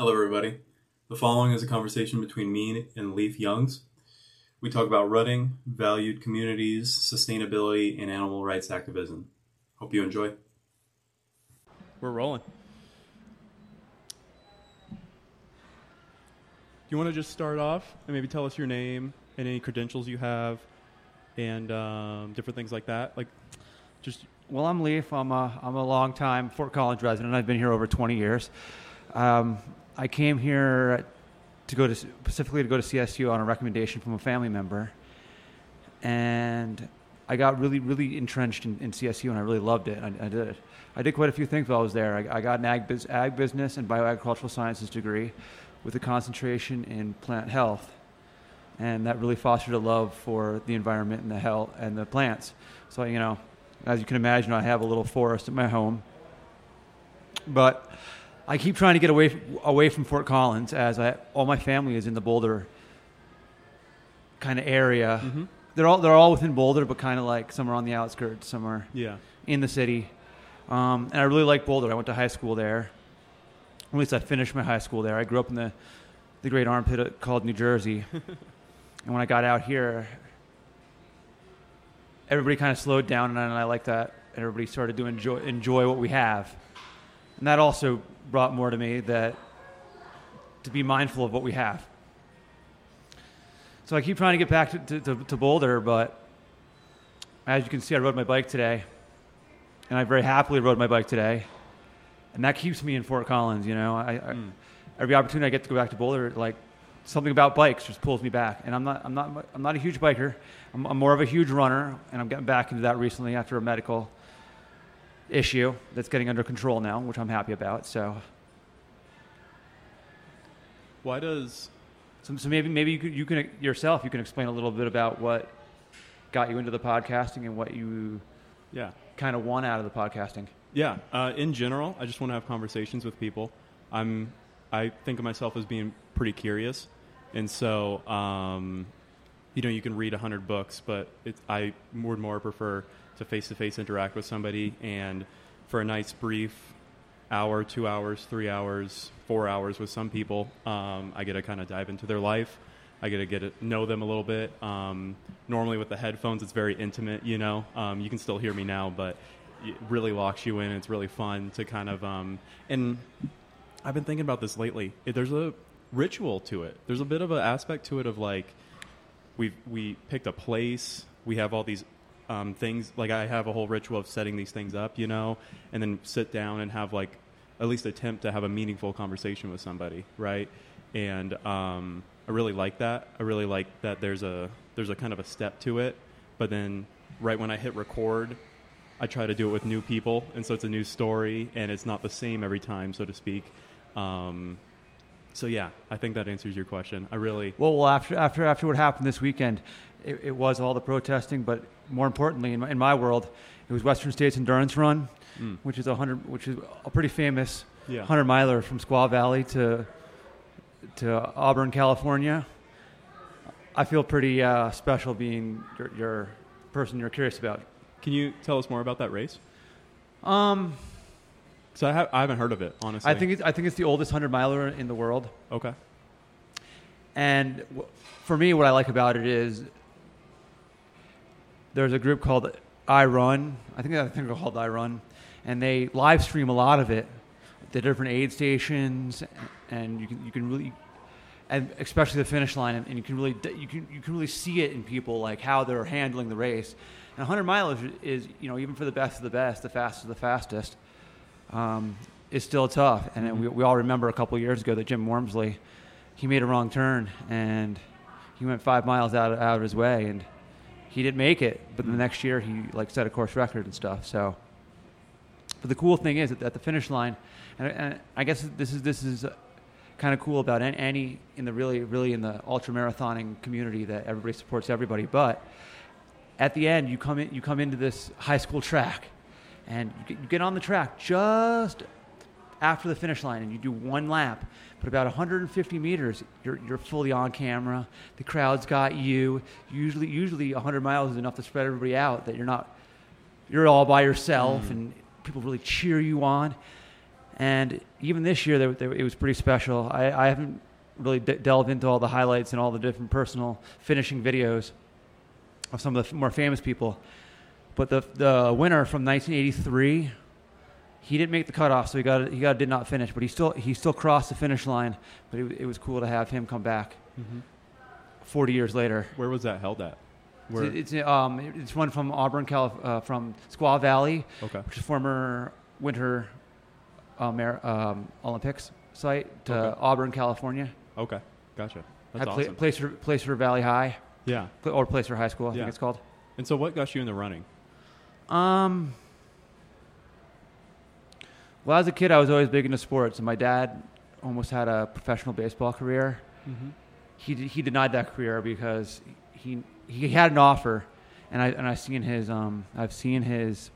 Hello, everybody. The following is a conversation between me and Lief Youngs. We talk about rutting, valued communities, sustainability, and animal rights activism. Hope you enjoy. We're rolling. Do you want to just start off and maybe tell us your name and any credentials you have and um, different things like that? Like, just Well, I'm Lief. I'm a, I'm a long-time Fort Collins resident. I've been here over 20 years. Um, I came here to go to specifically to go to CSU on a recommendation from a family member, and I got really, really entrenched in, in CSU, and I really loved it. I, I did I did quite a few things while I was there. I, I got an ag, biz, ag business and bioagricultural sciences degree, with a concentration in plant health, and that really fostered a love for the environment and the health and the plants. So you know, as you can imagine, I have a little forest at my home. But I keep trying to get away away from Fort Collins, as I, all my family is in the Boulder kind of area. mm-hmm. They're all they're all within Boulder, but kind of like some are on the outskirts, some are yeah. in the city. Um, and I really like Boulder. I went to high school there. At least I finished my high school there. I grew up in the the great armpit called New Jersey. and when I got out here, everybody kind of slowed down, and I like that. Everybody started to enjoy enjoy what we have, and that also brought more to me that to be mindful of what we have. So I keep trying to get back to, to, to, to Boulder, but as you can see, I rode my bike today, and I very happily rode my bike today, and that keeps me in Fort Collins. You know, I, I Mm. every opportunity I get to go back to Boulder, like something about bikes just pulls me back. And I'm not, I'm not, I'm not a huge biker. I'm, I'm more of a huge runner, and I'm getting back into that recently after a medical issue that's getting under control now, which I'm happy about. So, Why does so, so maybe, maybe you, could, you can yourself, you can explain a little bit about what got you into the podcasting and what you yeah kind of want out of the podcasting. yeah uh, in general I just want to have conversations with people. I'm I think of myself as being pretty curious, and so um, you know you can read a hundred books, but it, I would more prefer to face to face interact with somebody and for a nice brief hour, two hours, three hours, four hours with some people. Um, I get to kind of dive into their life. I get to get to know them a little bit. Um, normally with the headphones, it's very intimate. You know, um, you can still hear me now, but it really locks you in. It's really fun to kind of um, and I've been thinking about this lately. There's a ritual to it. There's a bit of an aspect to it of like we we picked a place. We have all these um, things. Like I have a whole ritual of setting these things up, you know, and then sit down and have like at least attempt to have a meaningful conversation with somebody, right? And um, I really like that. I really like that there's a there's a kind of a step to it. But then right when I hit record, I try to do it with new people, and so it's a new story, and it's not the same every time, so to speak. Um, so yeah, I think that answers your question. I really Well, well after, after, after what happened this weekend, it, it was all the protesting, but more importantly, in my, in my world, it was Western States Endurance Run, Mm. which is a hundred, which is a pretty famous Yeah. hundred miler from Squaw Valley to to Auburn, California. I feel pretty uh, special being your, your person you're curious about. Can you tell us more about that race? Um, So I, ha- I haven't heard of it, honestly. I think it's, I think it's the oldest hundred miler in the world. okay. And w- for me, what I like about it is there's a group called I Run. I think I think they're called I Run, and they live stream a lot of it, the different aid stations, and you can you can really, and especially the finish line, and, you can really you can you can really see it in people like how they're handling the race. And 100 miles is, you know even for the best of the best, the fastest of the fastest, um, is still tough. And Mhm. we, we all remember a couple of years ago that Jim Walmsley he made a wrong turn and he went five miles out out of his way and he didn't make it. But the next year he like set a course record and stuff. So, but the cool thing is that at the finish line, and, and I guess this is this is kind of cool about an- any in the really really in the ultra marathoning community that everybody supports everybody. But at the end, you come in you come into this high school track, and you get on the track just after the finish line and you do one lap, but about 150 meters, you're, you're fully on camera. The crowd's got you. Usually, usually 100 miles is enough to spread everybody out that you're not, you're all by yourself Mm. and people really cheer you on. And even this year, they, they, it was pretty special. I, I haven't really de- delved into all the highlights and all the different personal finishing videos of some of the f- more famous people. But the the winner from 1983, he didn't make the cutoff, so he got he got did not finish. But he still he still crossed the finish line. But it, it was cool to have him come back hmm 40 years later. Where was that held at? Where? It's, it's um it's one from Auburn, Calif- uh, from Squaw Valley, okay. which is former Winter um, um, Olympics site to Okay. Auburn, California. Okay. Gotcha. That's Had pla- awesome. Placer Placer Valley High yeah. pla- or Placer High School, I Yeah. think it's called. And so, what got you in the running? Um, well, as a kid, I was always big into sports, and my dad almost had a professional baseball career. Mm-hmm. He he denied that career because he he had an offer, and I and I've seen his um I've seen his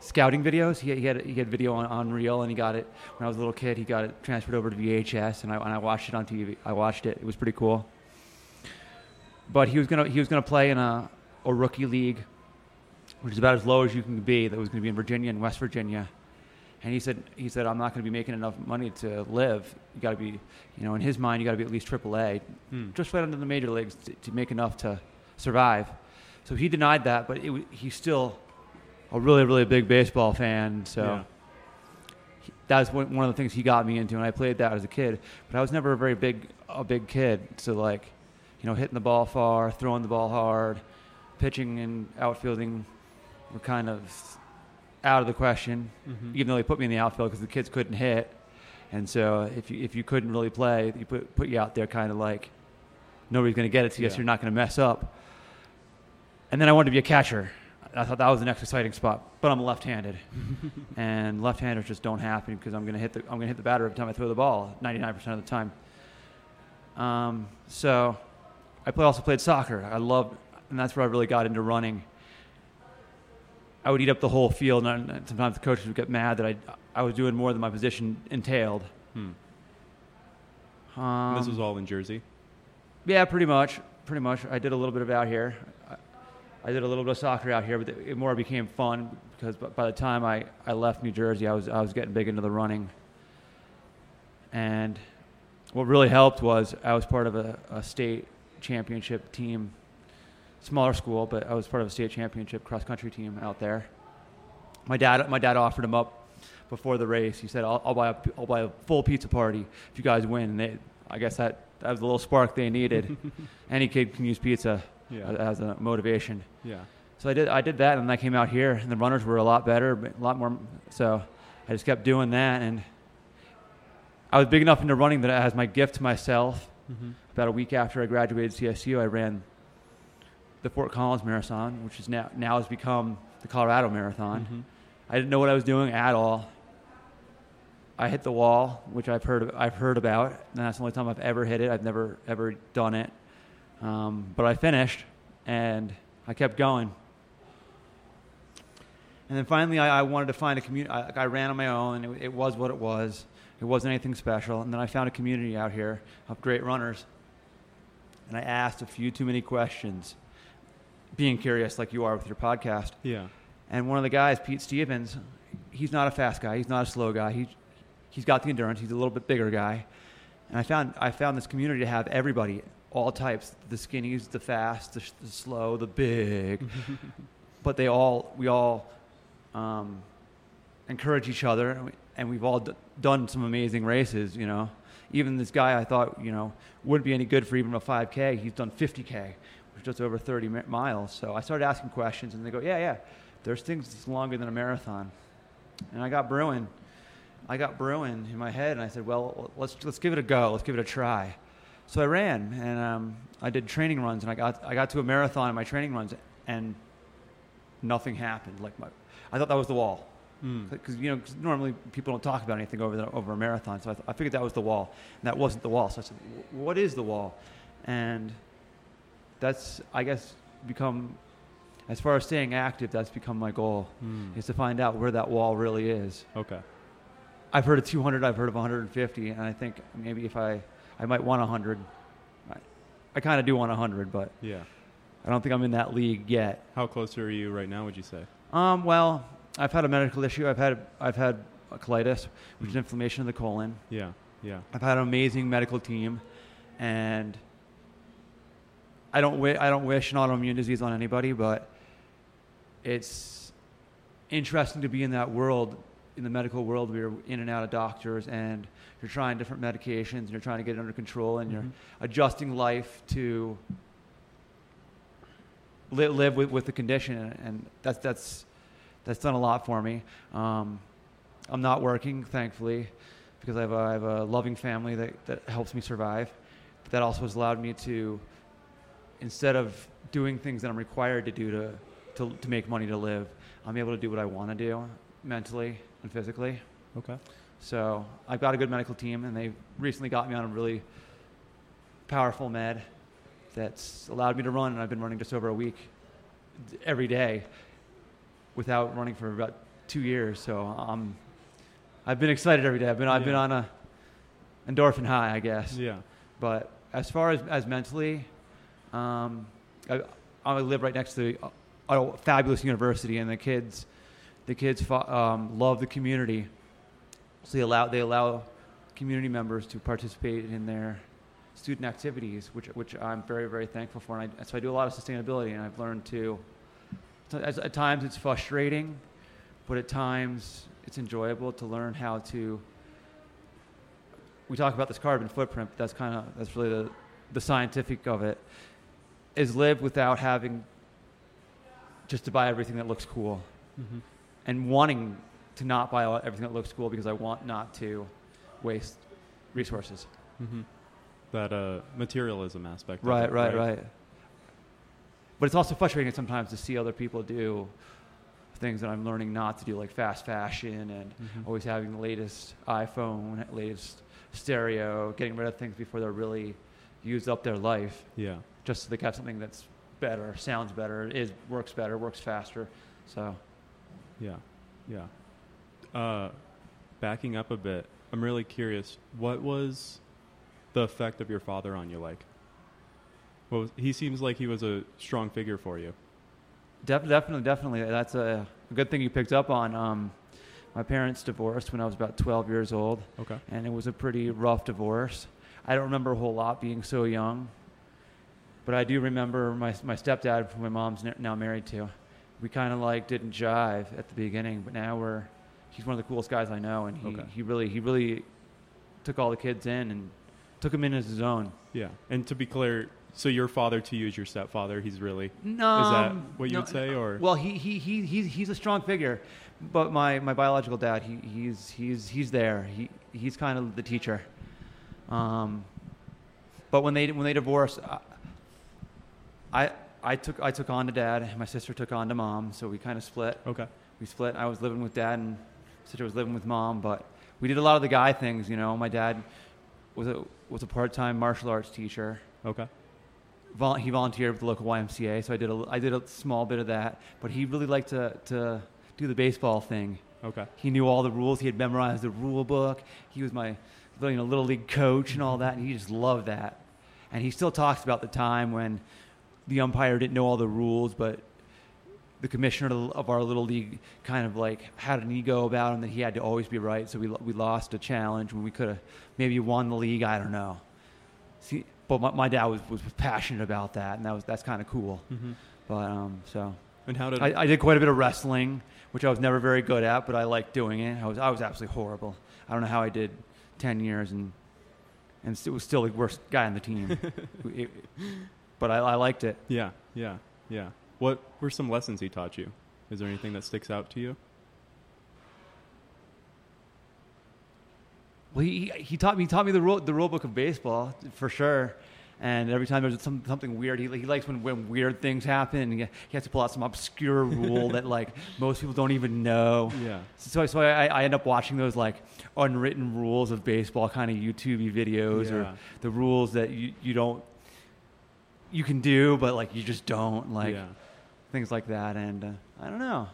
scouting videos. He, he had he had video on, on Reel, and he got it when I was a little kid. He got it transferred over to VHS, and I and I watched it on TV. I watched it. It was pretty cool. But he was gonna he was gonna play in a a rookie league, which is about as low as you can be. That was going to be in Virginia and West Virginia. And he said, he said, I'm not going to be making enough money to live. You got to be, you know, in his mind, you got to be at least AAA, Hmm. just right under the major leagues to, to make enough to survive. So he denied that, but it, he's still a really, really big baseball fan. So Yeah. he- that was one one of the things he got me into, and I played that as a kid. But I was never a very big, a big kid. So like, you know, hitting the ball far, throwing the ball hard, pitching and outfielding were kind of out of the question Mhm. even though they put me in the outfield because the kids couldn't hit. And so if you, if you couldn't really play, you put, put you out there kind of like nobody's going to get it to you, so Yeah. you're not going to mess up. And then I wanted to be a catcher. I thought that was the next exciting spot, but I'm left-handed, and left-handers just don't happen because I'm going to hit the I'm going to hit the batter every time I throw the ball, 99% of the time. Um, so I play, also played soccer. I loved, and that's where I really got into running. I would eat up the whole field, and and sometimes the coaches would get mad that I I was doing more than my position entailed. Hmm. Um, this was all in Jersey. yeah, pretty much, pretty much. I did a little bit of out here. I, I did a little bit of soccer out here, but it more became fun because by the time I, I left New Jersey, I was I was getting big into the running. And what really helped was I was part of a, a state championship team, smaller school, but I was part of a state championship cross country team out there. My dad my dad offered him up before the race. He said, "I'll, I'll buy a I'll buy a full pizza party if you guys win." And they, I guess that that was the little spark they needed. Any kid can use pizza Yeah. as a motivation. Yeah. So I did I did that, and then I came out here, and the runners were a lot better, a lot more. So I just kept doing that, and I was big enough into running that as my gift to myself. Mm-hmm. About a week after I graduated CSU, I ran the Fort Collins Marathon, which is now now has become the Colorado Marathon. Mm-hmm. I didn't know what I was doing at all. I hit the wall, which I've heard I've heard about, and that's the only time I've ever hit it. I've never ever done it, um, but I finished, and I kept going. And then finally, I, I wanted to find a community. I, I ran on my own, and it, it was what it was. It wasn't anything special. And then I found a community out here of great runners, and I asked a few too many questions, being curious like you are with your podcast. Yeah. And one of the guys, Pete Stevens, he's not a fast guy. He's not a slow guy. He, he's got the endurance. He's a little bit bigger guy. And I found, I found this community to have everybody, all types, the skinnies, the fast, the, the slow, the big. but they all, we all um, encourage each other. And, we, and we've all d- done some amazing races, you know. Even this guy I thought, you know, wouldn't be any good for even a 5K. He's done 50K, which is just over 30 miles. So I started asking questions, and they go, yeah, yeah, there's things that's longer than a marathon. And I got brewing. I got brewing in my head, and I said, well, let's, let's give it a go. Let's give it a try. So I ran, and um, I did training runs, and I got, I got to a marathon in my training runs, and nothing happened. Like my, I thought that was the wall Mm. because you know normally people don't talk about anything over the, over a marathon. So I, th- I figured that was the wall, and that wasn't the wall. So I said, "What is the wall?" And that's I guess become as far as staying active. That's become my goal Mm. is to find out where that wall really is. Okay. I've heard of 200. I've heard of 150, and I think maybe if I I might want 100. I, I kind of do want 100, but Yeah. I don't think I'm in that league yet. How close are you right now? Would you say? Um, well, I've had a medical issue. I've had I've had colitis, which is inflammation of the colon. Yeah. Yeah. I've had an amazing medical team, and I don't wi- I don't wish an autoimmune disease on anybody, but it's interesting to be in that world, in the medical world, where you're in and out of doctors, and you're trying different medications, and you're trying to get it under control, and Mhm. you're adjusting life to li- live with, with the condition, and, and that's that's that's done a lot for me. Um, I'm not working, thankfully, because I have a, I have a loving family that, that helps me survive. But that also has allowed me to, instead of doing things that I'm required to do to, to, to make money to live, I'm able to do what I want to do mentally and physically. Okay. So I've got a good medical team, and they recently got me on a really powerful med that's allowed me to run, and I've been running just over a week every day without running for about two years. So I'm, I've been excited every day. I've been, I've been on a endorphin high, I guess. Yeah. But as far as, as mentally, um, I, I live right next to a, a fabulous university, and the kids, the kids um, love the community. So they allow they allow community members to participate in their student activities, which which I'm very very thankful for. And I, so I do a lot of sustainability, and I've learned to. at times it's frustrating, but at times it's enjoyable to learn how to we talk about this carbon footprint, but that's kind of that's really the the scientific of it is live without having just to buy everything that looks cool Mm-hmm. and wanting to not buy everything that looks cool because I want not to waste resources. Mm-hmm. That uh, materialism aspect. Right, it, right, right. But it's also frustrating sometimes to see other people do things that I'm learning not to do, like fast fashion and Mhm. always having the latest iPhone, latest stereo, getting rid of things before they're really used up their life, Yeah. Just so they got something that's better, sounds better, is works better, works faster. So Yeah, yeah. Uh, backing up a bit, I'm really curious. What was the effect of your father on you like? What was, he seems like he was a strong figure for you. Def- definitely, definitely. That's a, a good thing you picked up on. Um, my parents divorced when I was about 12 years old, Okay. and it was a pretty rough divorce. I don't remember a whole lot being so young, but I do remember my, my stepdad, who my mom's now married to. We kind of like didn't jive at the beginning, but now we're he's one of the coolest guys I know, and he, Okay. he really he really took all the kids in and took them in as his own. Yeah. And to be clear, so your father to you is your stepfather. He's really. No, Is that what you no, would say, or Well, he, he, he, he's, he's a strong figure, but my, my biological dad, he, he's, he's, he's there. He, he's kind of the teacher. Um, but when they, when they divorced, I, I, took, I took on to dad, and my sister took on to mom, so we kind of split. okay? We split. I was living with dad, and sister was living with mom, but we did a lot of the guy things, you know. My dad was a, was a part-time martial arts teacher Okay. vol- he volunteered with the local YMCA, so I did a, I did a small bit of that. But he really liked to, to do the baseball thing. Okay. He knew all the rules. He had memorized the rule book. He was my you know, little league coach and all that, and he just loved that. And he still talks about the time when the umpire didn't know all the rules, but the commissioner of our little league kind of like had an ego about him that he had to always be right. So we we lost a challenge when we could have maybe won the league. I don't know. See, but my, my dad was, was passionate about that, and that was that's kind of cool. Mm-hmm. But um, so And how did I, I did quite a bit of wrestling, which I was never very good at, but I liked doing it. I was I was absolutely horrible. I don't know how I did ten years and and it was still the worst guy on the team. It- but I, I liked it. Yeah, yeah, yeah. What were some lessons he taught you? Is there anything that sticks out to you? Well, he, he taught me he taught me the rule the rule book of baseball for sure. And every time there's some, something weird, he, he likes when, when weird things happen. He, he has to pull out some obscure rule that like most people don't even know. Yeah. So, so I, I end up watching those like unwritten rules of baseball kind of YouTube videos or the rules that you, you don't you can do but like you just don't like yeah. things like that and uh, I don't know.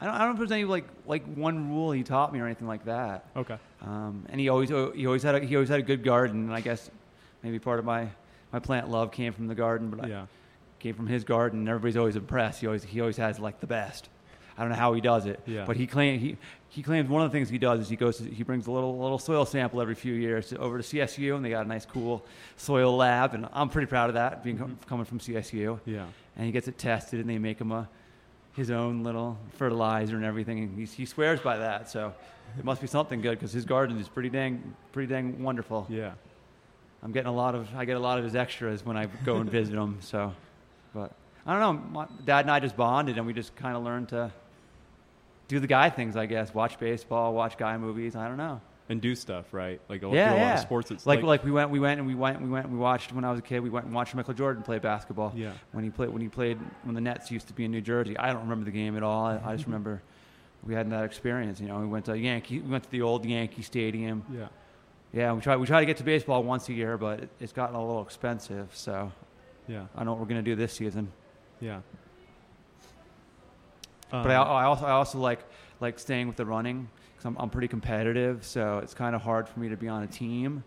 I don't, I don't know if there's any like like one rule he taught me or anything like that. Okay. Um, and he always he always had a, he always had a good garden. And I guess maybe part of my, my plant love came from the garden, but I, Yeah. came from his garden. and Everybody's always impressed. He always he always has like the best. I don't know how he does it, Yeah. but he claim he he claims one of the things he does is he goes to, he brings a little little soil sample every few years to, over to CSU, and they got a nice cool soil lab, and I'm pretty proud of that being Mm-hmm. coming from CSU. Yeah. And he gets it tested, and they make him a his own little fertilizer and everything, and he, he swears by that. So it must be something good because his garden is pretty dang pretty dang wonderful. Yeah. I'm getting a lot of I get a lot of his extras when I go and visit him. So, but I don't know. Dad and I just bonded, and we just kind of learned to do the guy things. I guess watch baseball, watch guy movies. I don't know. And do stuff, right? Like a, Yeah, do a lot of sports. It's like, like we went, we went, and we went, we went, and we watched when I was a kid. We went and watched Michael Jordan play basketball. Yeah. When he played, when he played, when the Nets used to be in New Jersey. I don't remember the game at all. I, I just remember we had that experience. You know, we went to Yankee, we went to the old Yankee Stadium. yeah. Yeah, we try we try to get to baseball once a year, but it, it's gotten a little expensive. So Yeah. I know what we're gonna do this season. Yeah. But I, Um, I also I also like like staying with the running because I'm I'm pretty competitive, so it's kind of hard for me to be on a team.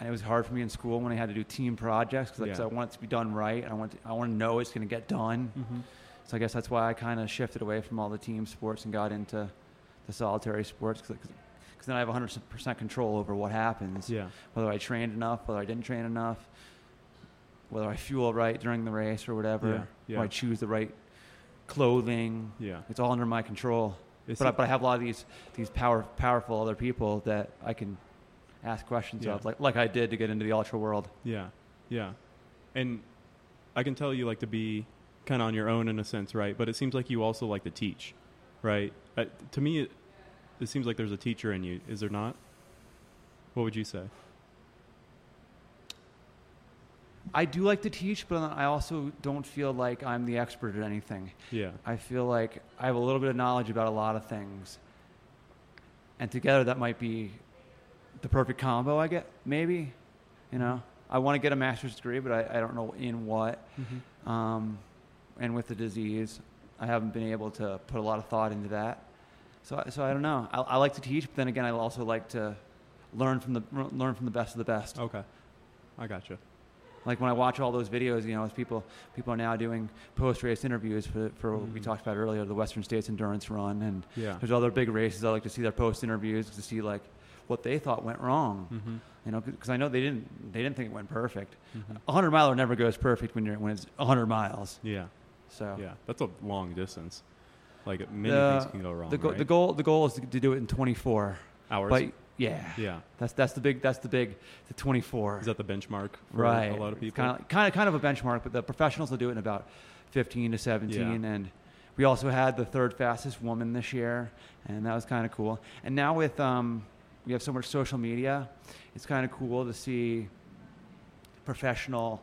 And it was hard for me in school when I had to do team projects because Yeah. I want it to be done right. And I want to, I want to know it's going to get done. mhm. So I guess that's why I kind of shifted away from all the team sports and got into the solitary sports because then I have 100% control over what happens. Yeah. Whether I trained enough, whether I didn't train enough, whether I fuel right during the race or whatever, Yeah, yeah. or I choose the right clothing. Yeah. It's all under my control. It's- but, I, but I have a lot of these these power, powerful other people that I can ask questions Yeah. of, like like I did to get into the ultra world. Yeah, yeah, and I can tell you like to be kind of on your own in a sense, right? But it seems like you also like to teach, right? Uh, to me, it, it seems like there's a teacher in you. Is there not? What would you say? I do like to teach, but I also don't feel like I'm the expert at anything. Yeah, I feel like I have a little bit of knowledge about a lot of things, and together that might be the perfect combo. I get maybe, you know, I want to get a master's degree, but I, I don't know in what. mm-hmm. um, and with the disease, I haven't been able to put a lot of thought into that. So, I- so I don't know. I, I like to teach, but then again, I also like to learn from the learn from the best of the best. okay, I got gotcha. Like when I watch all those videos, you know, as people people are now doing post race interviews for for what we Mhm. talked about earlier, the Western States Endurance Run, and Yeah, there's other big races. I like to see their post interviews to see like what they thought went wrong. mm-hmm. You know, because I know they didn't they didn't think it went perfect. Mm-hmm. A hundred miler never goes perfect when you're when it's a hundred miles. yeah, So yeah. That's a long distance. Like many The- things can go wrong. The, go- right? the goal the goal is to, to do it in 24. hours. But yeah, yeah, that's that's the big that's the big the 24. is that the benchmark for right? a lot of people? Kind of kind of kind of a benchmark, but the professionals will do it in about 15 to 17. Yeah. And we also had the third fastest woman this year, and that was kind of cool. And now with um, we have so much social media, it's kind of cool to see professional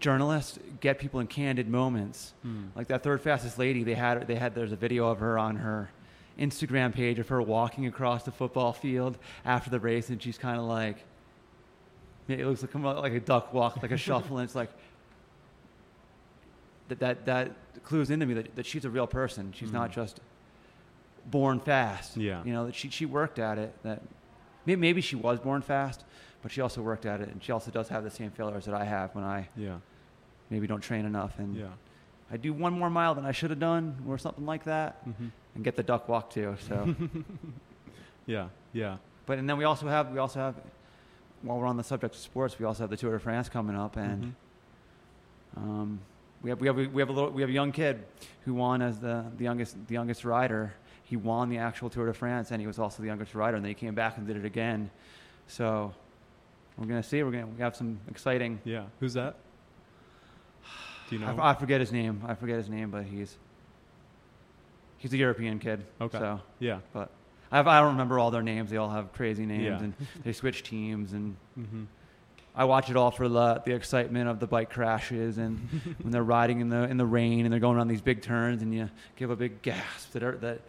journalists get people in candid moments. Hmm. Like that third fastest lady, they had they had there's a video of her on her Instagram page of her walking across the football field after the race, and she's kind of like, it looks like like a duck walk, like a shuffle, and it's like that that that clues into me that, that she's a real person. She's not Mhm. just born fast. Yeah. you know that she she worked at it. That maybe, maybe she was born fast, but she also worked at it, and she also does have the same failures that I have when I Yeah, maybe don't train enough and yeah. I do one more mile than I should have done, or something like that, Mm-hmm. And get the duck walk too. So, Yeah, yeah. but and then we also have we also have while we're on the subject of sports, we also have the Tour de France coming up, and Mhm. um, we have we have we have a little, we have a young kid who won as the the youngest the youngest rider. He won the actual Tour de France, and he was also the youngest rider. And then he came back and did it again. So we're gonna see. We're gonna we have some exciting. Yeah. Who's that? Do you know? I, I forget his name. I forget his name, but he's he's a European kid. Okay. So, yeah. but I, have, I don't remember all their names. They all have crazy names, Yeah. and they switch teams. And Mm-hmm. I watch it all for the the excitement of the bike crashes and when they're riding in the in the rain and they're going around these big turns, and you give a big gasp that are, that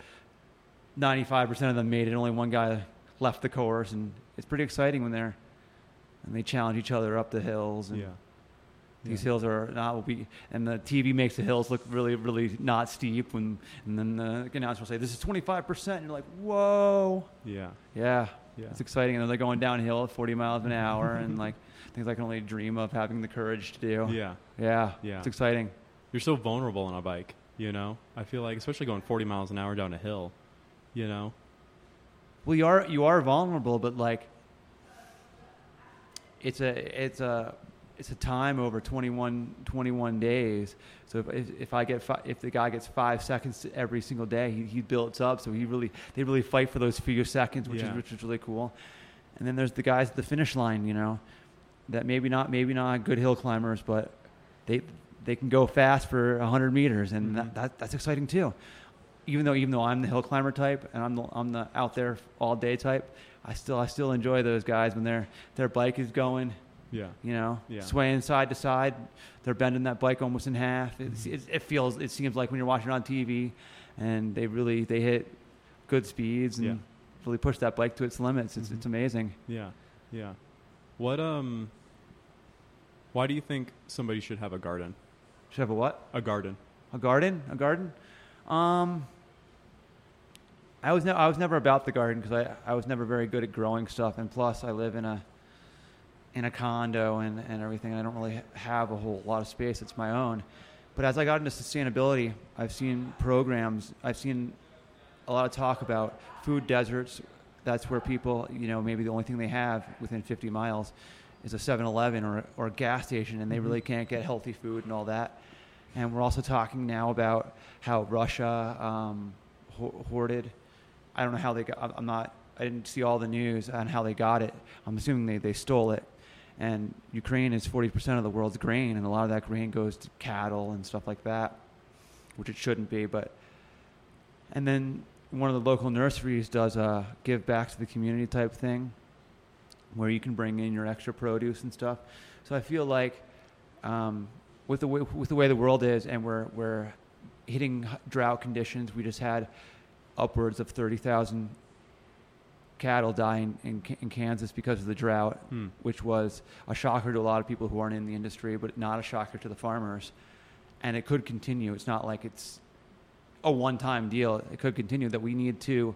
ninety five percent of them made it. Only one guy left the course, and it's pretty exciting when they're and they challenge each other up the hills. And Yeah. These Yeah. hills are not will be, and the TV makes the hills look really, really not steep. When and then the announcer will say, "This is 25 percent," and you're like, "Whoa, Yeah. yeah, Yeah. it's exciting." And then they're going downhill at 40 miles an hour, and like things I can only dream of having the courage to do. Yeah. yeah, Yeah. it's exciting. You're so vulnerable on a bike. You know, I feel like, especially going 40 miles an hour down a hill, you know, Well, you are you are vulnerable, but like it's a it's a it's a time over 21, 21 days. So if, if I get fi- if the guy gets five seconds every single day, he, he builds up. So he really they really fight for those few seconds, which Yeah. is which is really cool. And then there's the guys at the finish line, you know, that maybe not maybe not good hill climbers, but they they can go fast for 100 meters, and Mhm. that, that that's exciting too. Even though even though I'm the hill climber type and I'm the, I'm the out there all day type, I still I still enjoy those guys when their their bike is going, yeah, you know, Yeah. swaying side to side. They're bending that bike almost in half. It's, it, it feels it seems like when you're watching it on TV, and they really they hit good speeds and Yeah. really push that bike to its limits. It's Mhm. it's amazing. yeah, yeah. What, um, why do you think somebody should have a garden? Should have a what? A garden. A garden? A garden? Um, I was ne- I was never about the garden because I, I was never very good at growing stuff, and plus I live in a in a condo and, and everything. I don't really have a whole lot of space. It's my own. But as I got into sustainability, I've seen programs. I've seen a lot of talk about food deserts. That's where people, you know, maybe the only thing they have within 50 miles is a 7-Eleven or, or a gas station, and they Mhm. really can't get healthy food and all that. And we're also talking now about how Russia um, hoarded. I don't know how they got. I'm- I'm not. I didn't see all the news on how they got it. I'm assuming they, they stole it. And Ukraine is 40% of the world's grain, and a lot of that grain goes to cattle and stuff like that, which it shouldn't be. But and then one of the local nurseries does a give back to the community type thing, where you can bring in your extra produce and stuff. So I feel like um, with the way, with the way the world is, and we're we're hitting drought conditions. We just had upwards of thirty thousand cattle die in, in, in Kansas because of the drought, Hmm. which was a shocker to a lot of people who aren't in the industry, but not a shocker to the farmers. And it could continue. It's not like it's a one-time deal. It could continue. That we need to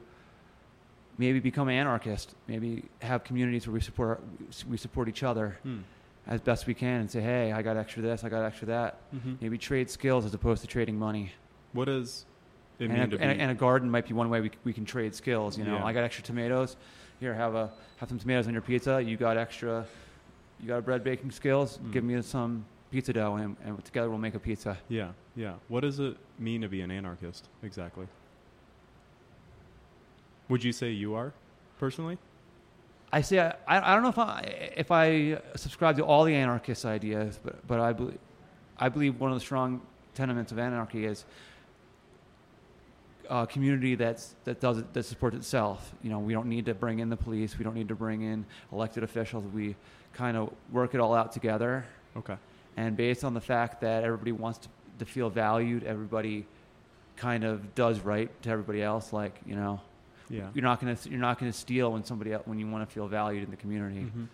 maybe become anarchist. Maybe have communities where we support we support each other Hmm. as best we can and say, hey, I got extra this, I got extra that. Mm-hmm. Maybe trade skills as opposed to trading money. What it And a, and, a, and a garden might be one way we, we can trade skills. You know, Yeah. I got extra tomatoes. Here, have a have some tomatoes on your pizza. You got extra. You got bread baking skills. Mm. Give me some pizza dough, and, and together we'll make a pizza. yeah, yeah. What does it mean to be an anarchist exactly? Would you say you are, personally? I say I, I don't know if I if I subscribe to all the anarchist ideas, but but I believe I believe one of the strong tenements of anarchy is a community that's that does it, that supports itself. You know, we don't need to bring in the police. We don't need to bring in elected officials. We kind of work it all out together. Okay. And based on the fact that everybody wants to, to feel valued, everybody kind of does right to everybody else. Like you know, Yeah. you're not gonna you're not gonna steal when somebody else, when you want to feel valued in the community. Mhm.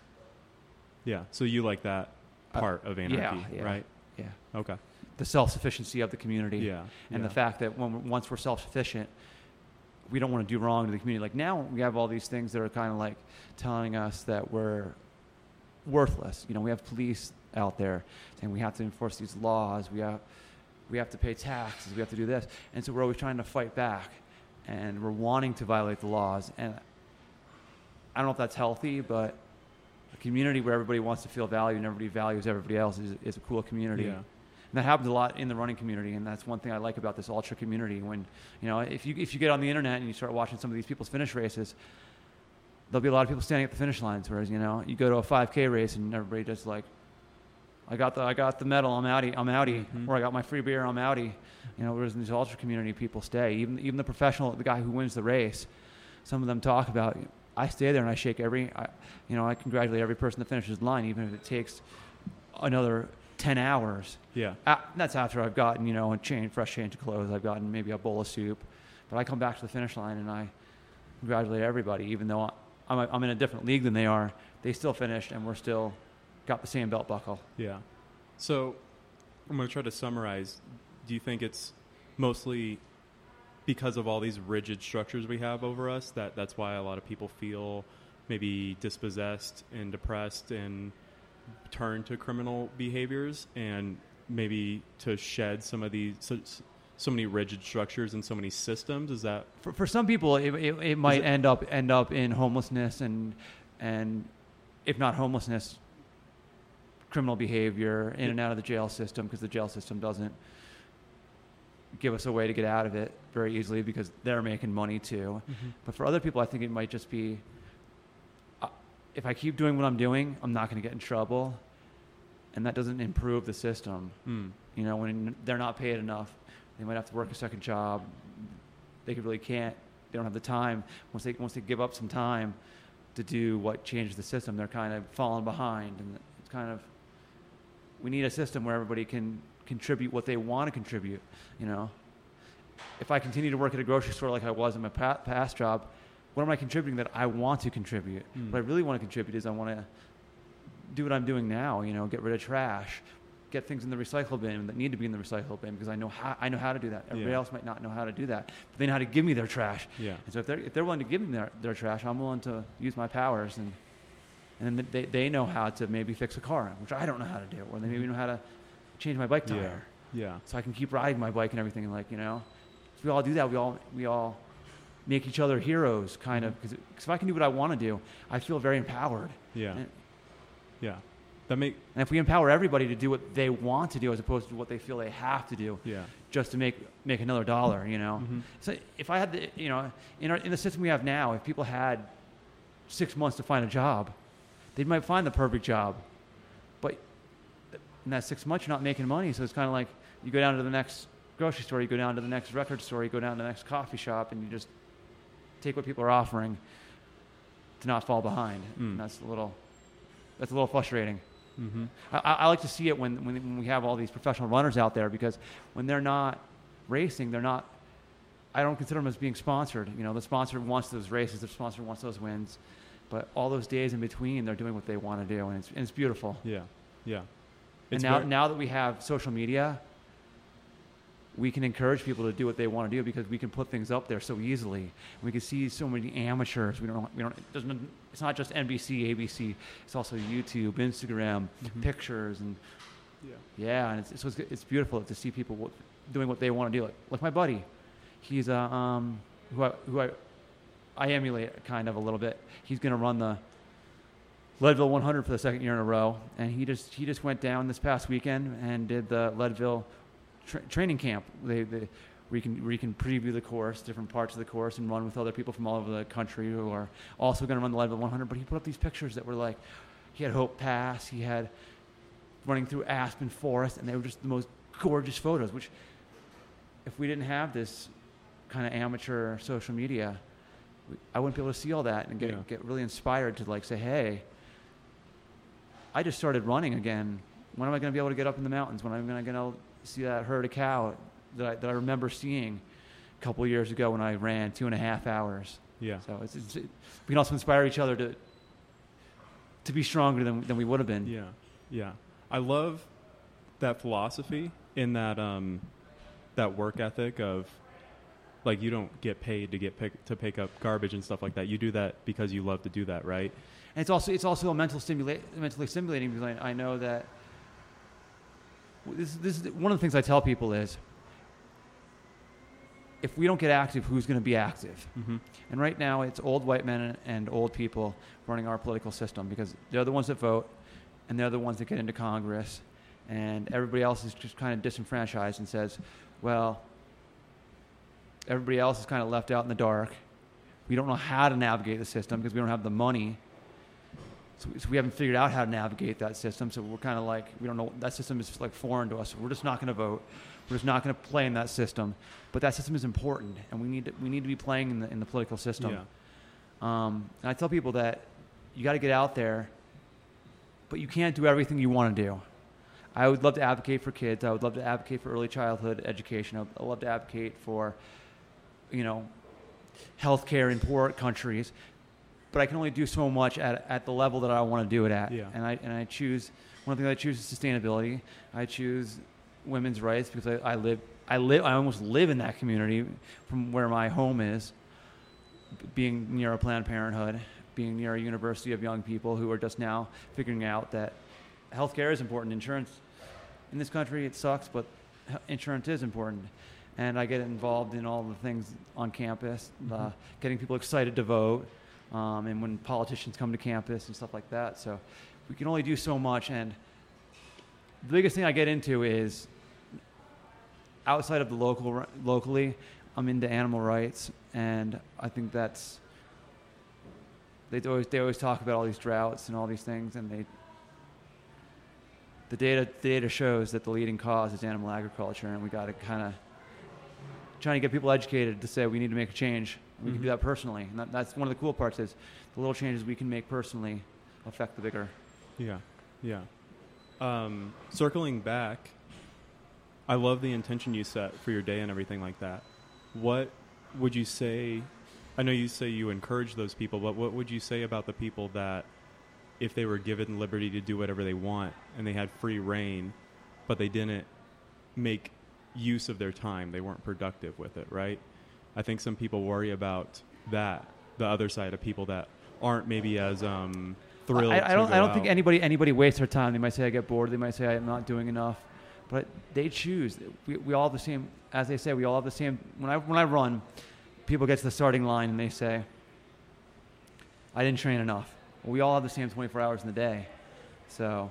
Yeah. So you like that Uh, part of anarchy, yeah. right? Yeah, Okay. The self sufficiency of the community. Yeah. and yeah. the fact that when once we're self sufficient, we don't want to do wrong to the community. Like now, we have all these things that are kind of like telling us that we're worthless. You know, we have police out there saying we have to enforce these laws. We have we have to pay taxes. We have to do this, and so we're always trying to fight back, and we're wanting to violate the laws. And I don't know if that's healthy, but a community where everybody wants to feel valued and everybody values everybody else is, is a cool community. Yeah. And that happens a lot in the running community, and that's one thing I like about this ultra community. When you know, if you if you get on the internet and you start watching some of these people's finish races, there'll be a lot of people standing at the finish lines. Whereas you know, you go to a 5K race and everybody just like, I got the I got the medal, I'm outie, I'm outie, Mhm. or I got my free beer, I'm outie. You know, whereas in this ultra community, people stay. Even even the professional, the guy who wins the race, some of them talk about. I stay there and I shake every, I, you know, I congratulate every person that finishes the line, even if it takes another 10 hours. Yeah. Uh, that's after I've gotten, you know, a change, fresh change of clothes. I've gotten maybe a bowl of soup. But I come back to the finish line and I congratulate everybody, even though I'm, a, I'm in a different league than they are. They still finished and we're still got the same belt buckle. Yeah. So I'm going to try to summarize. Do you think it's mostly because of all these rigid structures we have over us that that's why a lot of people feel maybe dispossessed and depressed and turn to criminal behaviors and maybe to shed some of these so- so many rigid structures and so many systems. Is that for, for some people it, it, it might it- end up end up in homelessness and and if not homelessness criminal behavior in and out of the jail system because the jail system doesn't give us a way to get out of it very easily because they're making money too mm-hmm. but for other people i think it might just be if i keep doing what i'm doing i'm not going to get in trouble and that doesn't improve the system Mm. you know, when they're not paid enough, they might have to work a second job. They really can't. They don't have the time. Once they once they give up some time to do what changes the system, they're kind of falling behind. And it's kind of we need a system where everybody can contribute what they want to contribute. You know, if I continue to work at a grocery store like I was in my past job, what am I contributing that I want to contribute? Mm. What I really want to contribute is I want to do what I'm doing now. You know, get rid of trash, get things in the recycle bin that need to be in the recycle bin because I know how I know how to do that. Everybody Yeah. else might not know how to do that, but they know how to give me their trash. Yeah. And so if they're if they're willing to give me their, their trash, I'm willing to use my powers and and then they, they know how to maybe fix a car, which I don't know how to do, or they maybe know how to change my bike tire, Yeah. Yeah. so I can keep riding my bike and everything. And like you know, we all do that, we all we all make each other heroes, kind of. Because if I can do what I want to do, I feel very empowered. Yeah. And, Yeah. That make and if we empower everybody to do what they want to do as opposed to what they feel they have to do yeah. just to make make another dollar, you know. Mhm. So if I had the, you know, in our, in the system we have now, if people had six months to find a job, they might find the perfect job, but in that six months you're not making money. So it's kind of like you go down to the next grocery store, you go down to the next record store, you go down to the next coffee shop, and you just take what people are offering to not fall behind. Mm. That's a little that's a little frustrating. Mm-hmm. I, I like to see it when, when, when we have all these professional runners out there because when they're not racing, they're not. I don't consider them as being sponsored. You know, the sponsor wants those races, the sponsor wants those wins, but all those days in between, they're doing what they want to do, and it's, and it's beautiful. Yeah. Yeah. and now, ver- now that we have social media, we can encourage people to do what they want to do because we can put things up there so easily. We can see so many amateurs. We don't. We don't. It doesn't. It's not just NBC, ABC. It's also YouTube, Instagram, Mhm. pictures, and Yeah. yeah, and it's, it's, it's beautiful to see people doing what they want to do. Like, like my buddy, he's a, um, who I, who I, I emulate kind of a little bit. He's going to run the Leadville 100 for the second year in a row, and he just he just went down this past weekend and did the Leadville tra- training camp. They, they where you can where you can preview the course, different parts of the course, and run with other people from all over the country who are also going to run the Leadville 100. But he put up these pictures that were like, he had Hope Pass, he had running through Aspen Forest, and they were just the most gorgeous photos. Which, if we didn't have this kind of amateur social media, we, I wouldn't be able to see all that and get Yeah. get really inspired to like say, hey, I just started running again. When am I going to be able to get up in the mountains? When am I going to see that herd of cow that I, that I remember seeing a couple of years ago when I ran two and a half hours? Yeah. So it's, it's, it, we can also inspire each other to to be stronger than, than we would have been. Yeah, yeah. I love that philosophy in that um, that work ethic of like you don't get paid to get pick, to pick up garbage and stuff like that. You do that because you love to do that, right? And it's also it's also a mental stimulate mentally stimulating because I, I know that this this is one of the things I tell people is if we don't get active, who's going to be active? Mm-hmm. And right now, it's old white men and, and old people running our political system because they're the ones that vote, and they're the ones that get into Congress, and everybody else is just kind of disenfranchised and says, well, everybody else is kind of left out in the dark. We don't know how to navigate the system because we don't have the money. So, so we haven't figured out how to navigate that system. So we're kind of like we don't know that system is like foreign to us. We're just not going to vote. We're just not going to play in that system. But that system is important, and we need to, we need to be playing in the in the political system. Yeah. Um, and I tell people that you got to get out there, but you can't do everything you want to do. I would love to advocate for kids. I would love to advocate for early childhood education. I would love to advocate for, you know, healthcare in poor countries. But I can only do so much at, at the level that I want to do it at. Yeah. And I and I choose one thing I choose is sustainability. I choose women's rights because I, I live I live I almost live in that community from where my home is being near a Planned Parenthood, being near a university of young people who are just now figuring out that healthcare is important. Insurance in this country it sucks, but insurance is important. and I get involved in all the things on campus, uh, Mhm. getting people excited to vote, um, and when politicians come to campus and stuff like that. So we can only do so much, and the biggest thing I get into is outside of the local locally. I'm into animal rights, and I think that's they always they always talk about all these droughts and all these things, and they the data the data shows that the leading cause is animal agriculture, and we got to kind of trying to get people educated to say we need to make a change. We can Mhm. do that personally, and that, that's one of the cool parts is the little changes we can make personally affect the bigger. Yeah, yeah. Um, circling back, I love the intention you set for your day and everything like that. What would you say? I know you say you encourage those people, but what would you say about the people that, if they were given liberty to do whatever they want and they had free reign, but they didn't make use of their time, they weren't productive with it, right? I think some people worry about that, the other side of people that aren't maybe as um, thrilled. I, I don't. I don't think anybody anybody wastes their time. They might say I get bored. They might say I'm not doing enough, but they choose. We, we all have the same. As they say, we all have the same. When I when I run, people get to the starting line and they say, I didn't train enough. Well, we all have the same 24 hours in the day. So,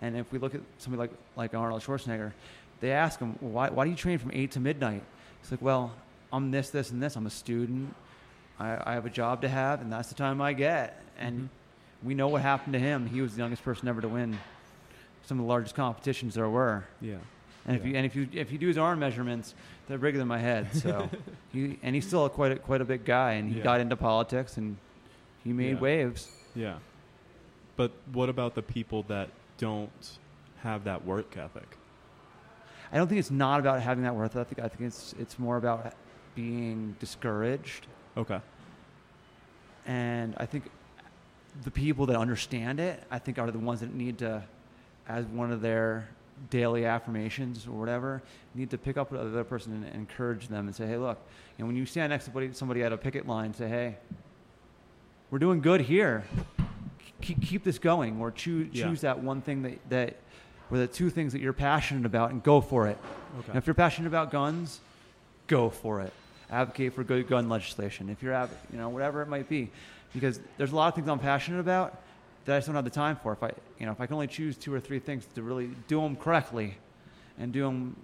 and if we look at somebody like like Arnold Schwarzenegger, they ask him why why do you train from eight to midnight? He's like, well, I'm this this and this. I'm a student. I, I have a job to have, and that's the time I get. And Mhm. we know what happened to him. He was the youngest person ever to win some of the largest competitions there were. Yeah. And if you and if you if you do his arm measurements, they're bigger than my head. So, he, and he's still quite a, quite a big guy, and he Yeah. got into politics and he made Yeah. waves. Yeah. But what about the people that don't have that work ethic? I don't think it's not about having that worth ethic. I think it's it's more about being discouraged, Okay. and I think the people that understand it, I think, are the ones that need to, as one of their daily affirmations or whatever, need to pick up the other person and encourage them and say, "Hey, look, and when you stand next to somebody, somebody at a picket line, say, "Hey, we're doing good here. Keep, keep this going, or choose Yeah. choose that one thing that that, or the two things that you're passionate about, and go for it. Okay. And if you're passionate about guns, go for it. Advocate for good gun legislation. If you're, you know, whatever it might be, because there's a lot of things I'm passionate about that I just don't have the time for. If I, you know, if I can only choose two or three things to really do them correctly, and do them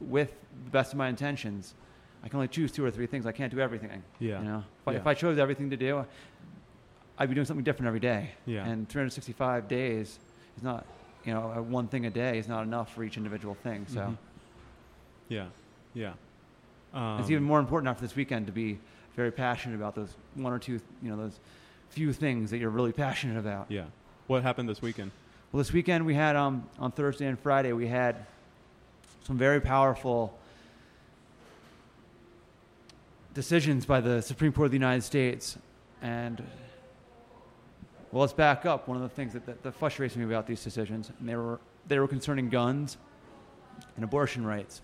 with the best of my intentions, I can only choose two or three things. I can't do everything. Yeah. You know, if, I, if I chose everything to do, I'd be doing something different every day. Yeah. And 365 days is not, you know, uh, one thing a day is not enough for each individual thing. So. Mhm. Yeah. Yeah. Um, it's even more important after this weekend to be very passionate about those one or two, you know, those few things that you're really passionate about. Yeah. What happened this weekend? Well, this weekend we had um, on Thursday and Friday we had some very powerful decisions by the Supreme Court of the United States, and well, let's back up. One of the things that, that, that frustrates me about these decisions, and they were they were concerning guns and abortion rights.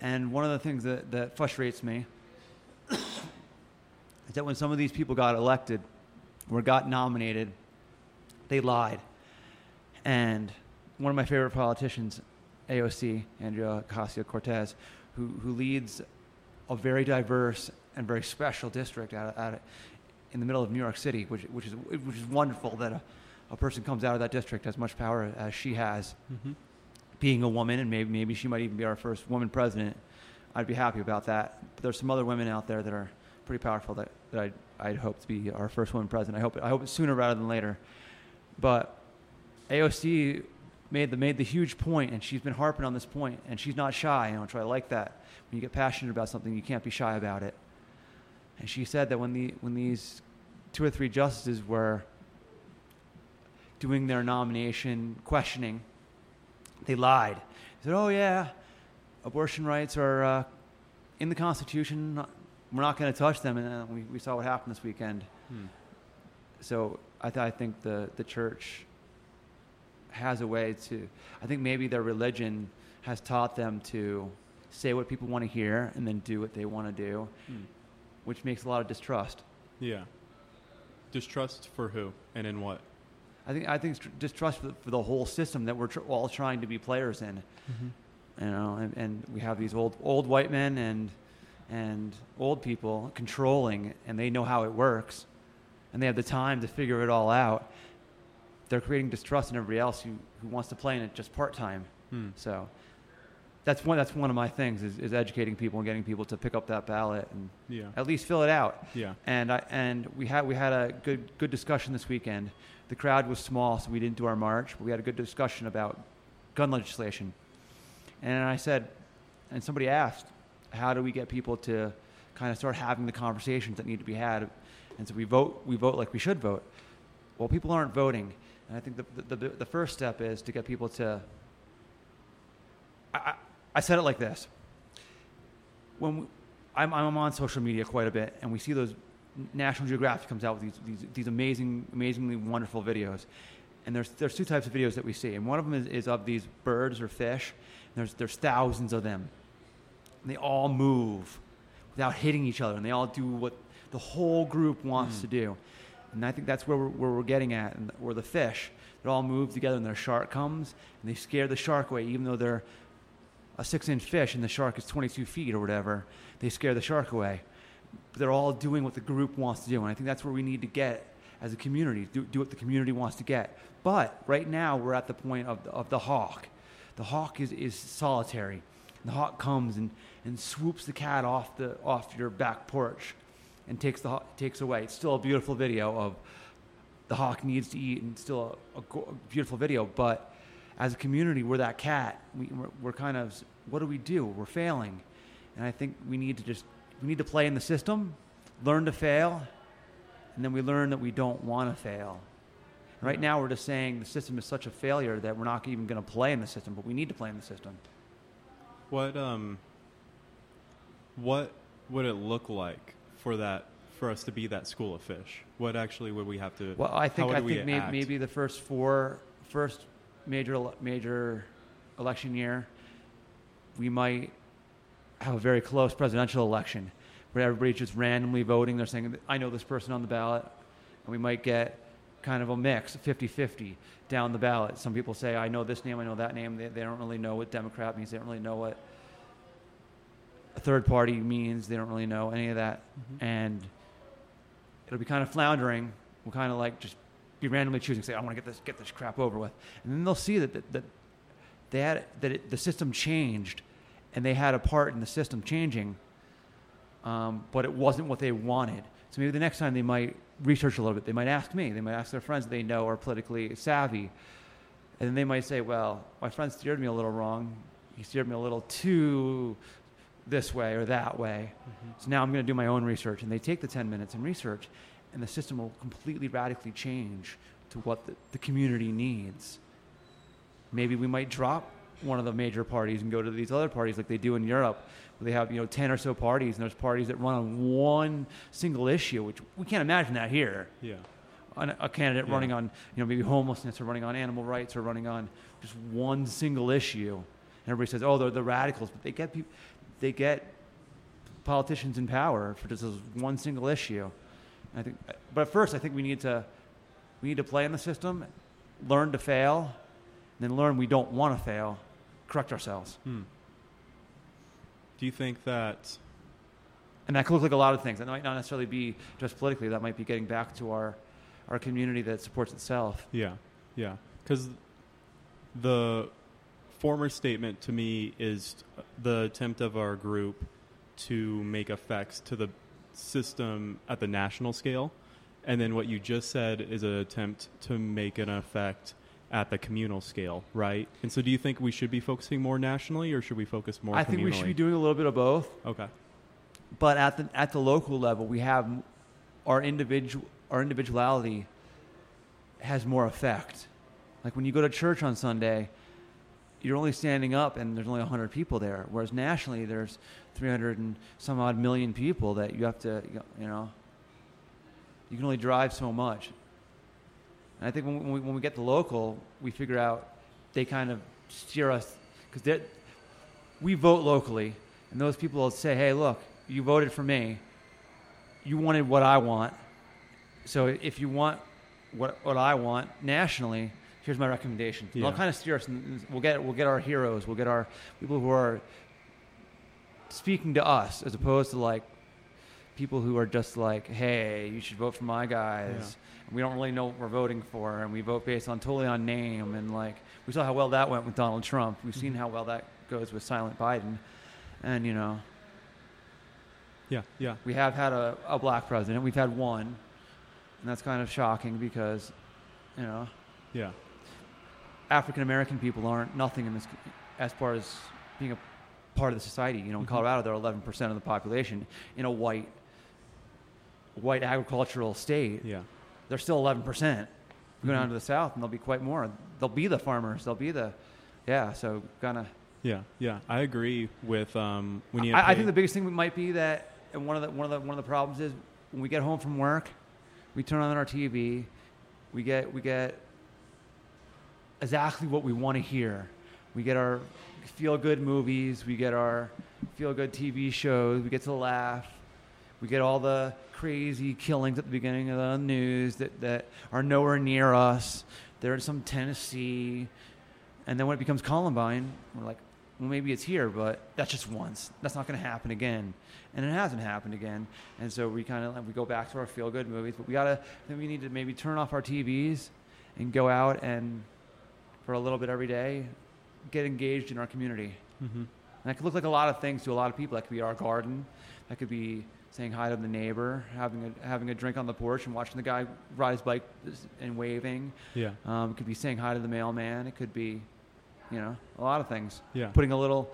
And one of the things that, that frustrates me is that when some of these people got elected or got nominated, they lied. And one of my favorite politicians, AOC, Andrea Ocasio Cortez, who, who leads a very diverse and very special district out, of, out in the middle of New York City, which, which, is, which is wonderful that a, a person comes out of that district as much power as she has Mm-hmm. being a woman, and maybe maybe she might even be our first woman president. I'd be happy about that. But there's some other women out there that are pretty powerful that, that I'd, I'd hope to be our first woman president. I hope I hope it's sooner rather than later. But AOC made the made the huge point, and she's been harping on this point, and she's not shy. You know, I like that. When you get passionate about something, you can't be shy about it. And she said that when the when these two or three justices were doing their nomination questioning, they lied. They said, "Oh yeah, abortion rights are uh, in the Constitution. Not- We're not going to touch them." And uh, we, we saw what happened this weekend. Hmm. So I, th- I think the, the church has a way to. I think maybe their religion has taught them to say what people want to hear and then do what they want to do, Hmm. which makes a lot of distrust. Yeah. Distrust for who and in what? I think I think it's tr- distrust for the, for the whole system that we're tr- all trying to be players in. you know, and, and we have these old old white men and and old people controlling, and they know how it works, and they have the time to figure it all out. They're creating distrust in everybody else who, who wants to play in it just part time. Hmm. So that's one that's one of my things is, is educating people and getting people to pick up that ballot and Yeah. at least fill it out. Yeah. And I and we had we had a good good discussion this weekend. The crowd was small, so we didn't do our march. But we had a good discussion about gun legislation. And I said, and somebody asked, how do we get people to kind of start having the conversations that need to be had? And so we vote we vote like we should vote. Well, people aren't voting, and I think the the, the, the first step is to get people to. I, I, said it like this. When we, I'm, I'm on social media quite a bit, and we see those National Geographic comes out with these, these, these amazing, amazingly wonderful videos. And there's, there's two types of videos that we see. And one of them is, is of these birds or fish. There's, there's thousands of them. And they all move without hitting each other. And they all do what the whole group wants hmm. to do. And I think that's where we're, where we're getting at. And where the fish, they all move together and their shark comes. And they scare the shark away, even though they're a six inch fish and the shark is 22 feet or whatever. They scare the shark away they're all doing what the group wants to do. And I think that's where we need to get as a community, do, do what the community wants to get. But right now, we're at the point of the, of the hawk. The hawk is, is solitary. The hawk comes and, and swoops the cat off, the, off your back porch and takes, the, takes away. It's still a beautiful video of the hawk needs to eat and still a, a a beautiful video. But as a community, we're that cat. We, we're kind of, what do we do? We're failing. And I think we need to just, we need to play in the system, learn to fail, and then we learn that we don't want to fail. Right now, we're just saying the system is such a failure that we're not even going to play in the system, but we need to play in the system. What um what would it look like for that for us to be that school of fish? What actually would we have to Well, I think I think maybe, maybe the first four, first major major election year, we might have a very close presidential election where everybody's just randomly voting. They're saying, "I know this person on the ballot," and we might get kind of a mix, 50-50 down the ballot. Some people say, "I know this name, I know that name." They, they don't really know what Democrat means. They don't really know what a third party means. They don't really know any of that, mm-hmm. and it'll be kind of floundering. We'll kind of like just be randomly choosing, say, I want to get this get this crap over with, and then they'll see that that, that they had that it, the system changed, and they had a part in the system changing, um, but it wasn't what they wanted. So maybe the next time they might research a little bit. They might ask me. They might ask their friends that they know are politically savvy, and then they might say, "Well, my friend steered me a little wrong. He steered me a little too." this way or that way. So now I'm going to do my own research. And they take the 10 minutes and research, and the system will completely radically change to what the, the community needs. Maybe we might drop one of the major parties and go to these other parties like they do in Europe, where they have you know 10 or so parties, and there's parties that run on one single issue, which we can't imagine that here Yeah. on a candidate Yeah. running on, you know, maybe homelessness or running on animal rights or running on just one single issue. And everybody says, oh, they're the radicals, but they get people, they get politicians in power for just this one single issue. And I think, but at first, I think we need to, we need to play in the system, learn to fail, and then learn we don't want to fail, correct ourselves. Hmm. Do you think that And that could look like a lot of things. That might not necessarily be just politically. That might be getting back to our, our community that supports itself. Yeah, yeah. Because the former statement to me is the attempt of our group to make effects to the system at the national scale. And then what you just said is an attempt to make an effect at the communal scale, right? And so do you think we should be focusing more nationally or should we focus more I think we should be doing a little bit of both. Okay. but at the at the local level, we have our individual our individuality has more effect. Like when you go to church on Sunday, you're only standing up and there's only 100 people there, whereas nationally there's 300 and some odd million people that you have to you know you can only drive so much. And I think when we, when we get the local, we figure out they kind of steer us because we vote locally, and those people will say, "Hey, look, you voted for me. You wanted what I want. So if you want what what I want nationally, here's my recommendation. Yeah. They'll kind of steer us. And we'll get we'll get our heroes. We'll get our people who are speaking to us, as opposed to like people who are just like, hey, you should vote for my guys. Yeah. And we don't really know what we're voting for, and we vote based on totally on name. And like we saw how well that went with Donald Trump. We've seen how well that goes with Silent Biden. And you know, Yeah, yeah, we have had a, a black president. We've had one, and that's kind of shocking because, you know, yeah, African American people aren't nothing in this as far as being a part of the society. You know, in Mhm. Colorado, they're 11 percent of the population. In a white white agricultural state, yeah, they're still 11 percent. You go down to the south, and they'll be quite more. They'll be the farmers. They'll be the yeah. So kind of. yeah, yeah. I agree with um, when you. I, I think the biggest thing might be that, and one of the one of the one of the problems is when we get home from work, we turn on our TV, we get we get exactly what we want to hear. We get our feel good movies, we get our feel good TV shows, we get to laugh, we get all the crazy killings at the beginning of the news that, that are nowhere near us. They're in some Tennessee. And then when it becomes Columbine, we're like, well, maybe it's here, but that's just once. That's not going to happen again, and it hasn't happened again. And so we kind of we go back to our feel good movies, but we gotta then we need to maybe turn off our TVs and go out and for a little bit every day get engaged in our community. Mhm. And that could look like a lot of things to a lot of people. That could be our garden. That could be saying hi to the neighbor, having a having a drink on the porch and watching the guy ride his bike and waving. Yeah, Um, it could be saying hi to the mailman. It could be, you know, a lot of things. yeah, Putting a little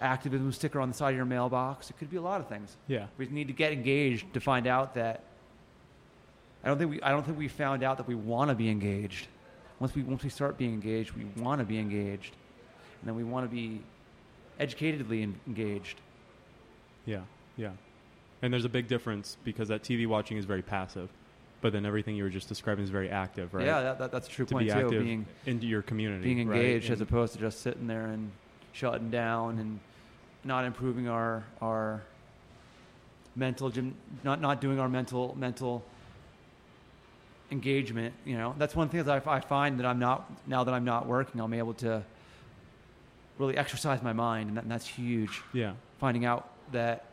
activism sticker on the side of your mailbox. It could be a lot of things. yeah, We need to get engaged to find out that. I don't think we. I don't think we found out that we want to be engaged. Once we once we start being engaged, we want to be engaged, and then we want to be educatedly engaged. yeah, yeah. And there's a big difference because that TV watching is very passive, but then everything you were just describing is very active, right? Yeah, that, that, that's a true to point be too. active Being into your community, being right? engaged as And- opposed to just sitting there and shutting down and not improving our our mental gym not not doing our mental mental engagement you know that's one thing that I, I find that i'm not now that i'm not working i'm able to really exercise my mind and, that, and that's huge yeah, finding out that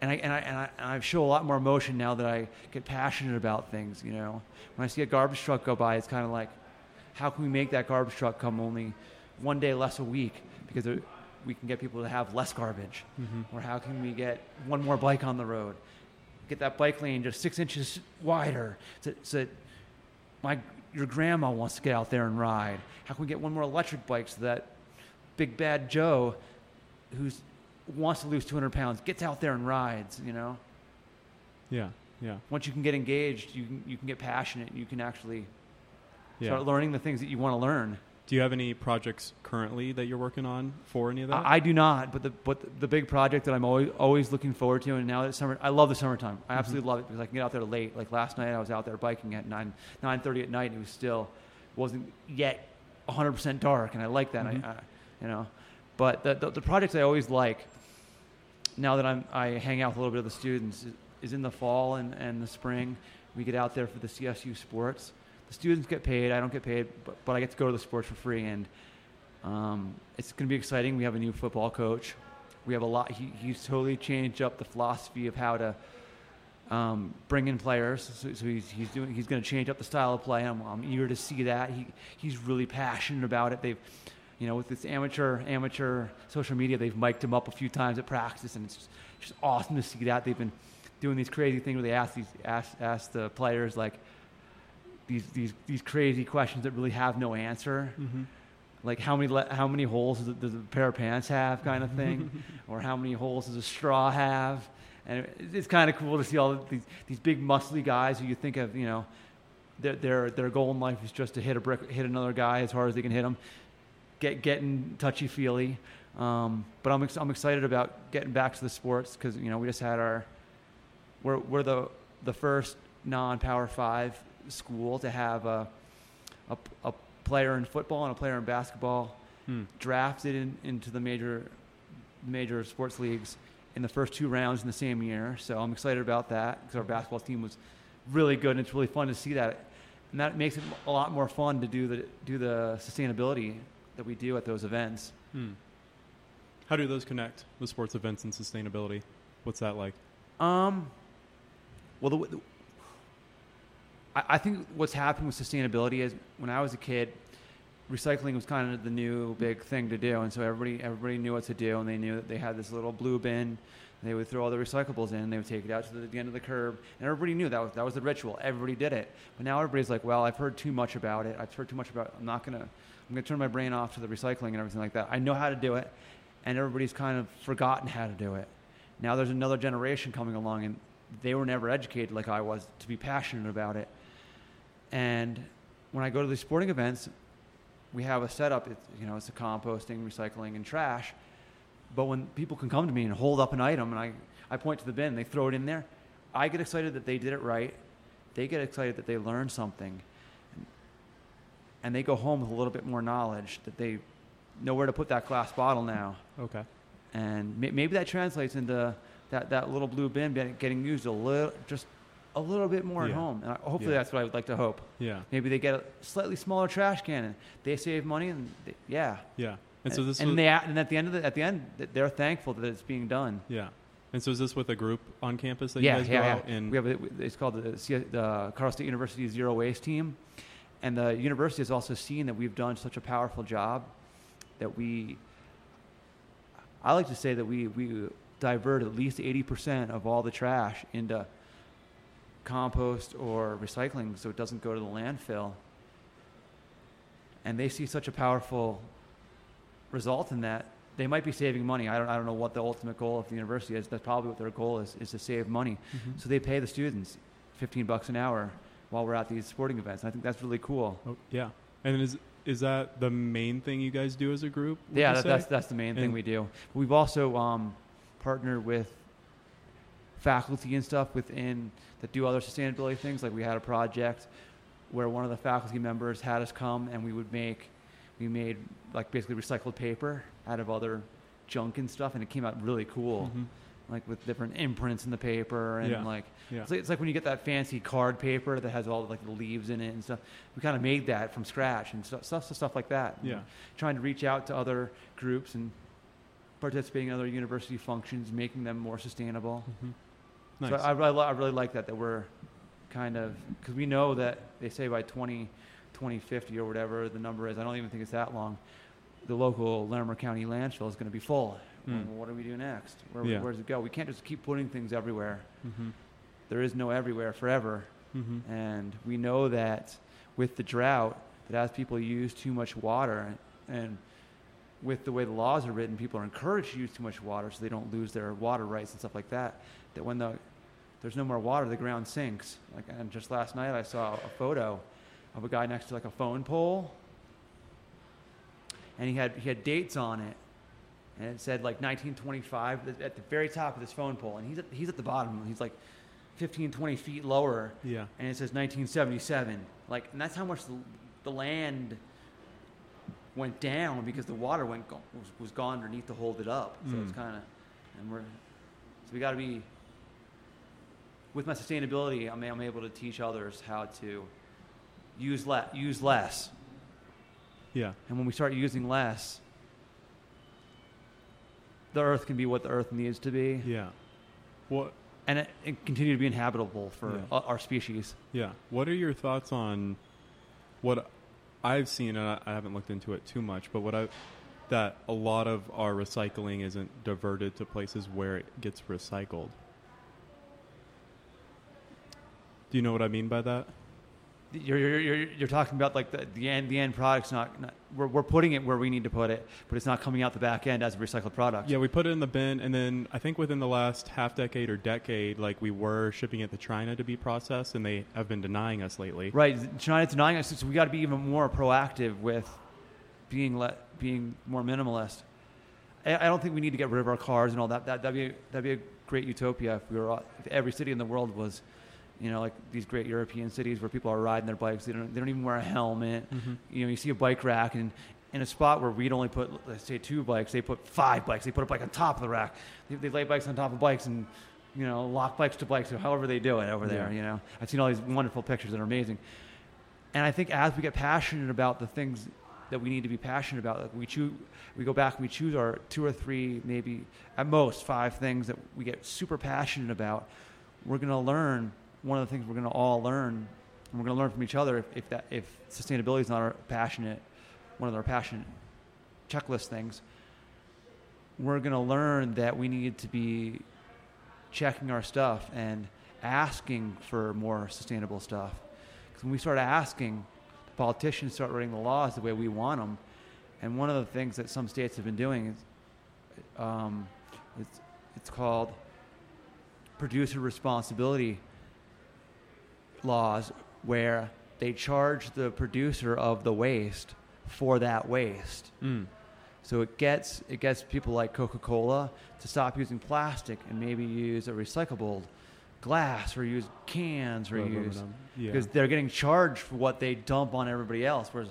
and I, and, I, and, I, and I show a lot more emotion now that I get passionate about things, you know. When I see a garbage truck go by, it's kind of like, how can we make that garbage truck come only one day less a week because there, we can get people to have less garbage? Mhm. Or how can we get one more bike on the road? Get that bike lane just six inches wider so, so that my, your grandma wants to get out there and ride. How can we get one more electric bike so that Big Bad Joe, who's wants to lose 200 pounds, gets out there and rides. You know, yeah, yeah, once you can get engaged, you can you can get passionate. You can actually yeah. start learning the things that you want to learn. Do you have any projects currently that you're working on for any of that? I, I do not, but the but the, the big project that I'm always always looking forward to, and now that it's summer, I love the summertime. I absolutely love it because I can get out there late. Like last night, I was out there biking at nine nine thirty at night. And it was still wasn't yet 100 percent dark, and I like that. Mhm. I, I, you know, but the, the the projects I always like. Now that I'm I hang out with a little bit of the students is, in the fall and, and the spring. We get out there for the CSU sports. The students get paid. I don't get paid, but, but I get to go to the sports for free, and um, it's going to be exciting. We have a new football coach. We have a lot. He, he's totally changed up the philosophy of how to um, bring in players. So, so he's, he's doing. He's going to change up the style of play. I'm, I'm eager to see that. He he's really passionate about it. They've, you know, with this amateur amateur social media, they've mic'd him up a few times at practice, and it's just, just awesome to see that. They've been doing these crazy things where they ask these ask ask the players like these these these crazy questions that really have no answer mm-hmm. like how many le- how many holes does a, does a pair of pants have kind of thing or how many holes does a straw have and it, it's kind of cool to see all these these big muscly guys who you think of you know their their their goal in life is just to hit a brick hit another guy as hard as they can hit him get getting touchy feely um, but I'm ex- I'm excited about getting back to the sports because you know we just had our we're we're the the first non power five school to have a, a a player in football and a player in basketball Hmm. drafted in, into the major major sports leagues in the first two rounds in the same year. So I'm excited about that because our basketball team was really good and it's really fun to see that. and that makes it a lot more fun to do the do the sustainability that we do at those events. Hmm. How do those connect? The sports events and sustainability. What's that like? Um, well, the, the, I, I think what's happened with sustainability is when I was a kid, recycling was kind of the new big thing to do, and so everybody everybody knew what to do, and they knew that they had this little blue bin. They would throw all the recyclables in, and they would take it out to the, the end of the curb, and everybody knew that was that was the ritual. Everybody did it, but now everybody's like, "Well, I've heard too much about it. I've heard too much about. It. I'm not gonna. I'm gonna turn my brain off to the recycling and everything like that. I know how to do it, and everybody's kind of forgotten how to do it. Now there's another generation coming along, and they were never educated like I was to be passionate about it. And when I go to these sporting events, we have a setup. It's, you know, it's a composting, recycling, and trash. But when people can come to me and hold up an item, and I, I point to the bin, they throw it in there, I get excited that they did it right. They get excited that they learned something. And they go home with a little bit more knowledge that they know where to put that glass bottle now. Okay. And may, maybe that translates into that, that little blue bin getting used a little, just a little bit more Yeah. at home. And hopefully Yeah. that's what I would like to hope. Yeah. Maybe they get a slightly smaller trash can and they save money and they, yeah. Yeah. And so this and was, they and at the end of the, at the end they're thankful that it's being done. yeah. And so is this with a group on campus that yeah, you guys yeah, go yeah. out and we have a, it's called the, the Colorado State University Zero Waste Team, and the university has also seen that we've done such a powerful job that we. I like to say that we we divert at least eighty percent of all the trash into compost or recycling, so it doesn't go to the landfill. And they see such a powerful result in that they might be saving money. I don't, I don't know what the ultimate goal of the university is. That's probably what their goal is, is to save money. Mhm. So they pay the students 15 bucks an hour while we're at these sporting events. I think that's really cool. Oh, yeah. And is is that the main thing you guys do as a group? yeah, that, that's, that's the main thing we do. We've also um, partnered with faculty and stuff within that do other sustainability things. Like we had a project where one of the faculty members had us come and we would make, we made like basically recycled paper out of other junk and stuff, and it came out really cool. Mhm. Like with different imprints in the paper and Yeah. like Yeah. It's like, it's like when you get that fancy card paper that has all like the leaves in it and stuff. We kind of made that from scratch and stuff, stuff, stuff like that. Yeah. Trying to reach out to other groups and participating in other university functions, making them more sustainable. Mhm. Nice. So I, really, I really like that that we're kind of because we know that they say by 20, 2050 or whatever the number is. I don't even think it's that long. The local Larimer County landfill is going to be full. Mm. Well, what do we do next? Where, Yeah. where does it go? We can't just keep putting things everywhere Mhm. there is no everywhere forever. Mhm. And we know that with the drought, that as people use too much water, and with the way the laws are written, people are encouraged to use too much water so they don't lose their water rights and stuff like that. That when the there's no more water, the ground sinks. Like, and just last night, I saw a photo of a guy next to like a phone pole, and he had he had dates on it, and it said like 1925 at the very top of this phone pole, and he's at, he's at the bottom. He's like 15, 20 feet lower, Yeah. and it says 1977. Like, and that's how much the, the land went down because the water went go- was, was gone underneath to hold it up. So it's Mm. kind of, and we're, so we got to be. With my sustainability, I'm, I'm able to teach others how to use le- use less, Yeah. and when we start using less, the earth can be what the earth needs to be, Yeah. What and it, it continue to be inhabitable for Yeah. our species. Yeah. What are your thoughts on what I've seen, and I, I haven't looked into it too much, but what I that a lot of our recycling isn't diverted to places where it gets recycled. Do you know what I mean by that? You're, you're, you're, you're talking about like the, the end the end product's not, not we're, we're putting it where we need to put it, but it's not coming out the back end as a recycled product. Yeah, we put it in the bin, and then I think within the last half decade or decade, like we were shipping it to China to be processed, and they have been denying us lately. Right. China's denying us, so we got to be even more proactive with being let being more minimalist. I, I don't think we need to get rid of our cars and all that. That that'd be that'd be a great utopia if we were all- if every city in the world was, you know, like these great European cities where people are riding their bikes. They don't they don't even wear a helmet. Mhm. You know, you see a bike rack and. In a spot where we'd only put, let's say, two bikes, they put five bikes. They put a bike on top of the rack. They, they lay bikes on top of bikes and, you know, lock bikes to bikes, or however they do it over there. You know, I've seen all these wonderful pictures that are amazing and I think as we get passionate about the things that we need to be passionate about, like we choose, we go back and we choose our two or three, maybe at most five things that we get super passionate about. We're going to learn. One of the things we're going to all learn, and we're going to learn from each other if, if that if sustainability is not our passionate, one of our passionate checklist things. We're going to learn that we need to be checking our stuff and asking for more sustainable stuff. Because when we start asking, the politicians start writing the laws the way we want them. And one of the things that some states have been doing is um, it's, it's called producer responsibility laws, where they charge the producer of the waste for that waste. Mm. So it gets it gets people like Coca-Cola to stop using plastic and maybe use a recyclable glass or use cans or use Aluminum. Yeah. because they're getting charged for what they dump on everybody else. Whereas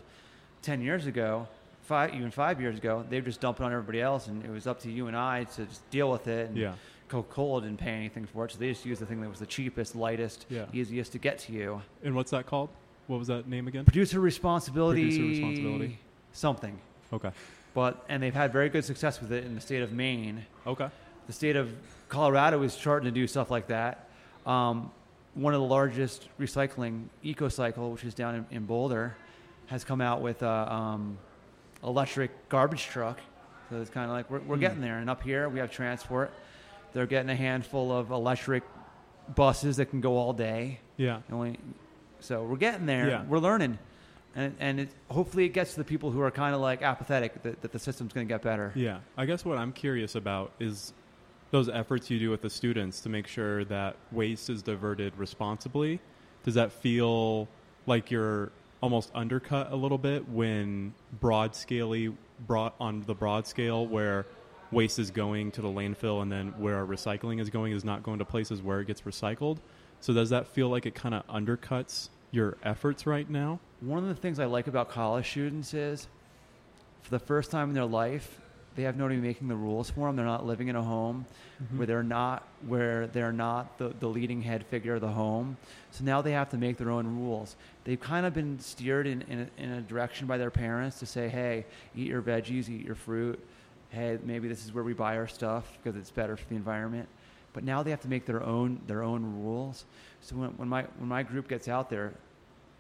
ten years ago, five even five years ago, they were just dump it on everybody else, and it was up to you and I to just deal with it. And Yeah. Coca-Cola didn't pay anything for it, so they just used the thing that was the cheapest, lightest, Yeah. easiest to get to you. And what's that called? What was that name again? Producer responsibility. Producer responsibility. Something. Okay. But and they've had very good success with it in the state of Maine. Okay. The state of Colorado is starting to do stuff like that. Um, one of the largest recycling, Eco-Cycle, which is down in, in Boulder, has come out with a um, electric garbage truck. So it's kind of like we're, we're Hmm. getting there. And up here, we have Transfort. They're getting a handful of electric buses that can go all day. Yeah. Only, so we're getting there. Yeah. We're learning, and and it, hopefully it gets to the people who are kind of like apathetic that, that the system's going to get better. Yeah. I guess what I'm curious about is those efforts you do with the students to make sure that waste is diverted responsibly. Does that feel like you're almost undercut a little bit when broad scaley brought on the broad scale where waste is going to the landfill and then where our recycling is going is not going to places where it gets recycled? So does that feel like it kind of undercuts your efforts right now? One of the things I like about college students is, for the first time in their life, they have nobody making the rules for them. They're not living in a home mm-hmm. where they're not where they're not the, the leading head figure of the home. So now they have to make their own rules. They've kind of been steered in, in, a, in a direction by their parents to say, hey, eat your veggies, eat your fruit. Hey, maybe this is where we buy our stuff because it's better for the environment. But now they have to make their own their own rules. So when, when my when my group gets out there,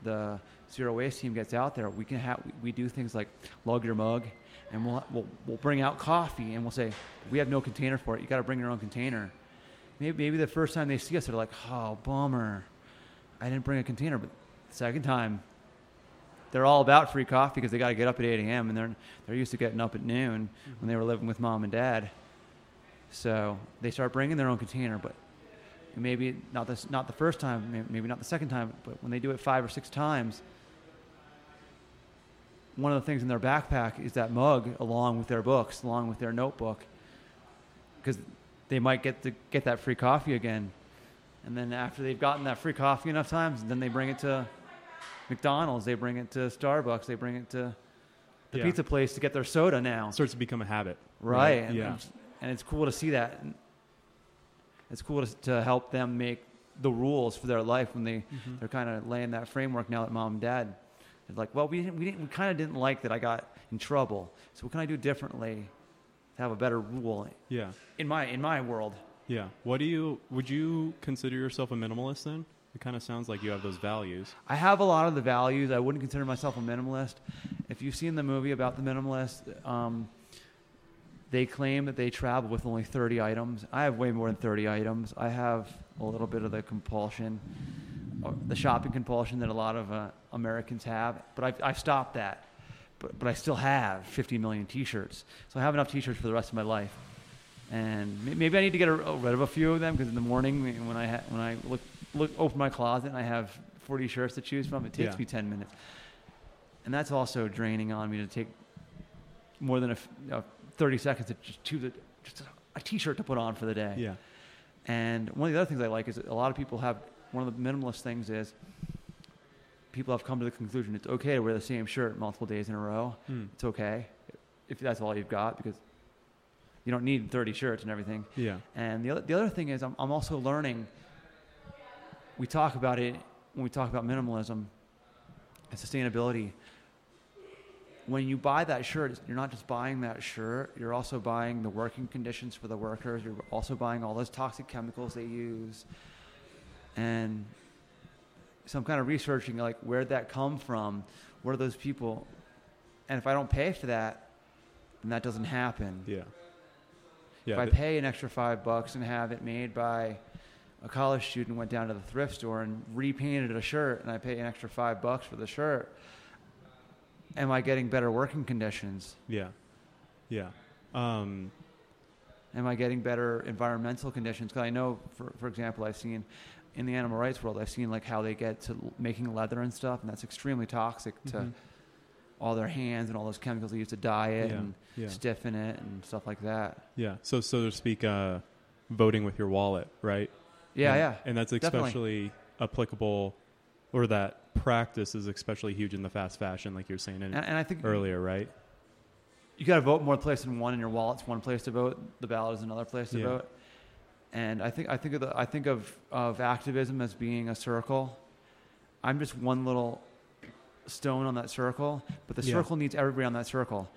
the zero waste team gets out there, we can have we do things like lug your mug, and we'll we'll, we'll bring out coffee, and we'll say we have no container for it. You got to bring your own container. Maybe maybe the first time they see us, they're like, oh bummer, I didn't bring a container. But the second time, they're all about free coffee because they got to get up at 8 a.m. and they're they're used to getting up at noon when they were living with mom and dad. So they start bringing their own container, but maybe not this not the first time, maybe not the second time, but when they do it five or six times, one of the things in their backpack is that mug along with their books, along with their notebook, because they might get to get that free coffee again, and then after they've gotten that free coffee enough times, then they bring it to McDonald's, they bring it to Starbucks, they bring it to the Yeah. pizza place to get their soda now. It starts to become a habit. Right. And, Yeah. and it's cool to see that. And It's cool to, to help them make the rules for their life when they Mm-hmm. they're kind of laying that framework now that mom and dad are like, well, we didn't, we didn't, we kind of didn't like that I got in trouble. So what can I do differently to have a better rule Yeah. in my in my world? Yeah. What do you would you consider yourself a minimalist then? It kind of sounds like you have those values. I have a lot of the values. I wouldn't consider myself a minimalist. If you've seen the movie about the minimalist, um, they claim that they travel with only 30 items. I have way more than 30 items. I have a little bit of the compulsion, the shopping compulsion that a lot of uh, Americans have, but I've, I've stopped that. But, but I still have 50 million T-shirts, so I have enough T-shirts for the rest of my life. And maybe I need to get rid of a few of them because in the morning when I ha- when I look look open my closet and I have 40 shirts to choose from, it takes Yeah. me 10 minutes, and that's also draining on me to take more than a, uh, 30 seconds to just choose a, just a, a T-shirt to put on for the day. Yeah. And one of the other things I like is that a lot of people have one of the minimalist things is people have come to the conclusion it's okay to wear the same shirt multiple days in a row. Hmm. It's okay if that's all you've got because you don't need 30 shirts and everything. Yeah. And the other, the other thing is, I'm, I'm also learning. We talk about it when we talk about minimalism. and sustainability. When you buy that shirt, you're not just buying that shirt, you're also buying the working conditions for the workers, you're also buying all those toxic chemicals they use. And so I'm kind of researching like where'd that come from? What are those people? And if I don't pay for that, then that doesn't happen. Yeah. If I pay an extra five bucks and have it made by a college student went down to the thrift store and repainted a shirt and I pay an extra five bucks for the shirt, am I getting better working conditions? yeah. Yeah. Um, Am I getting better environmental conditions? Because I know, for, for example, I've seen in the animal rights world, I've seen like how they get to making leather and stuff, and that's extremely toxic to Mhm. all their hands and all those chemicals they use to dye it Yeah, and yeah. stiffen it and stuff like that. Yeah. So, so to speak, uh, voting with your wallet, right? Yeah, and, yeah. And that's Definitely. especially applicable, or that practice is especially huge in the fast fashion, like you were saying in, And, and I think earlier, right? you got to vote more places than one, in your wallet's one place to vote. The ballot is another place to Yeah. vote. And I think I think of the, I think of of activism as being a circle. I'm just one little stone on that circle, but the Yeah. circle needs everybody on that circle.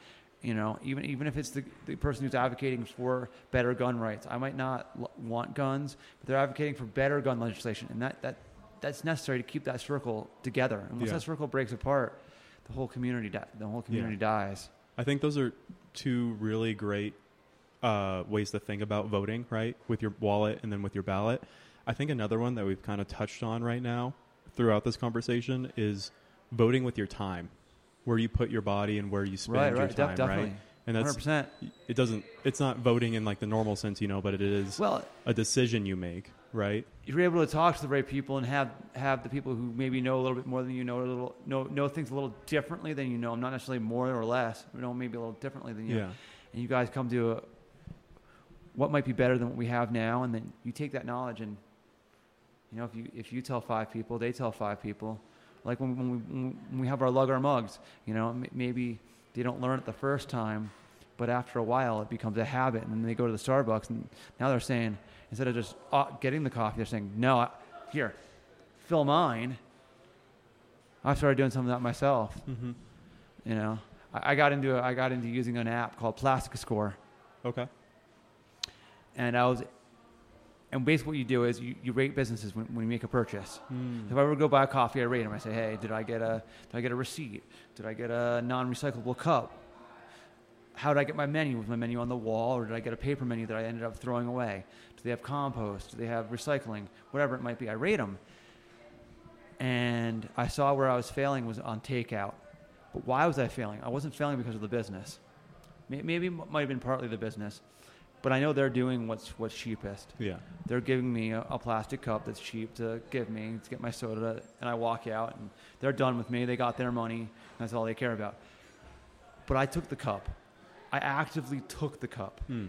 You know, even even if it's the, the person who's advocating for better gun rights, I might not l- want guns, but they're advocating for better gun legislation, and that that that's necessary to keep that circle together. And once Yeah. that circle breaks apart, the whole community di- the whole community dies. I think those are two really great uh, ways to think about voting, right? With your wallet and then with your ballot. I think another one that we've kind of touched on right now throughout this conversation is voting with your time, where you put your body and where you spend Right, your right, time, def- definitely. right? And that's 100%. it. Doesn't it's not voting in like the normal sense, you know, but it is Well, a decision you make, right? if you're able to talk to the right people and have have the people who maybe know a little bit more than you know, a little know know things a little differently than you know, not necessarily more or less, but know maybe a little differently than you. Yeah, And you guys come to a, what might be better than what we have now, and then you take that knowledge and you know if you if you tell five people, they tell five people. Like when, when we when we have our lug our mugs, you know, m- maybe they don't learn it the first time, but after a while it becomes a habit, and then they go to the Starbucks, and now they're saying instead of just uh, getting the coffee, they're saying, "No, I, here, fill mine." I started doing some of that myself. mm-hmm. You know, I, I got into I got into using an app called Plastic Score, okay, and I was, and basically what you do is you, you rate businesses when, when you make a purchase. Hmm. If I were to go buy a coffee, I rate them. I say, hey, did I get a did I get a receipt? Did I get a non-recyclable cup? How did I get my menu? Was my menu on the wall, or did I get a paper menu that I ended up throwing away? Do they have compost? Do they have recycling? Whatever it might be, I rate them. And I saw where I was failing was on takeout. But why was I failing? I wasn't failing because of the business. Maybe it might have been partly the business, but I know they're doing what's what's cheapest yeah, they're giving me a, a plastic cup that's cheap to give me to get my soda, and I walk out, and they're done with me. They got their money. And that's all they care about. But I took the cup. I actively took the cup. Hmm.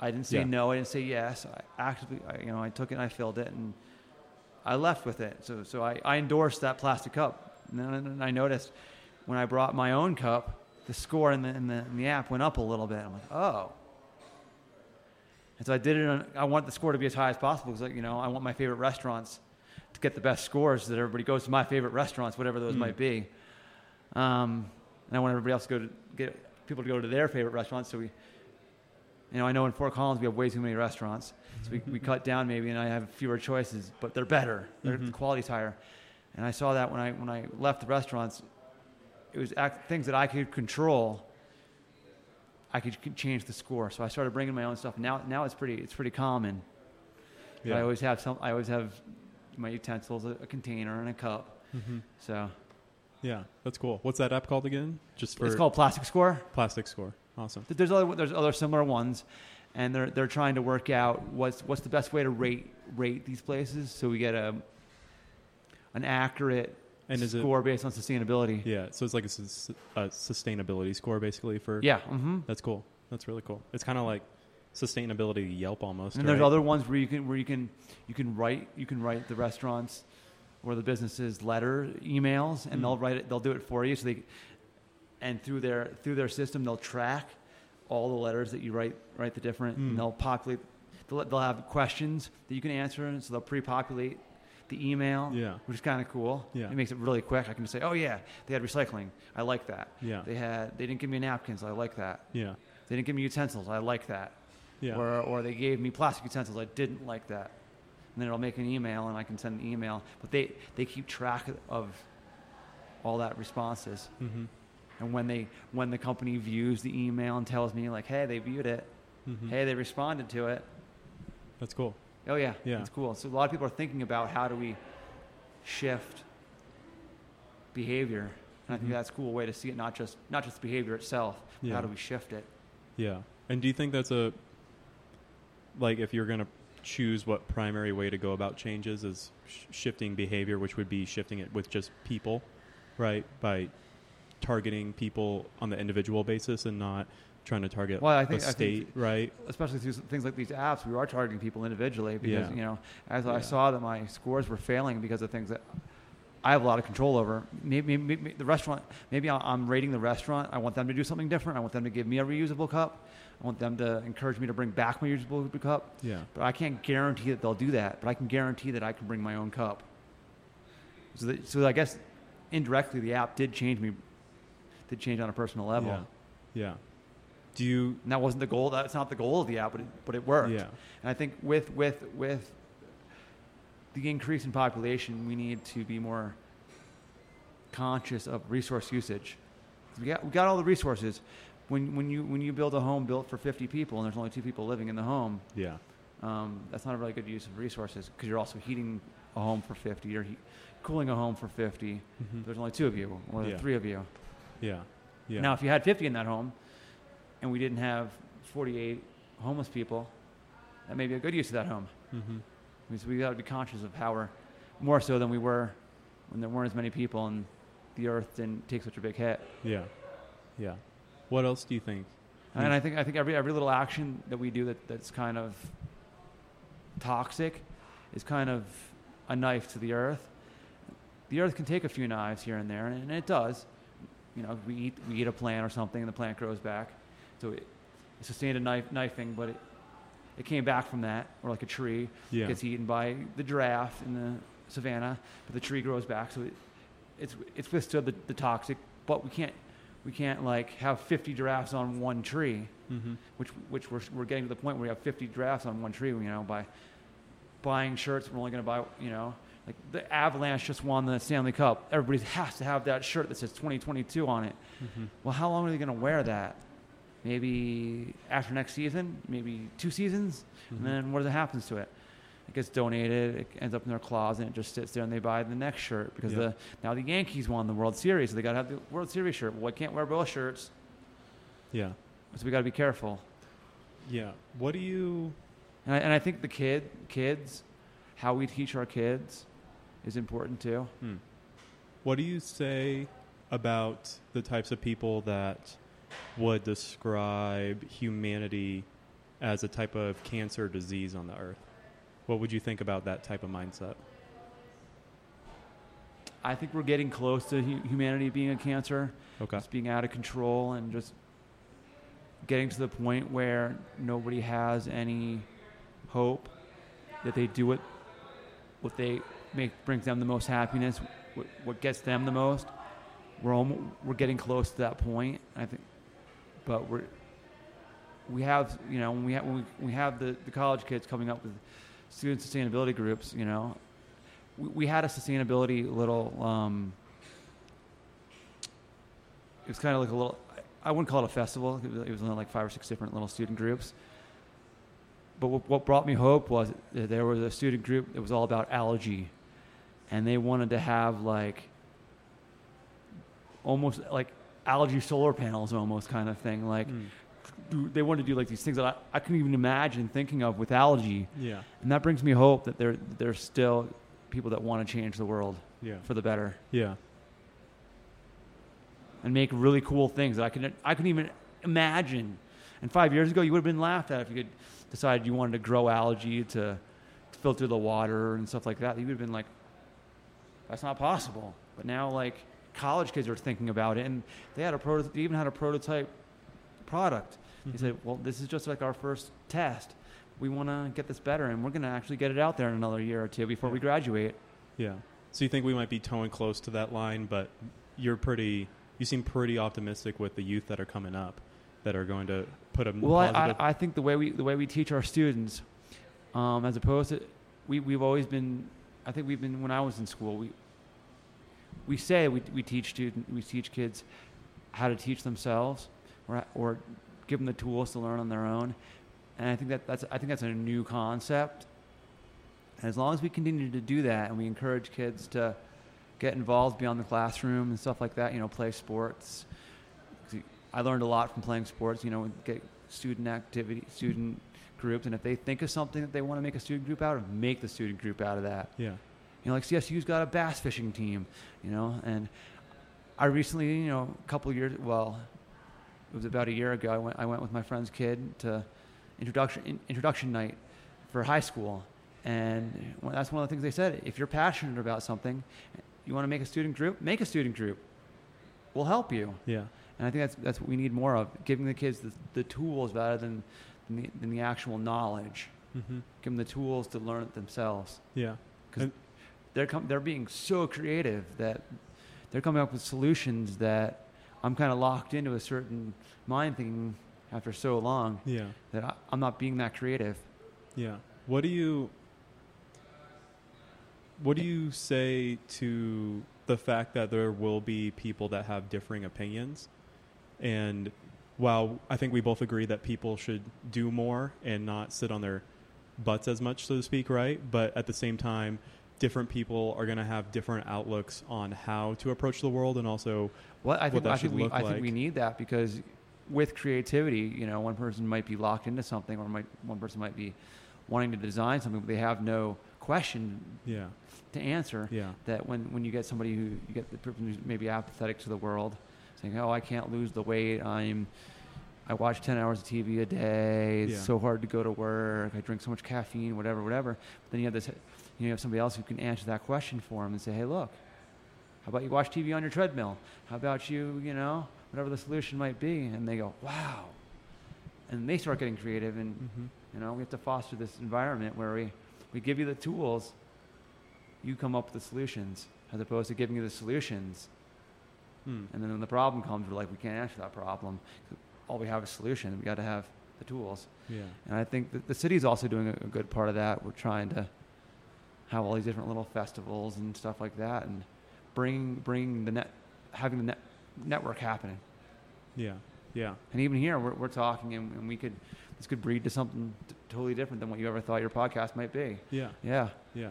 I didn't say Yeah. no. I didn't say yes. I actively, I, you know, I took it and I filled it, and I left with it. So, so I, I endorsed that plastic cup. And then and I noticed when I brought my own cup, the score in the, in the, in the app went up a little bit. I'm like, oh. And so I did it. On, I want the score to be as high as possible because, you know, I want my favorite restaurants to get the best scores so that everybody goes to my favorite restaurants, whatever those Mm. might be. Um, and I want everybody else to go to get people to go to their favorite restaurants. So we, you know, I know in Fort Collins we have way too many restaurants, so we, we cut down maybe, and I have fewer choices, but they're better. Their Mhm. the quality's higher. And I saw that when I when I left the restaurants, it was act, things that I could control. I could change the score, so I started bringing my own stuff. Now, now it's pretty it's pretty common. But I always have some. I always have my utensils, a, a container, and a cup. hmm So Yeah, that's cool. What's that app called again? Just for it's called Plastic Score. Plastic Score. Awesome. There's other there's other similar ones, and they're they're trying to work out what's what's the best way to rate rate these places so we get a an accurate And is it score based on sustainability. Yeah, so it's like a, a sustainability score basically for. Yeah. Mm-hmm. that's cool. That's really cool. It's kind of like sustainability Yelp almost. And there's other ones where you can where you can you can write you can write the restaurants or the businesses letter emails and Mm. they'll write it they'll do it for you so they and through their through their system they'll track all the letters that you write write the different Mm. and they'll populate they'll, they'll have questions that you can answer and so they'll pre-populate the email, Yeah. which is kind of cool. Yeah. It makes it really quick. I can just say, oh yeah, they had recycling. I like that. Yeah. They had they didn't give me napkins. I like that. Yeah. They didn't give me utensils. I like that. Yeah. Or or they gave me plastic utensils. I didn't like that. And then it'll make an email, and I can send an email. But they they keep track of all that responses. mm-hmm. And when they when the company views the email and tells me like, hey, they viewed it. Mm-hmm. Hey, they responded to it. That's cool. Oh yeah, Yeah. it's cool. So a lot of people are thinking about how do we shift behavior, and I think Mhm. that's a cool way to see it. Not just not just behavior itself. but Yeah. How do we shift it? Yeah. And do you think that's a like if you're going to choose what primary way to go about changes is sh- shifting behavior, which would be shifting it with just people, right? By targeting people on the individual basis and not trying to target Well, I think- a state, think- right? Especially through things like these apps, we are targeting people individually because Yeah. you know, as Yeah. I saw that my scores were failing because of things that I have a lot of control over. Maybe, maybe, maybe the restaurant. Maybe I'm rating the restaurant. I want them to do something different. I want them to give me a reusable cup. I want them to encourage me to bring back my reusable cup. Yeah. But I can't guarantee that they'll do that. But I can guarantee that I can bring my own cup. So, that, so I guess indirectly, the app did change me. Did change on a personal level. Yeah. Yeah. Do you And that wasn't the goal. That's not the goal of the app, but it, but it worked. Yeah. And I think with with with the increase in population, we need to be more conscious of resource usage. We got we got all the resources. When when you when you build a home built for 50 people and there's only two people living in the home, Yeah. um, that's not a really good use of resources because you're also heating a home for 50. You're he- cooling a home for 50. Mhm. There's only two of you or Yeah. three of you. Yeah. Yeah. Now, if you had 50 in that home, and we didn't have 48 homeless people, that may be a good use of that home. Mhm. Because we got to be conscious of how we're more so than we were when there weren't as many people and the earth didn't take such a big hit. Yeah. Yeah. What else do you think? And I think I think every every little action that we do that, that's kind of toxic is kind of a knife to the earth. The earth can take a few knives here and there, and it does. You know, we eat we eat a plant or something, and the plant grows back. So it, it sustained a knife knifing, but it it came back from that, or like a tree Yeah. gets eaten by the giraffe in the savannah, but the tree grows back, so it, it's it's withstood the, the toxic. But we can't we can't like have 50 giraffes on one tree, Mm-hmm. which which we're we're getting to the point where we have 50 giraffes on one tree. You know, by buying shirts, we're only going to buy you know. Like the Avalanche just won the Stanley Cup. Everybody has to have that shirt that says 2022 on it. Mm-hmm. Well, how long are they going to wear that? Maybe after next season, maybe two seasons, Mm-hmm. and then what happens to it? It gets donated. It ends up in their closet. and It just sits there, and they buy the next shirt because Yeah. the now the Yankees won the World Series, so they got to have the World Series shirt. Well, I can't wear both shirts, Yeah. so we got to be careful. Yeah. What do you? And I, and I think the kid, kids, how we teach our kids, is important too. Hmm. What do you say about the types of people that would describe humanity as a type of cancer disease on the earth? What would you think about that type of mindset? I think we're getting close to humanity being a cancer. Okay. just being out of control and just getting to the point where nobody has any hope that they do it what they make brings them the most happiness what, what gets them the most we're almost, we're getting close to that point i think but we're we have you know when we have when we, we have the, the college kids coming up with student sustainability groups you know we, we had a sustainability little um, it was kind of like a little i wouldn't call it a festival it was, only like five or six different little student groups. But what, brought me hope was there was a student group that was all about algae and they wanted to have like almost like algae solar panels almost kind of thing like do- they wanted to do like these things that I, I couldn't even imagine thinking of with algae Yeah. and that brings me hope that there there's still people that want to change the world Yeah. for the better Yeah. and make really cool things that I could I couldn't even imagine. And five years ago, you would have been laughed at if you could decide you wanted to grow algae to, to filter the water and stuff like that. You would have been like, "That's not possible." But now, like college kids are thinking about it, and they had a proto- They even had a prototype product. They Mhm. said, "Well, this is just like our first test. We want to get this better, and we're going to actually get it out there in another year or two before we graduate." Yeah. So you think we might be towing close to that line, but you're pretty. You seem pretty optimistic with the youth that are coming up, that are going to put a Well. I, I think the way we the way we teach our students, um, as opposed to, we we've always been. I think we've been when I was in school. We we say we, we teach student we teach kids how to teach themselves, or or give them the tools to learn on their own, and I think that that's I think that's a new concept. And as long as we continue to do that, and we encourage kids to get involved beyond the classroom and stuff like that, you know, play sports I learned a lot from playing sports. You know, get student activity, student groups, and if they think of something that they want to make a student group out of, make the student group out of that. yeah. You know, like CSU's got a bass fishing team, you know, and I recently, you know, a couple of years, well, it was about a year ago. I went, I went with my friend's kid to introduction in, introduction night for high school, and that's one of the things they said. If you're passionate about something, you want to make a student group, make a student group. We'll help you. Yeah. And I think that's that's what we need more of, giving the kids the, the tools rather than, than, the, than the actual knowledge. Mm-hmm. Give them the tools to learn it themselves. Yeah. Because they're com- they're being so creative that they're coming up with solutions that I'm kind of locked into a certain mind thinking after so long Yeah. that I, I'm not being that creative. Yeah. What do you What do you say to the fact that there will be people that have differing opinions? And while I think we both agree that people should do more and not sit on their butts as much, so to speak, right? But at the same time, different people are going to have different outlooks on how to approach the world and also Well, I What think I think we I think we need that because with creativity, you know, one person might be locked into something, or might one person might be wanting to design something, but they have no question yeah to answer. yeah That when, when you get somebody who you get the person who's maybe apathetic to the world, saying, "Oh, I can't lose the weight. I'm I watch ten hours of TV a day. It's Yeah. so hard to go to work. I drink so much caffeine, whatever, whatever." But then you have this, you have somebody else who can answer that question for them and say, "Hey, look, how about you watch TV on your treadmill? How about you, you know, whatever the solution might be?" And they go, "Wow," and they start getting creative and mm-hmm. you know, we have to foster this environment where we, we give you the tools, you come up with the solutions, as opposed to giving you the solutions. hmm. And then when the problem comes, we're like, we can't answer that problem. All we have is solution. We got to have the tools. yeah And I think that the city's also doing a, a good part of that. We're trying to have all these different little festivals and stuff like that, and bring bring the net, having the net, network happening. yeah yeah And even here, we're, we're talking, and, and we could this could breed to something t- totally different than what you ever thought your podcast might be. yeah Yeah. yeah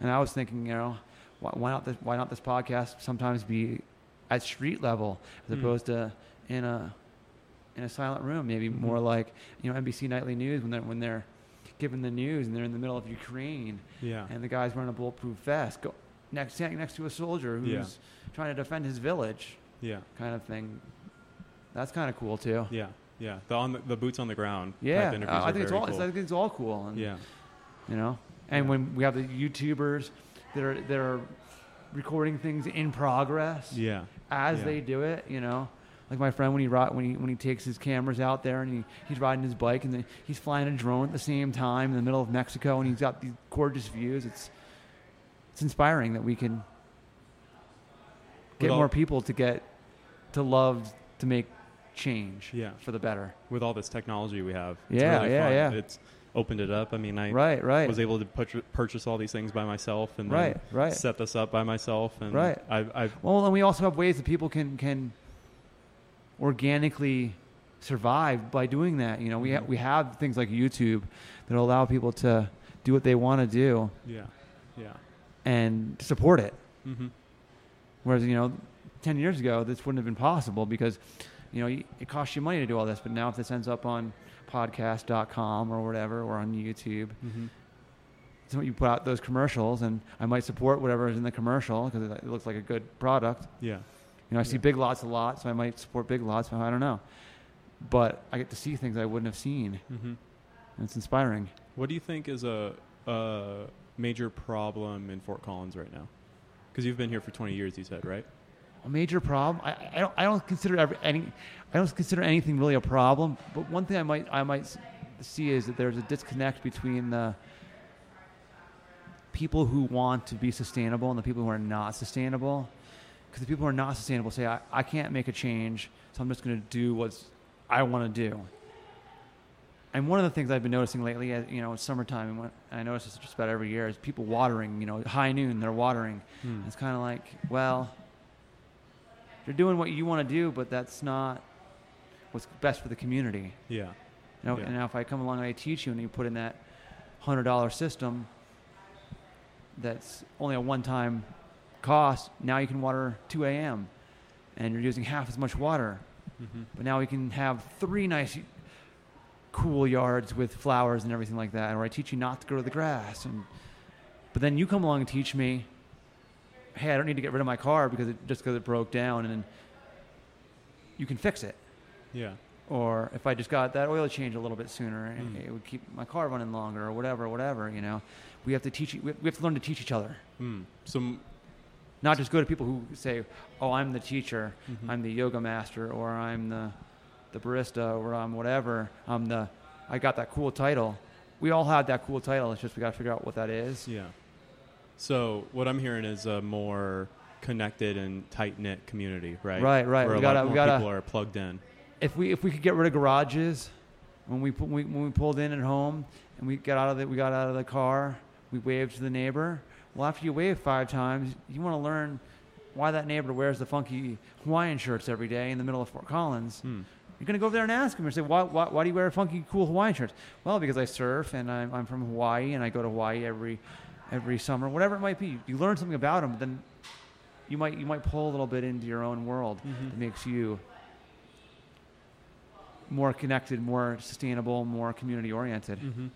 And I was thinking, you know, why, why not this? Why not this podcast sometimes be at street level as Hmm. opposed to in a in a silent room? Maybe Mhm. more like you know NBC nightly news when they're when they're giving the news and they're in the middle of Ukraine yeah and the guy's wearing a bulletproof vest, go next standing next to a soldier who's Yeah. trying to defend his village, yeah kind of thing. That's kind of cool too. yeah yeah the on the, the boots on the ground Yeah, interviews I think it's all. cool. I think it's all cool. And, yeah you know and Yeah. when we have the youtubers that are that are recording things in progress yeah as Yeah. they do it you know like my friend when he when he when he takes his cameras out there and he, he's riding his bike and then he's flying a drone at the same time in the middle of Mexico and he's got these gorgeous views it's it's inspiring that we can get all- more people to get to love to make change Yeah. for the better with all this technology we have it's Yeah, really yeah, fun. yeah. it's opened it up i mean i right right was able to purch- purchase all these things by myself and right right set this up by myself and Right. I've, I've Well, and we also have ways that people can can organically survive by doing that. You know, we ha- Mhm. we have things like YouTube that allow people to do what they want to do yeah yeah and support it. mm-hmm. Whereas you know, ten years ago, this wouldn't have been possible because you know it costs you money to do all this. But now, if this ends up on podcast.com or whatever or on YouTube, Mm-hmm. so you put out those commercials, and I might support whatever is in the commercial because it, it looks like a good product. yeah You know, I see Big Lots a lot, so I might support Big Lots. I don't know, but I get to see things I wouldn't have seen, mm-hmm. and it's inspiring. what do you think is a, a major problem in fort collins right now because you've been here for 20 years you said right A major problem. I, I don't. I don't consider every, any. I don't consider anything really a problem. But one thing I might I might see is that there's a disconnect between the people who want to be sustainable and the people who are not sustainable. Because the people who are not sustainable say, I, I can't make a change, so I'm just going to do what I want to do. And one of the things I've been noticing lately, you know, it's summertime, and, I notice this just about every year, is people watering. You know, high noon, they're watering. Hmm. It's kind of like, well, you're doing what you want to do, but that's not what's best for the community. Yeah. You know, Yeah. and now if I come along and I teach you, and you put in that hundred dollar system, that's only a one time cost. Now you can water 2 a.m. and you're using half as much water. hmm But now we can have three nice, cool yards with flowers and everything like that. Or I teach you not to grow the grass, and but then you come along and teach me, hey, I don't need to get rid of my car because it just because it broke down, and you can fix it. Yeah. Or if I just got that oil change a little bit sooner, it- Mm. it would keep my car running longer, or whatever, whatever. You know, we have to teach. We have to learn to teach each other, Hmm. Some. Not just go to people who say, "Oh, I'm the teacher." mhm. I'm the yoga master or I'm the the barista or I'm whatever. I'm the I got that cool title. We all have that cool title. It's just we got to figure out what that is. Yeah. So what I'm hearing is a more connected and tight knit community, right? Right, right. Where We a lot gotta- we gotta- people are plugged in. If we if we could get rid of garages when we, pu- we when we pulled in at home and we got out of the we got out of the car, we waved to the neighbor. Well, after you wave five times, you want to learn why that neighbor wears the funky Hawaiian shirts every day in the middle of Fort Collins. Hmm. You're going to go over there and ask him and say, why, why, why do you wear funky, cool Hawaiian shirts? Well, because I surf and I'm, I'm from Hawaii and I go to Hawaii every, every summer, whatever it might be. You learn something about him, then you might, you might pull a little bit into your own world Mhm. that makes you more connected, more sustainable, more community oriented. Mhm.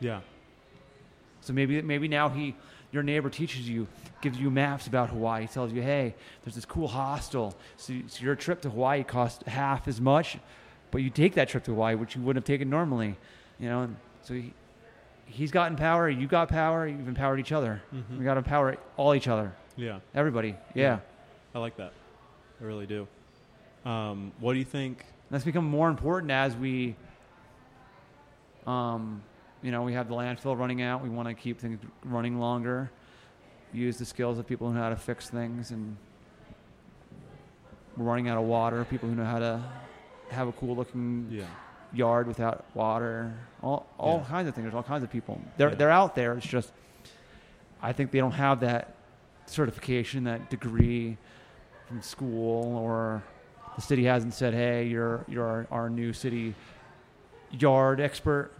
Yeah. So maybe maybe now he your neighbor teaches you, gives you maps about Hawaii, tells you, hey, there's this cool hostel. So, so your trip to Hawaii costs half as much, but you take that trip to Hawaii, which you wouldn't have taken normally. You know, and so he, he's gotten power, you got power, you've empowered each other. Mhm. We got to empower all each other, Yeah. everybody. Yeah. I like that. I really do. Um, what do you think? That's become more important as we, um, you know, we have the landfill running out. We want to keep things running longer. Use the skills of people who know how to fix things, and we're running out of water. People who know how to have a cool looking Yeah. yard without water. All all Yeah. kinds of things. There's all kinds of people. They're Yeah. they're out there. It's just I think they don't have that certification, that degree from school, or the city hasn't said, "Hey, you're you're our, our new city yard expert."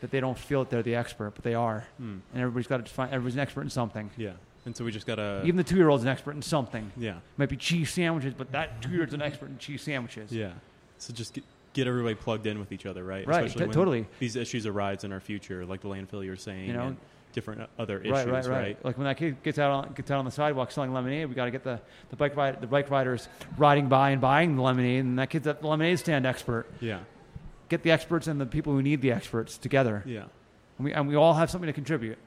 That they don't feel that they're the expert, but they are, Hmm. and everybody's got to find. Everybody's an expert in something. Yeah. And so we just gotta. Even the two-year-old's an expert in something. yeah. Might be cheese sandwiches, but that two-year-old's an expert in cheese sandwiches. Yeah. So just get, get everybody plugged in with each other, right? Right, Especially t- when totally. These issues arise in our future, like the landfill you're saying, You know? and different other issues, right, right, right, Like when that kid gets out on gets out on the sidewalk selling lemonade, we got to get the, the bike ride, the bike riders riding by and buying the lemonade, and that kid's at the lemonade stand expert. Yeah. Get the experts and the people who need the experts together, Yeah. and we and we all have something to contribute.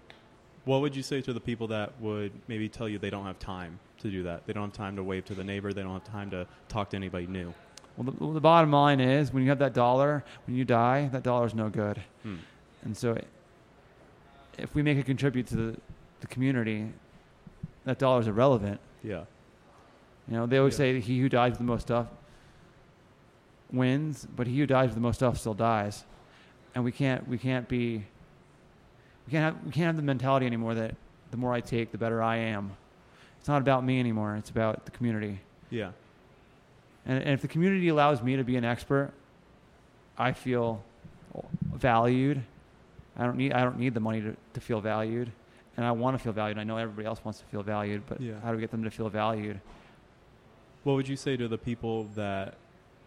What would you say to the people that would maybe tell you they don't have time to do that? They don't have time to wave to the neighbor. They don't have time to talk to anybody new. Well, the, well, the bottom line is when you have that dollar, when you die, that dollar is no good. Hmm. And so, if we make it contribute to the, the community, that dollar is irrelevant. Yeah. You know, they always Yeah. say he who dies with the most stuff wins, but he who dies with the most stuff still dies. And we can't we can't be we can't have we can't have the mentality anymore that the more I take, the better I am. It's not about me anymore. It's about the community. Yeah. And, and if the community allows me to be an expert, I feel valued. I don't need I don't need the money to, to feel valued. And I want to feel valued. I know everybody else wants to feel valued, but Yeah. how do we get them to feel valued? What would you say to the people that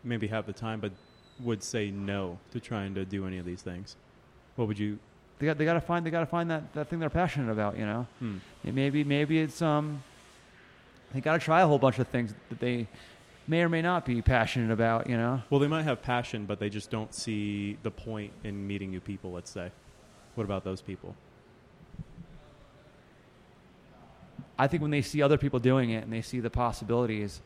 maybe have the time but would say no to trying to do any of these things? What would you? They got they got to find they got to find that, that thing they're passionate about. You know, Hmm. maybe maybe it's um they got to try a whole bunch of things that they may or may not be passionate about. You know, Well, they might have passion, but they just don't see the point in meeting new people. Let's say. What about those people? I think when they see other people doing it and they see the possibilities,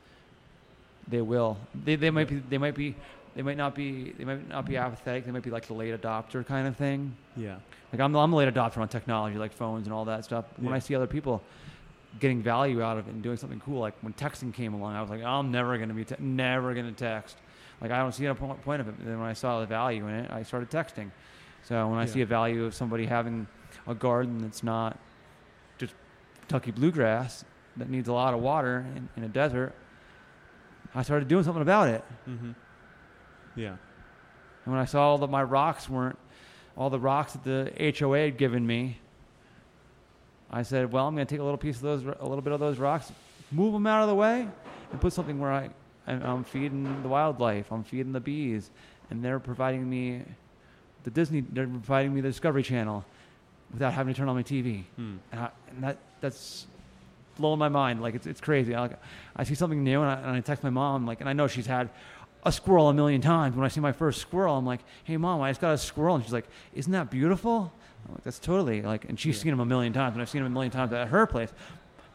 they will. They, they might be they might be they might not be they might not be apathetic. They might be like the late adopter kind of thing. Yeah. Like I'm, I'm a late adopter on technology, like phones and all that stuff. When I see other people getting value out of it and doing something cool, like when texting came along, I was like, I'm never gonna be, te- never gonna text. Like I don't see a point of it. But then when I saw the value in it, I started texting. So when I Yeah. see a value of somebody having a garden that's not just Kentucky bluegrass that needs a lot of water in, in a desert, I started doing something about it. Mm-hmm. Yeah. And when I saw that my rocks weren't, all the rocks that the HOA had given me, I said, well, I'm going to take a little piece of those, a little bit of those rocks, move them out of the way, and put something where I, I'm feeding the wildlife, I'm feeding the bees, and they're providing me the Disney, they're providing me the Discovery Channel without having to turn on my TV. Hmm. And, I, and that that's blowing my mind. Like it's it's crazy. I, like, I see something new and I, and I text my mom like, and I know she's had a squirrel a million times. When I see my first squirrel, I'm like, "Hey mom, I just got a squirrel," and she's like, "Isn't that beautiful?" I'm like, "That's totally like." And she's Yeah. seen him a million times, and I've seen him a million times at her place,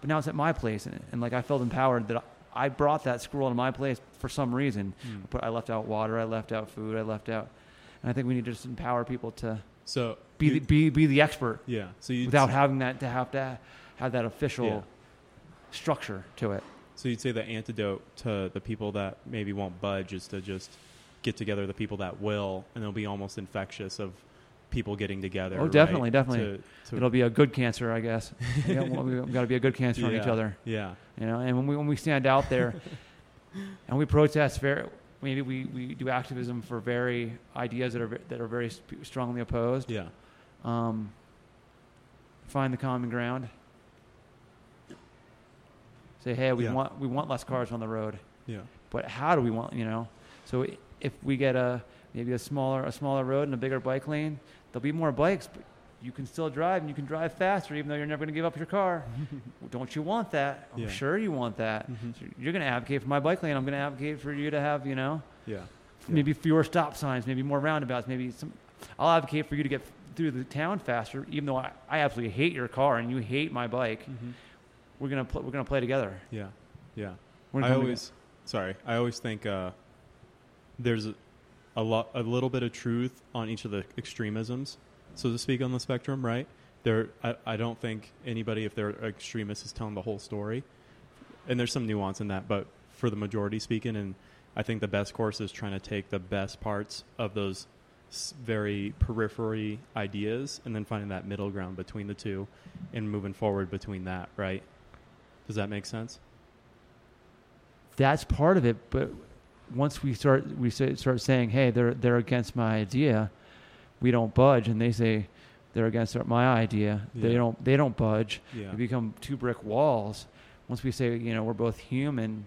but now it's at my place, and, and like I felt empowered that. I, I brought that squirrel to my place for some reason. Hmm. But I left out water, I left out food, I left out, and I think we need to just empower people to So be you- the, be be the expert yeah. So you without having that to have to have that official Yeah. Structure to it. So you'd say the antidote to the people that maybe won't budge is to just get together the people that will, and it'll be almost infectious of people getting together. Oh, right? definitely, definitely. To, to, It'll be a good cancer, I guess. we've got to be a good cancer on each other, yeah, you know. And when we when we stand out there and we protest, very maybe we, we do activism for very ideas that are that are very strongly opposed. yeah, Um, find the common ground. Say, hey, we Yeah. want we want less cars on the road. yeah, but how do we want you know so if we get a maybe a smaller a smaller road and a bigger bike lane there'll be more bikes but you can still drive and you can drive faster even though you're never going to give up your car don't you want that i'm Yeah. sure you want that Mhm. so you're going to advocate for my bike lane i'm going to advocate for you to have you know yeah, maybe fewer stop signs maybe more roundabouts maybe some i'll advocate for you to get through the town faster even though i, I absolutely hate your car and you hate my bike Mhm. We're going to pl- we're to play together yeah, yeah. we're I gonna always, sorry, I always think uh, there's a, a lot, a little bit of truth on each of the extremisms, so to speak, on the spectrum, right? There, I, I don't think anybody, if they're extremists, is telling the whole story, and there's some nuance in that, but for the majority speaking, and I think the best course is trying to take the best parts of those very periphery ideas, and then finding that middle ground between the two, and moving forward between that, right? Does that make sense? that's part of it. But once we start we say, start saying, "Hey, they're they're against my idea," we don't budge, and they say they're against my idea. They don't they don't budge. Yeah. We become two brick walls. Once we say, you know, we're both human.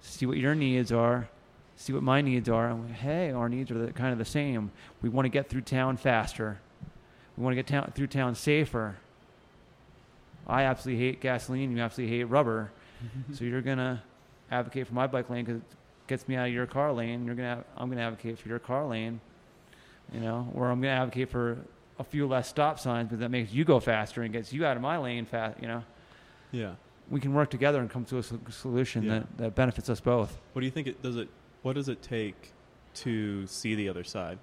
See what your needs are. See what my needs are. And we, hey, our needs are the, kind of the same. We want to get through town faster. We want to get town, through town safer. I absolutely hate gasoline. You absolutely hate rubber. so you're gonna advocate for my bike lane because it gets me out of your car lane. You're gonna, I'm gonna advocate for your car lane. You know, or I'm gonna advocate for a few less stop signs, but that makes you go faster and gets you out of my lane fast. You know, Yeah. we can work together and come to a solution Yeah. that, that benefits us both. What do you think it does it what does it take to see the other side?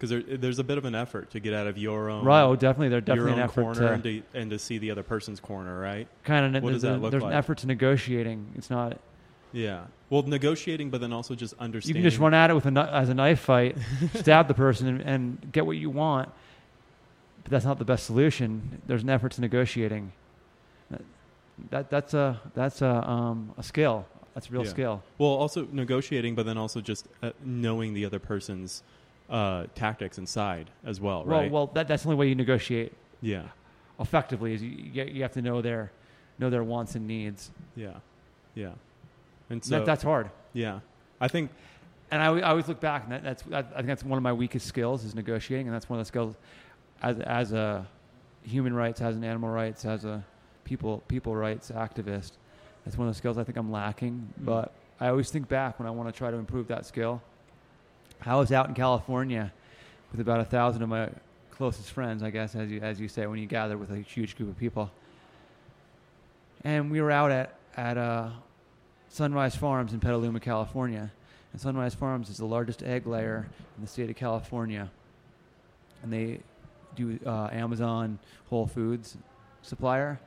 Because there, there's a bit of an effort to get out of your own right? Oh, definitely. There's definitely an effort corner and, to to, and to see the other person's corner, right? kind of. what does there's, that look there's like? an effort to negotiating. It's not. Yeah. Well, negotiating, but then also just understanding. You can just run at it with a as a knife fight, stab the person, and, and get what you want. But that's not the best solution. There's an effort to negotiating. That, that that's a that's a um, a skill. That's a real Yeah. skill. Well, also negotiating, but then also just uh, knowing the other person's uh, tactics inside as well, Well, right? well, that, that's the only way you negotiate yeah. effectively. Is you, you have to know their know their wants and needs. Yeah. Yeah. And And so that, that's hard. yeah, I think And I, I always look back, and that, that's I, I think that's one of my weakest skills is negotiating, and that's one of the skills as as a human rights, as an animal rights, as a people people rights activist. That's one of the skills I think I'm lacking. Mm. But I always think back when I want to try to improve that skill. I was out in California with about a thousand of my closest friends, I guess, as you as you say, when you gather with a huge group of people. And we were out at at uh, Sunrise Farms in Petaluma, California. And Sunrise Farms is the largest egg layer in the state of California. And they do uh, Amazon, Whole Foods supplier.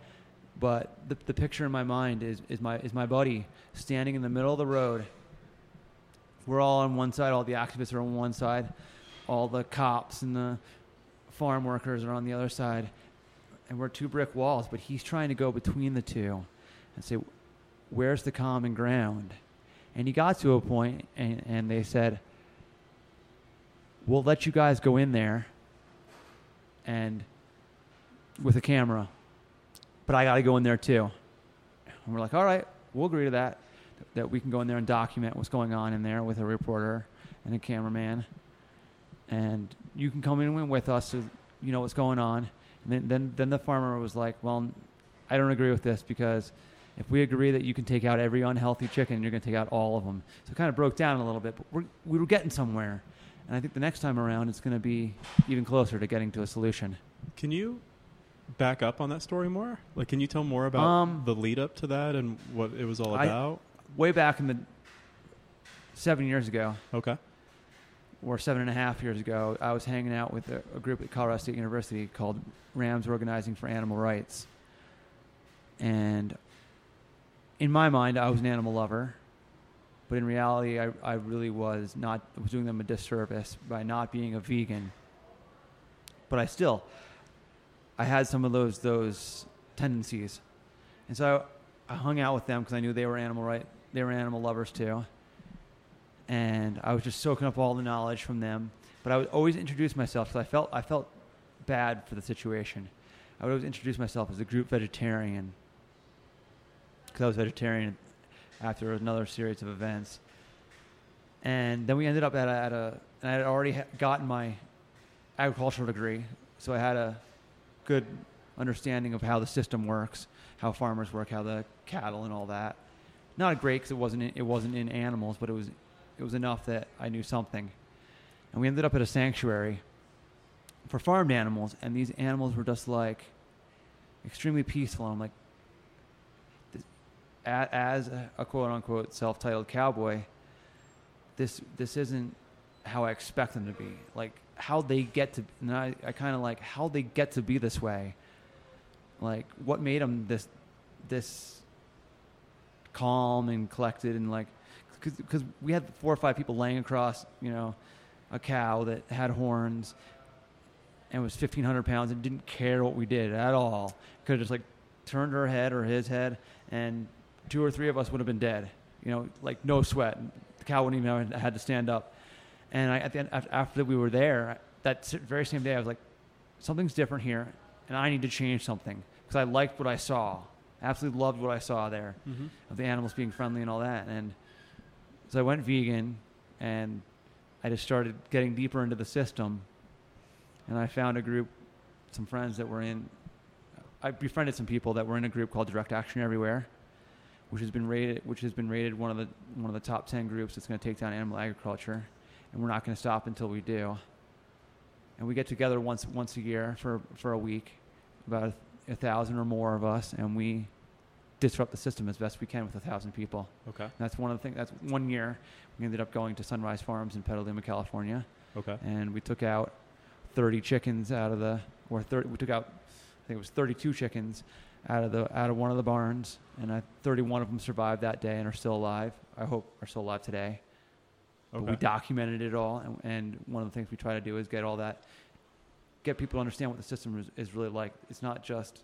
But the, the picture in my mind is, is, my, is my buddy standing in the middle of the road. We're all on one side, all the activists are on one side, all the cops and the farm workers are on the other side. And we're two brick walls, but he's trying to go between the two and say, Where's the common ground? And he got to a point, and, and they said, We'll let you guys go in there and with a camera, but I got to go in there too. And we're like, all right, we'll agree to that, that we can go in there and document what's going on in there with a reporter and a cameraman. And you can come in with us so you know what's going on. And then, then, then the farmer was like, well, I don't agree with this because if we agree that you can take out every unhealthy chicken, you're going to take out all of them. So it kind of broke down a little bit, but we're, we were getting somewhere. And I think the next time around, it's going to be even closer to getting to a solution. Can you back up on that story more? Like, can you tell more about Um, the lead up to that and what it was all about? Way back in the seven years ago, okay. or seven and a half years ago, I was hanging out with a, a group at Colorado State University called Rams Organizing for Animal Rights. And in my mind, I was an animal lover, but in reality, I, I really was not was doing them a disservice by not being a vegan. But I still, I had some of those those tendencies, and so I, I hung out with them because I knew they were animal right, they were animal lovers too and I was just soaking up all the knowledge from them. But I would always introduce myself because I felt I felt bad for the situation. I would always introduce myself as a group vegetarian because I was vegetarian after another series of events. And then we ended up at a, at a and I had already ha- gotten my agricultural degree, so I had a good understanding of how the system works, how farmers work, how the cattle and all that. Not great because it wasn't in, it wasn't in animals, but it was it was enough that I knew something. And we ended up at a sanctuary for farmed animals, and these animals were just like extremely peaceful. And I'm like, as a, a quote unquote self titled cowboy, this this isn't how I expect them to be. Like how they get to, and I, I kind of like how they get to be this way. Like what made them this this calm and collected and like because we had four or five people laying across, you know, a cow that had horns and was 1,500 pounds and didn't care what we did at all. Could have just like turned her head or his head, and two or three of us would have been dead. You know, like no sweat. The cow wouldn't even have had to stand up. And I, at the end, after we were there, that very same day, I was like, something's different here, and I need to change something because I liked what I saw. Absolutely loved what I saw there Mm-hmm. of the animals being friendly and all that. And so I went vegan and I just started getting deeper into the system. And I found a group, some friends that were in, I befriended some people that were in a group called Direct Action Everywhere, which has been rated, which has been rated one of the one of the top ten groups that's going to take down animal agriculture, and we're not going to stop until we do. And we get together once once a year for for a week, about a, thousand or more of us, and we disrupt the system as best we can with a thousand people. Okay. And that's one of the things. That's one year we ended up going to Sunrise Farms in Petaluma, California, Okay. and we took out 30 chickens out of the, or 30, we took out, I think it was 32 chickens out of the out of one of the barns, and I, 31 of them survived that day and are still alive. I hope are still alive today. But we documented it all, and, and one of the things we try to do is get all that, get people to understand what the system is, is really like. It's not just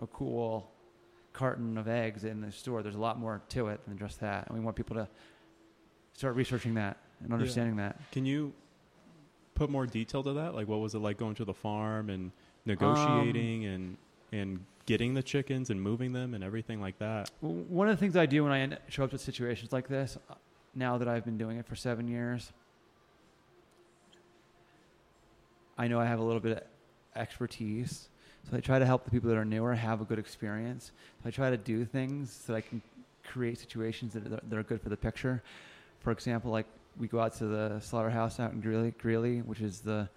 a cool carton of eggs in the store. There's a lot more to it than just that, and we want people to start researching that and understanding that. Can you put more detail to that? Like, what was it like going to the farm and negotiating Um, and and getting the chickens and moving them and everything like that? One of the things I do when I show up to situations like this, uh, now that I've been doing it for seven years, I know I have a little bit of expertise. So I try to help the people that are newer have a good experience. So I try to do things so I can create situations that are, that are good for the picture. For example, like we go out to the slaughterhouse out in Greeley, Greeley, which is the,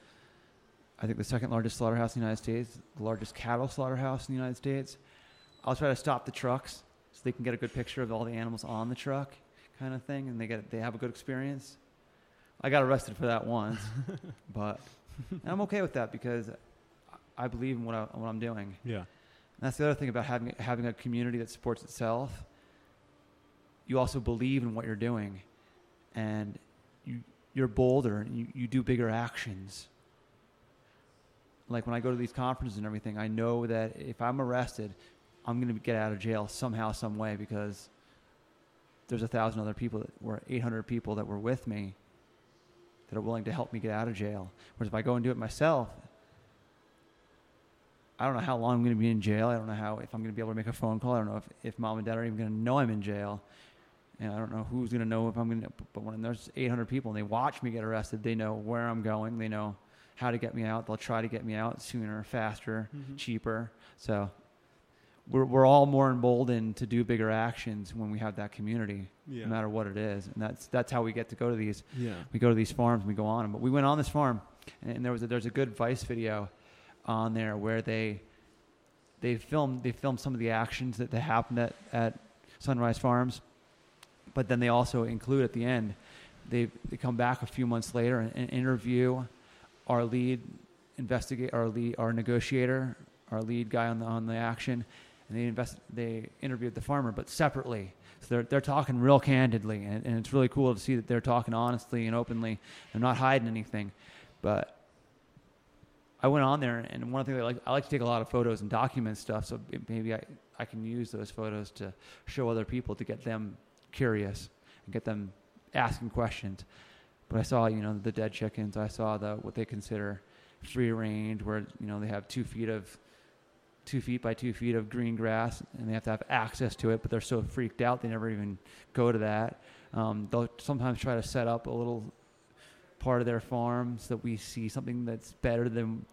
I think the second largest slaughterhouse in the United States, the largest cattle slaughterhouse in the United States. I'll try to stop the trucks so they can get a good picture of all the animals on the truck kind of thing, and they get they have a good experience. I got arrested for that once, but and I'm okay with that because I believe in what, I, what I'm doing. Yeah. And that's the other thing about having having a community that supports itself. You also believe in what you're doing, and you you're bolder and you, you do bigger actions. Like when I go to these conferences and everything, I know that if I'm arrested, I'm going to get out of jail somehow, some way, because there's a thousand other people that were 800 people that were with me that are willing to help me get out of jail. Whereas if I go and do it myself, I don't know how long I'm going to be in jail. I don't know how if I'm going to be able to make a phone call. I don't know if, if mom and dad are even going to know I'm in jail. And I don't know who's going to know if I'm going to. But when there's 800 people and they watch me get arrested, they know where I'm going. They know how to get me out. They'll try to get me out sooner, faster, Mhm. cheaper. So we're we're all more emboldened to do bigger actions when we have that community, Yeah. no matter what it is. And that's that's how we get to go to these Yeah. we go to these farms and we go on them. But we went on this farm, and, and there was a, there's a good Vice video on there where they they filmed they filmed some of the actions that, that happened at, at Sunrise Farms, but then they also include at the end they they come back a few months later and, and interview our lead investigate our lead our negotiator our lead guy on the on the action and they invest they interviewed the farmer but separately. So they're they're talking real candidly and, and it's really cool to see that they're talking honestly and openly. They're not hiding anything. But I went on there and one of the things I like I like to take a lot of photos and document stuff so maybe I I can use those photos to show other people to get them curious and get them asking questions. But I saw, you know, the dead chickens. I saw the what they consider free range, where you know they have two feet of two feet by two feet of green grass, and they have to have access to it. But they're so freaked out they never even go to that. Um, they'll sometimes try to set up a little part of their farm so that we see something that's better than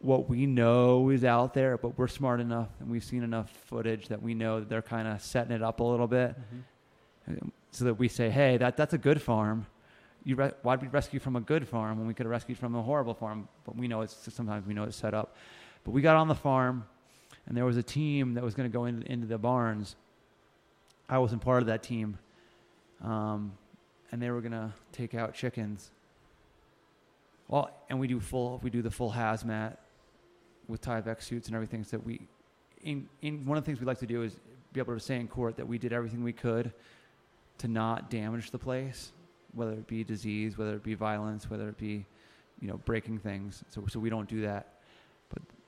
what we know is out there. But we're smart enough, and we've seen enough footage that we know that they're kind of setting it up a little bit so that we say, hey, that, that's a good farm. You re- why'd we rescue from a good farm when we could have rescued from a horrible farm? But we know it's sometimes we know it's set up. But we got on the farm, and there was a team that was going to go in, into the barns. I wasn't part of that team, um, and they were going to take out chickens. Well, and we do full we do the full hazmat with Tyvek suits and everything. So we, in in one of the things we like to do is be able to say in court that we did everything we could to not damage the place, whether it be disease, whether it be violence, whether it be, you know, breaking things. So, so we don't do that.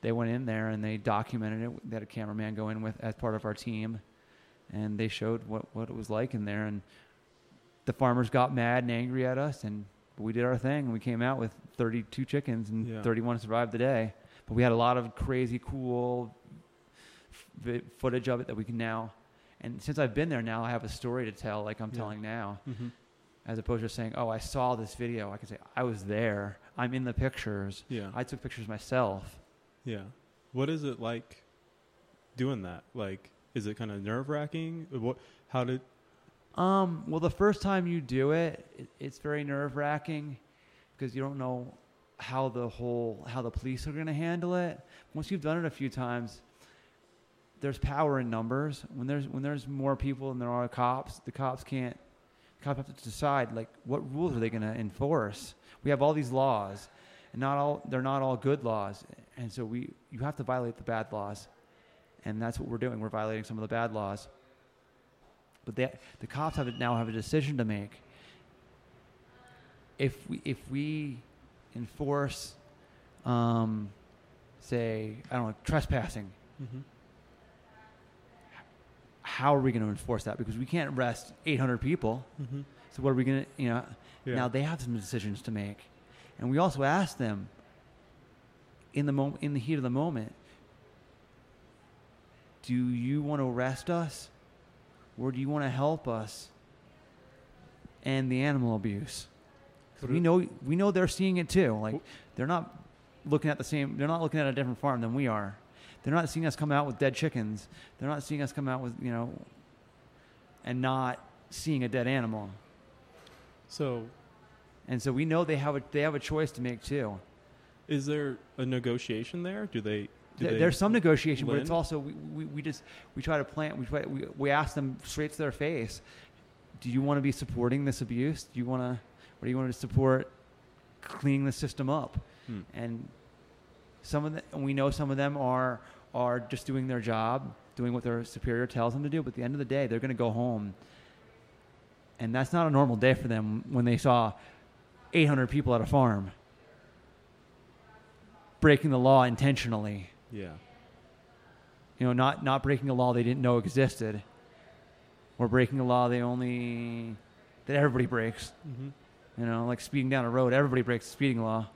They went in there and they documented it. They had a cameraman go in with as part of our team, and they showed what, what it was like in there. And the farmers got mad and angry at us, and we did our thing. And we came out with 32 chickens, and Yeah. 31 survived the day. But we had a lot of crazy, cool vi- footage of it that we can now. And since I've been there now, I have a story to tell, like I'm Yeah. telling now, Mm-hmm. as opposed to saying, "Oh, I saw this video." I can say, "I was there. I'm in the pictures. Yeah. I took pictures myself." Yeah. What is it like doing that? Like, is it kind of nerve wracking? What? How did? Um, well, the first time you do it, it it's very nerve wracking because you don't know how the whole how the police are going to handle it. Once you've done it a few times, there's power in numbers. When there's when there's more people than there are cops, the cops can't. Cops have to decide like what rules are they going to enforce. We have all these laws, and not all they're not all good laws, and so we you have to violate the bad laws, and that's what we're doing. We're violating some of the bad laws. But they, the cops have now have a decision to make. If we if we enforce, um, say I don't know trespassing, Mm-hmm. how are we going to enforce that? Because we can't arrest 800 people. Mm-hmm. So what are we going to you know? Yeah. Now they have some decisions to make, and we also ask them. In the moment, in the heat of the moment, do you want to arrest us, or do you want to help us? And the animal abuse? We know we know they're seeing it too. Like they're not looking at the same. They're not looking at a different farm than we are. They're not seeing us come out with dead chickens. They're not seeing us come out with you know, and not seeing a dead animal. So, And so we know they have a they have a choice to make too. Is there a negotiation there? Do they? Do There- they There's some negotiation, but it's also we, we, we just we try to plant we try we, we ask them straight to their face. do you want to be supporting this abuse? Do you want to, or do you want to support cleaning the system up? Hmm. And some of the, and we know some of them are are just doing their job, doing what their superior tells them to do. But at the end of the day, they're going to go home, and that's not a normal day for them when they saw 800 people at a farm breaking the law intentionally. Yeah. You know, not not breaking a law they didn't know existed, or breaking a law they only that everybody breaks. Mm-hmm. You know, like speeding down a road, everybody breaks the speeding law.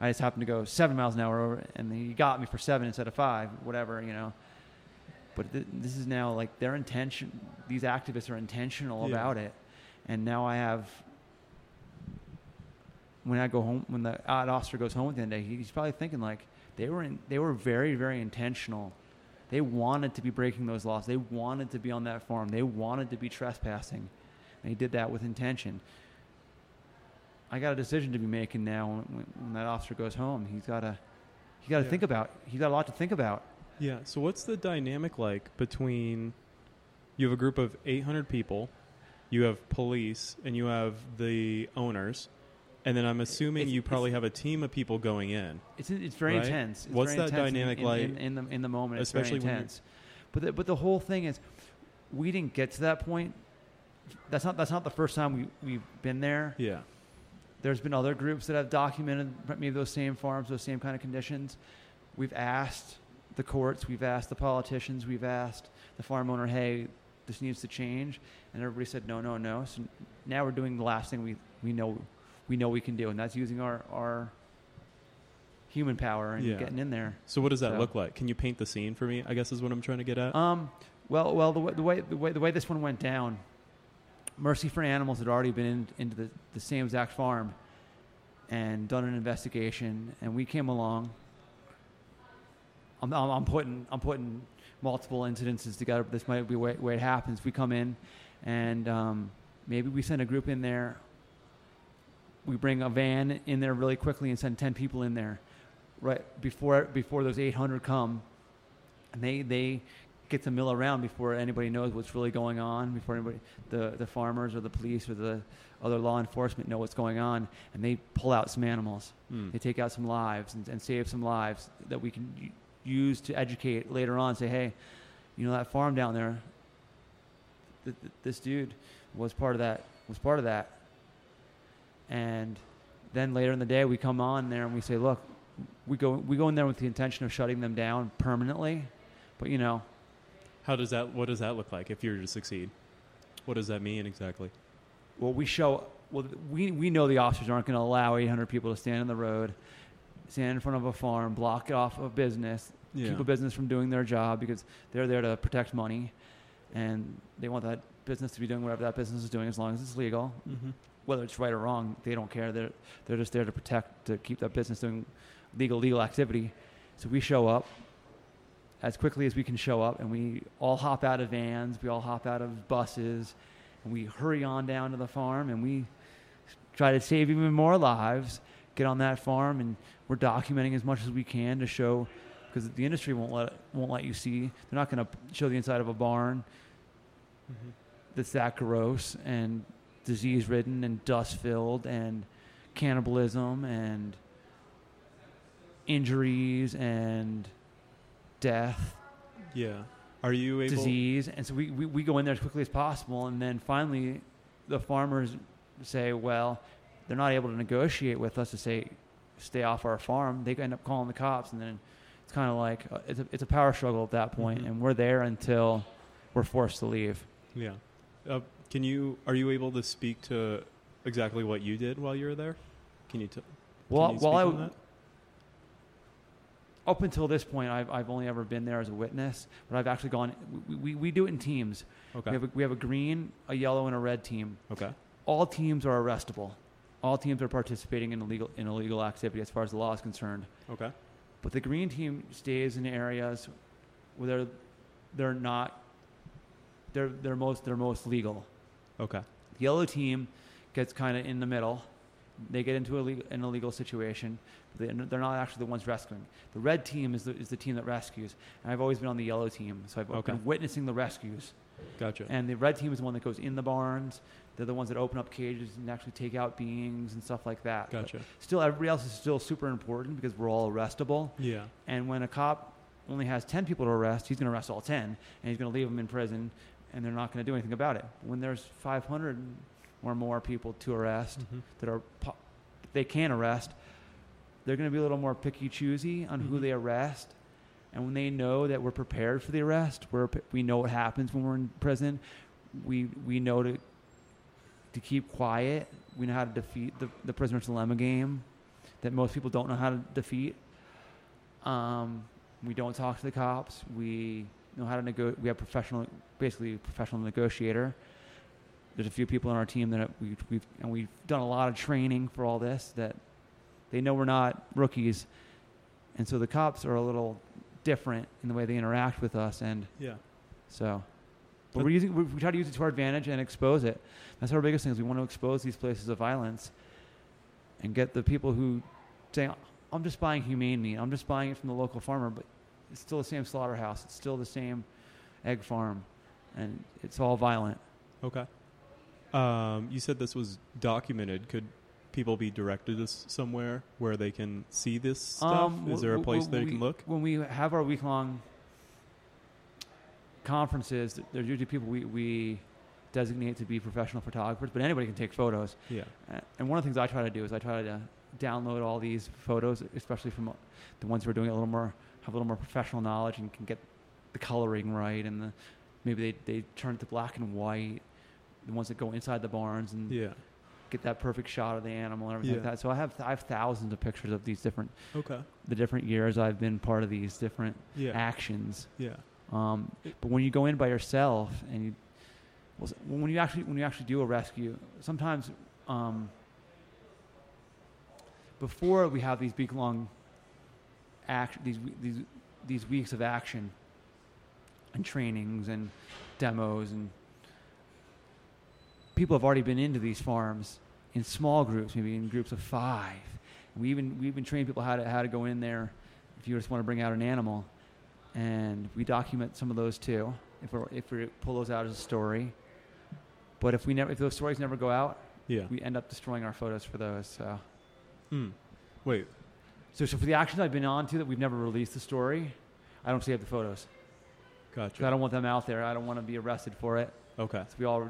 I just happened to go seven miles an hour over, and he got me for seven instead of five, whatever, you know. But th- this is now like their intention. These activists are intentional Yeah. about it, and now I have. When I go home, when the odd officer goes home at the end of the day, he's probably thinking like they were in, they were very very intentional. They wanted to be breaking those laws. They wanted to be on that farm. They wanted to be trespassing, and he did that with intention. I got a decision to be making now when, when that officer goes home. He's got to, he got to Yeah. think about. He's got a lot to think about. Yeah. So what's the dynamic like between you have a group of 800 people, you have police, and you have the owners, and then I'm assuming It's- you probably have a team of people going in. It's it's very Right? intense. It's What's very that intense dynamic in, like? in, in the in the moment? Especially when very you're- intense. But the, but the whole thing is, we didn't get to that point. That's not that's not the first time we we've been there. Yeah. There's been other groups that have documented maybe those same farms, those same kind of conditions. We've asked the courts, we've asked the politicians, we've asked the farm owner, hey, this needs to change, and everybody said no, no, no. So now we're doing the last thing we, we know we know we can do, and that's using our, our human power and Yeah. getting in there. So what does that So- look like? Can you paint the scene for me? I guess is what I'm trying to get at. Um, well, well, the way, the way the way the way this one went down, Mercy for Animals had already been in, into the, the same exact farm and done an investigation, and we came along. I'm, I'm, I'm putting I'm putting multiple incidences together. But this might be the way, way it happens. We come in, and um, maybe we send a group in there. We bring a van in there really quickly and send ten people in there, right before before those 800 come, and they they get to mill around before anybody knows what's really going on, before anybody, the, the farmers or the police or the other law enforcement know what's going on, and they pull out some animals. Hmm. They take out some lives and, and save some lives that we can use to educate later on. Say, hey, you know that farm down there. Th- th- this dude was part of that. Was part of that. And then later in the day, we come on there and we say, look, we go we go in there with the intention of shutting them down permanently, but you know, How does that? What does that look like if you're to succeed? What does that mean exactly? well, we show well we we know the officers aren't going to allow 800 people to stand in the road, stand in front of a farm, block it off a business, Yeah. keep a business from doing their job because they're there to protect money, and they want that business to be doing whatever that business is doing as long as it's legal. Mm-hmm. Whether it's right or wrong, they don't care. They're they're just there to protect to keep that business doing legal legal activity. So we show up as quickly as we can show up, and we all hop out of vans, we all hop out of buses, and we hurry on down to the farm, and we try to save even more lives. Get on that farm, and we're documenting as much as we can to show, because the industry won't let won't let you see. They're not going to show the inside of a barn Mm-hmm. that's that gross and disease ridden and dust filled and cannibalism and injuries and death, Yeah. Are you able? disease. And so we, we, we go in there as quickly as possible. And then finally, the farmers say, well, they're not able to negotiate with us to say, stay off our farm. They end up calling the cops. And then it's kind of like, uh, it's, a, it's a power struggle at that point, Mhm. And we're there until we're forced to leave. Yeah. Uh, can you? Are you able to speak to exactly what you did while you were there? Can you? tell? Well, you while I, that? up until this point, I've, I've only ever been there as a witness, but I've actually gone. We, we, we do it in teams. Okay. We, have a, we have a green, a yellow, and a red team. okay. All teams are arrestable. All teams are participating in illegal in illegal activity as far as the law is concerned. Okay. But the green team stays in areas where they're they're not they're they're most they're most legal. Okay. The yellow team gets kind of in the middle. They get into a legal, an illegal situation. They- They're not actually the ones rescuing. The red team is the, is the team that rescues. And I've always been on the yellow team, so I've Okay. been witnessing the rescues. Gotcha. And the red team is the one that goes in the barns. They're the ones that open up cages and actually take out beings and stuff like that. But Gotcha. still, everybody else is still super important because we're all arrestable. Yeah. And when a cop only has 10 people to arrest, he's going to arrest all 10 and he's going to leave them in prison and they're not going to do anything about it. When there's 500 or more people to arrest Mhm. that are po- they can arrest, they're going to be a little more picky choosy on who Mhm. they arrest. And when they know that we're prepared for the arrest, we're, we know what happens when we're in prison. We we know to to keep quiet. We know how to defeat the the prisoner's dilemma game that most people don't know how to defeat. Um, we don't talk to the cops. We know how to nego- We have professional, basically professional negotiator. There's a few people on our team that we, we've and we've done a lot of training for all this. That they know we're not rookies, and so the cops are a little different in the way they interact with us. And Yeah. so, but But- we're using we, we try to use it to our advantage and expose it. That's our biggest thing. Is we want to expose these places of violence, and get the people who say, "I'm just buying humane meat. I'm just buying it from the local farmer," but it's still the same slaughterhouse. It's still the same egg farm, and it's all violent. Okay. Um, you said this was documented. Could people be directed to somewhere where they can see this stuff? Um, Is there a place they can look? When we have our week long conferences, there's usually people we, we designate to be professional photographers, but anybody can take photos. Yeah. And one of the things I try to do is I try to download all these photos, especially from the ones who are doing it a little more, have a little more professional knowledge and can get the coloring right, and the maybe they they turn it to black and white. The ones that go inside the barns and Yeah. get that perfect shot of the animal and everything like that. So I have I have thousands of pictures of these different Okay. the different years I've been part of these different Yeah. actions. Yeah. Um, but when you go in by yourself and you, well, when you actually when you actually do a rescue, sometimes um, before we have these week long act these these these weeks of action and trainings and demos and people have already been into these farms in small groups, maybe in groups of five. We even we even train people how to how to go in there if you just want to bring out an animal, and we document some of those too. If we if we pull those out as a story, but if we never if those stories never go out, Yeah. we end up destroying our photos for those. So. Hmm. Wait. So, so for the actions I've been on to that we've never released the story, I don't save the photos. Gotcha. I don't want them out there. I don't want to be arrested for it. Okay. So we all,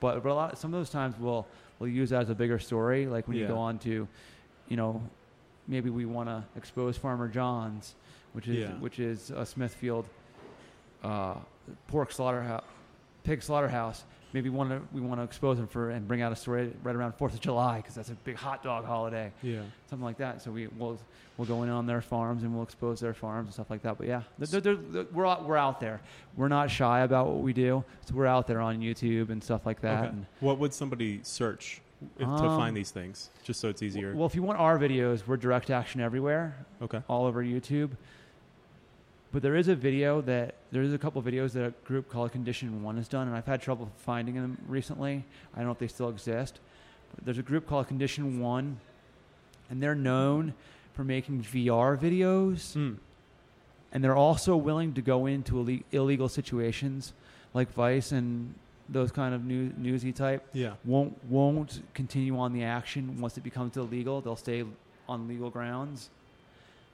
but, but a lot, some of those times we'll we'll use that as a bigger story. Like when you Yeah. go on to, you know, maybe we want to expose Farmer John's, which is Yeah. which is a Smithfield uh, pork slaughterhouse, pig slaughterhouse. Maybe want to we want to expose them for and bring out a story right around Fourth of July because that's a big hot dog holiday, Yeah. something like that. So we will we'll go in on their farms and we'll expose their farms and stuff like that. But yeah, they're, they're, they're, we're out, we're out there. We're not shy about what we do, so we're out there on YouTube and stuff like that. Okay. And, What would somebody search if, to Um, find these things? Just so it's easier. well, if you want our videos, we're direct action everywhere, okay. all over YouTube. But there is a video that there is a couple videos that a group called Condition One has done, and I've had trouble finding them recently. I don't know if they still exist. But there's a group called Condition One, and they're known for making VR videos. Hmm. and they're also willing to go into ille- illegal situations like Vice and those kind of new, newsy type Yeah. won't won't continue on the action once it becomes illegal. They'll stay on legal grounds.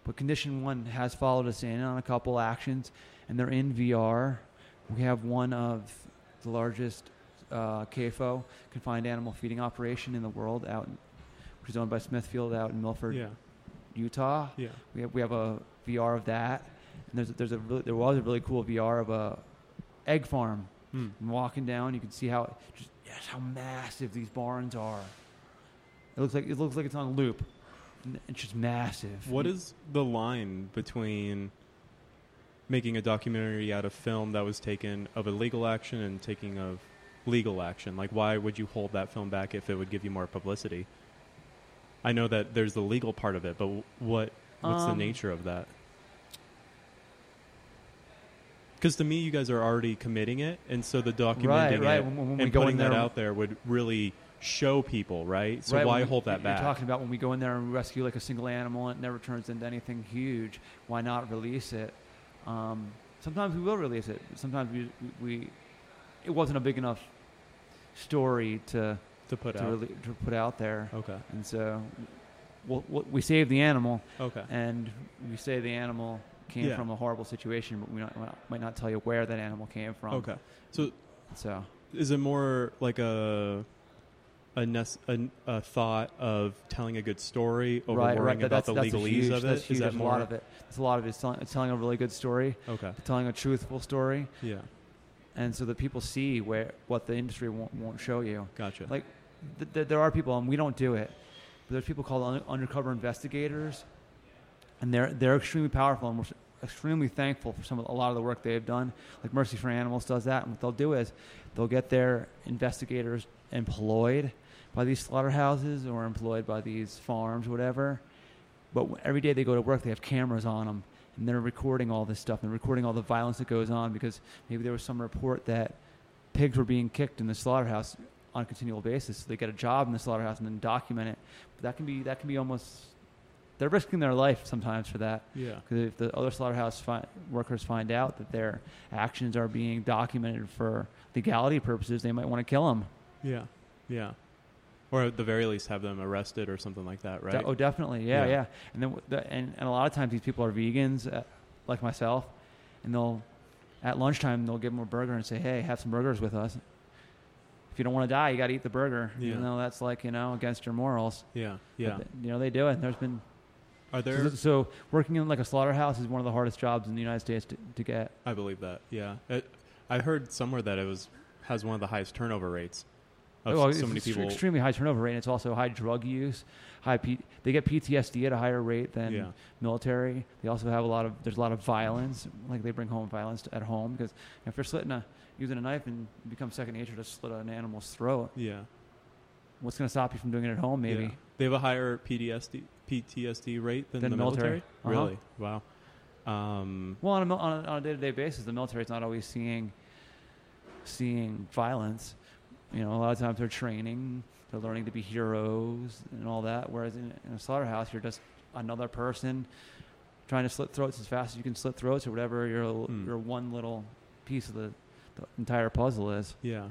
But Condition One has followed us in on a couple actions, and they're in VR. We have one of the largest uh, CAFO confined animal feeding operation in the world out, in, which is owned by Smithfield out in Milford, Yeah. Utah. Yeah. We have, we have a VR of that. And there's there's a really, there was a really cool VR of a egg farm. Hmm. And walking down, you can see how just yes, how massive these barns are. It looks like it looks like it's on a loop. And It's just massive. What is the line between making a documentary out of film that was taken of illegal action and taking of legal action? Like, why would you hold that film back if it would give you more publicity? I know that there's the legal part of it, but what what's the Um, nature of that? Because to me, you guys are already committing it, and so the documenting right, right. it When, when we and go putting in there, that out there would really show people, right? So right, why we- hold that back? you're talking about when we go in there and rescue like a single animal and it never turns into anything huge. Why not release it? Um, sometimes we will release it. Sometimes we we it wasn't a big enough story to to put to, out. really, to put out there, Okay. and so we'll, we'll, we saved the animal, Okay. and we say the animal came Yeah. from a horrible situation, but we not, might not tell you where that animal came from. Okay. So So is it more like a a, nece- a, a thought of telling a good story over right, worrying right. about that's, the that's legalese huge, of That's huge. Is that more? a lot of it. There's a lot of it. It's telling, it's telling a really good story, Okay. telling a truthful story, Yeah. and so that people see where what the industry won't, won't show you. Gotcha. Like, th- th- there are people, and we don't do it. But there's people called un- undercover investigators, and they're they're extremely powerful, and we're extremely thankful for some of a lot of the work they've done. Like Mercy for Animals does that, and what they'll do is they'll get their investigators employed by these slaughterhouses or employed by these farms, or whatever. But every day they go to work, they have cameras on them, and they're recording all this stuff and recording all the violence that goes on because maybe there was some report that pigs were being kicked in the slaughterhouse on a continual basis. So they get a job in the slaughterhouse and then document it. But that can be that can be almost they're risking their life sometimes for that. yeah. Because if the other slaughterhouse fi- workers find out that their actions are being documented for legality purposes, they might want to kill them. Yeah. Yeah. Or at the very least have them arrested or something like that, right? Oh, definitely. Yeah, Yeah. yeah. And then the, and, and a lot of times these people are vegans, uh, like myself, and they'll at lunchtime they'll give them a burger and say, "Hey, have some burgers with us." If you don't want to die, you got to eat the burger, Yeah. even though that's like you know against your morals. yeah. Yeah. th- you know they do it. There's been Are so, there so working in like a slaughterhouse is one of the hardest jobs in the United States to, to get. I believe that. Yeah. It, I heard somewhere that it was has one of the highest turnover rates Well, so it's many people. extremely high turnover rate. And it's also high drug use. High P- they get PTSD at a higher rate than Yeah. military. They also have a lot of there's a lot of violence. Like they bring home violence to, at home because if you're slitting a using a knife and it becomes second nature to slit an animal's throat, Yeah. what's going to stop you from doing it at home? Maybe. Yeah. They have a higher PTSD PTSD rate than, Than the military. military. Uh-huh. Really? Wow. Um, Well, on a, on a, on a day-to-day basis, the military's not always seeing seeing violence. You know, a lot of times they're training, they're learning to be heroes and all that. Whereas in, in a slaughterhouse, you're just another person trying to slit throats as fast as you can slit throats or whatever your Hmm. your one little piece of the, the entire puzzle is. yeah.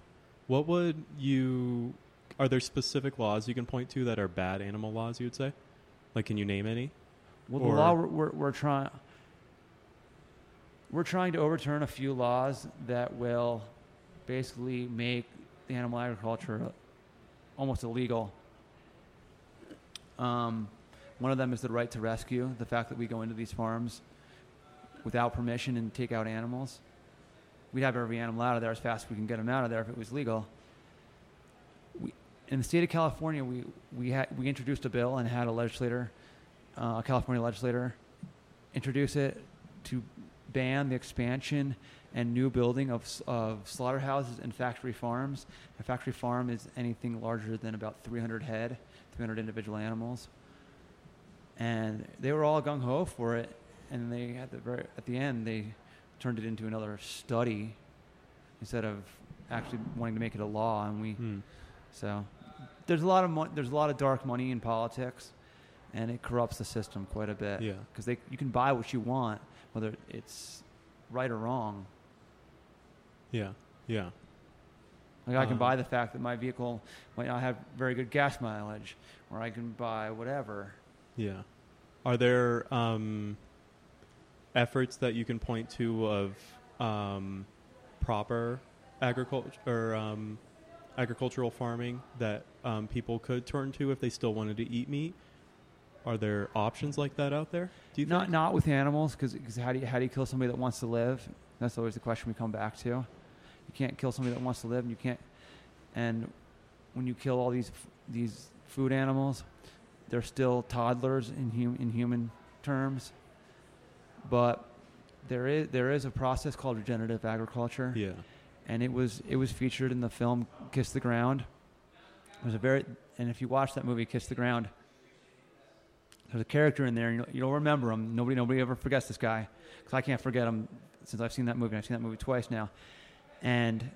What would you? Are there specific laws you can point to that are bad animal laws? You would say, like, can you name any? Well, Or- the law we're, we're, we're trying we're trying to overturn a few laws that will basically make the animal agriculture almost illegal. Um, one of them is the right to rescue. The fact that we go into these farms without permission and take out animals. We'd have every animal out of there as fast as we can get them out of there if it was legal. We, in the state of California, we we had we introduced a bill and had a legislator, uh, a California legislator, introduce it to ban the expansion and new building of of slaughterhouses and factory farms. A factory farm is anything larger than about 300 head, 300 individual animals. And they were all gung ho for it, and they at the very at the end they turned it into another study instead of actually wanting to make it a law. And we Hmm. so there's a lot of mon- there's a lot of dark money in politics, and it corrupts the system quite a bit. Yeah. because they you can buy what you want, whether it's right or wrong. Yeah. Yeah. Like I can Um, buy the fact that my vehicle might not have very good gas mileage, or I can buy whatever. Yeah. Are there um, efforts that you can point to of um, proper agriculture or um, agricultural farming that um, people could turn to if they still wanted to eat meat? Are there options like that out there? Do you not think? not with animals, because how do you how do you kill somebody that wants to live? That's always the question we come back to. You can't kill somebody that wants to live, and you can't. And when you kill all these these food animals, they're still toddlers in hum, in human terms. But there is there is a process called regenerative agriculture Yeah. and it was it was featured in the film Kiss the Ground. There's a very and if you watch that movie Kiss the Ground, there's a character in there and you'll, you'll remember him. Nobody nobody ever forgets this guy because I can't forget him since I've seen that movie. I've seen that movie twice now, and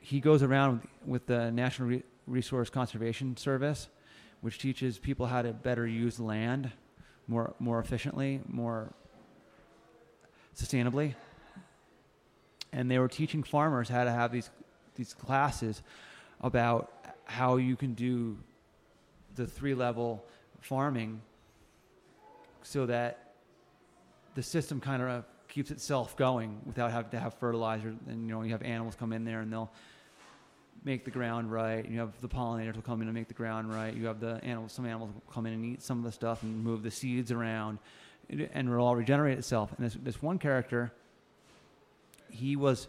he goes around with, the National Re- Resource Conservation Service, which teaches people how to better use land more more efficiently, more sustainably. and they were teaching farmers how to have these these classes about how you can do the three level farming so that the system kind of keeps itself going without having to have fertilizer. And you know you have animals come in there and they'll make the ground right. You have the pollinators will come in and make the ground right. You have the animals some animals will come in and eat some of the stuff and move the seeds around. And it'll all regenerate itself. And this, this one character he was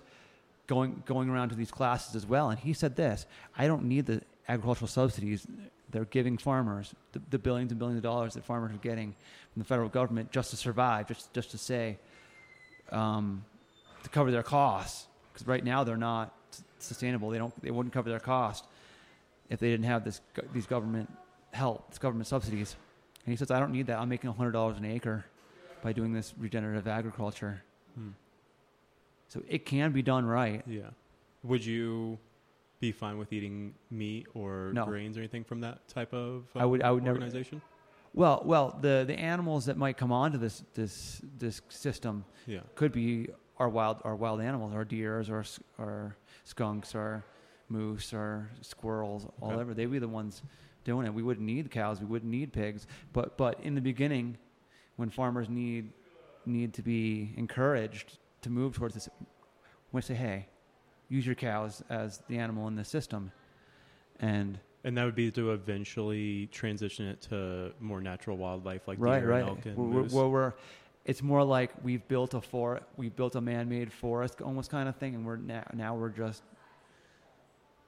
going going around to these classes as well, and he said this: I don't need the agricultural subsidies they're giving farmers, the, the billions and billions of dollars that farmers are getting from the federal government just to survive, just just to say, um, to cover their costs. Because right now they're not sustainable. They don't. They wouldn't cover their cost if they didn't have this these government help, this government subsidies. And he says, I don't need that. I'm making hundred dollars an acre by doing this regenerative agriculture. Hmm. So it can be done right. Yeah. Would you be fine with eating meat or No. grains or anything from that type of uh, I would- I would never- organization? Well, well, the the animals that might come onto this this this system Yeah. could be our wild our wild animals, our deers, or s- or skunks, or moose, or squirrels, all over. They'd be the ones doing it. We wouldn't need cows. We wouldn't need pigs. But but in the beginning, when farmers need need to be encouraged to move towards this, we say, hey, use your cows as the animal in the system, and And that would be to eventually transition it to more natural wildlife like right, deer right. and elk and We're, moose. we're, we're- it's more like we've built a for we built a man-made forest almost kind of thing, and we're now now we're just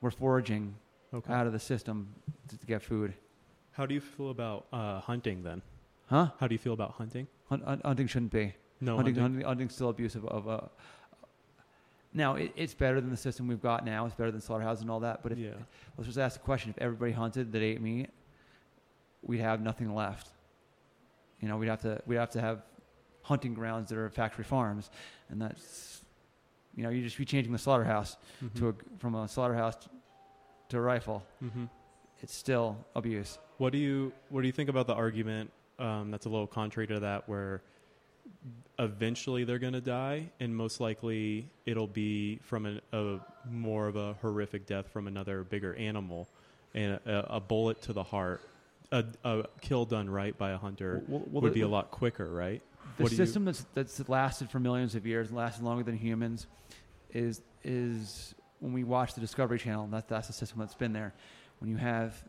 we're foraging okay. out of the system to, to get food. How do you feel about uh, hunting then? Huh? How do you feel about hunting? Hunt, hunt, hunting shouldn't be. No hunting, hunting. hunting, hunting's still abusive of a. Now it, it's better than the system we've got now. It's better than slaughterhouses and all that. But if, yeah. let's just ask the question: If everybody hunted that ate meat, we'd have nothing left. You know, we'd have to we'd have to have hunting grounds that are factory farms, and that's you know you just be changing the slaughterhouse Mhm. to a, from a slaughterhouse to a rifle. Mhm. It's still abuse. What do you What do you think about the argument um, that's a little contrary to that, where eventually they're going to die, and most likely it'll be from an, a more of a horrific death from another bigger animal, and a, a bullet to the heart, a, a kill done right by a hunter Well, well, would the- be a lot quicker, right? The What do you- system that's that's lasted for millions of years, lasted longer than humans, is is when we watch the Discovery Channel. That that's the system that's been there. When you have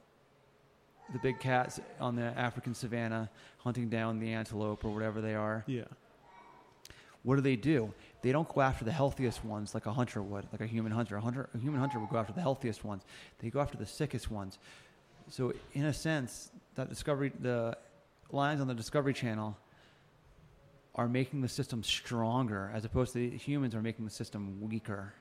the big cats on the African savannah hunting down the antelope or whatever they are, Yeah. what do they do? They don't go after the healthiest ones like a hunter would, like a human hunter. A hunter, a human hunter would go after the healthiest ones. They go after the sickest ones. So, in a sense, that discovery, the lines on the Discovery Channel are making the system stronger, as opposed to the humans are making the system weaker.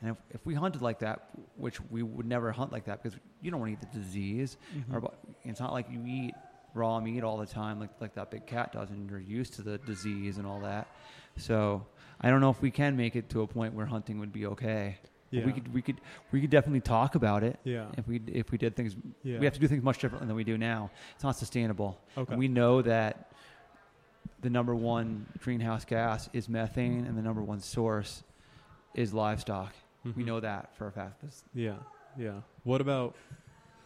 And if, if we hunted like that, which we would never hunt like that because you don't want to eat the disease, Mhm. or, it's not like you eat raw meat all the time like, like that big cat does and you're used to the disease and all that so i don't know if we can make it to a point where hunting would be okay Yeah. we could we could we could definitely talk about it yeah. if we if we did things Yeah. we have to do things much differently than we do now it's not sustainable Okay. and we know that the number one greenhouse gas is methane and the number one source is livestock we Mhm. know that for a fact This- Yeah, yeah. What about,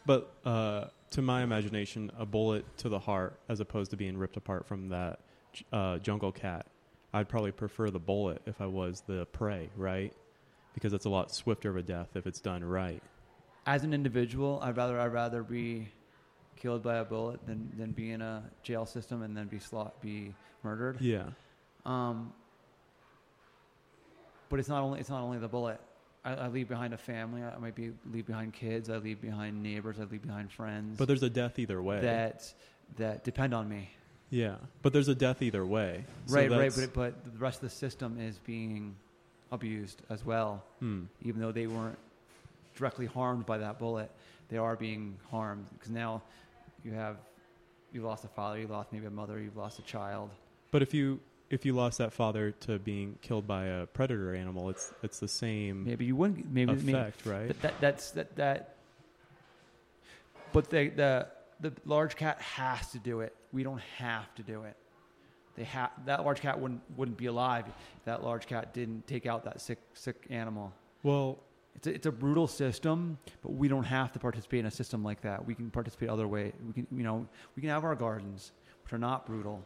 but uh, to my imagination, a bullet to the heart as opposed to being ripped apart from that uh, jungle cat. I'd probably prefer the bullet if I was the prey, right? Because it's a lot swifter of a death if it's done right. as an individual, I'd rather I'd rather be killed by a bullet than, than be in a jail system and then be slot be murdered. Yeah, Um, but it's not only it's not only the bullet. I, I leave behind a family. I might be leave behind kids. I leave behind neighbors. I leave behind friends but there's a death either way. that that depend on me. yeah, but there's a death either way. So right, right. But but the rest of the system is being abused as well. Hmm. even though they weren't directly harmed by that bullet, they are being harmed because now you have you've lost a father, you lost maybe a mother, you've lost a child. But if you if you lost that father to being killed by a predator animal, it's it's the same Maybe you wouldn't. Maybe, maybe effect, right? that, that that's that that. But the the the large cat has to do it. We don't have to do it. they ha- that large cat wouldn't wouldn't be alive if that large cat didn't take out that sick sick animal. Well, It's a, it's a brutal system, but we don't have to participate in a system like that. We can participate other way. We can you know we can have our gardens, which are not brutal.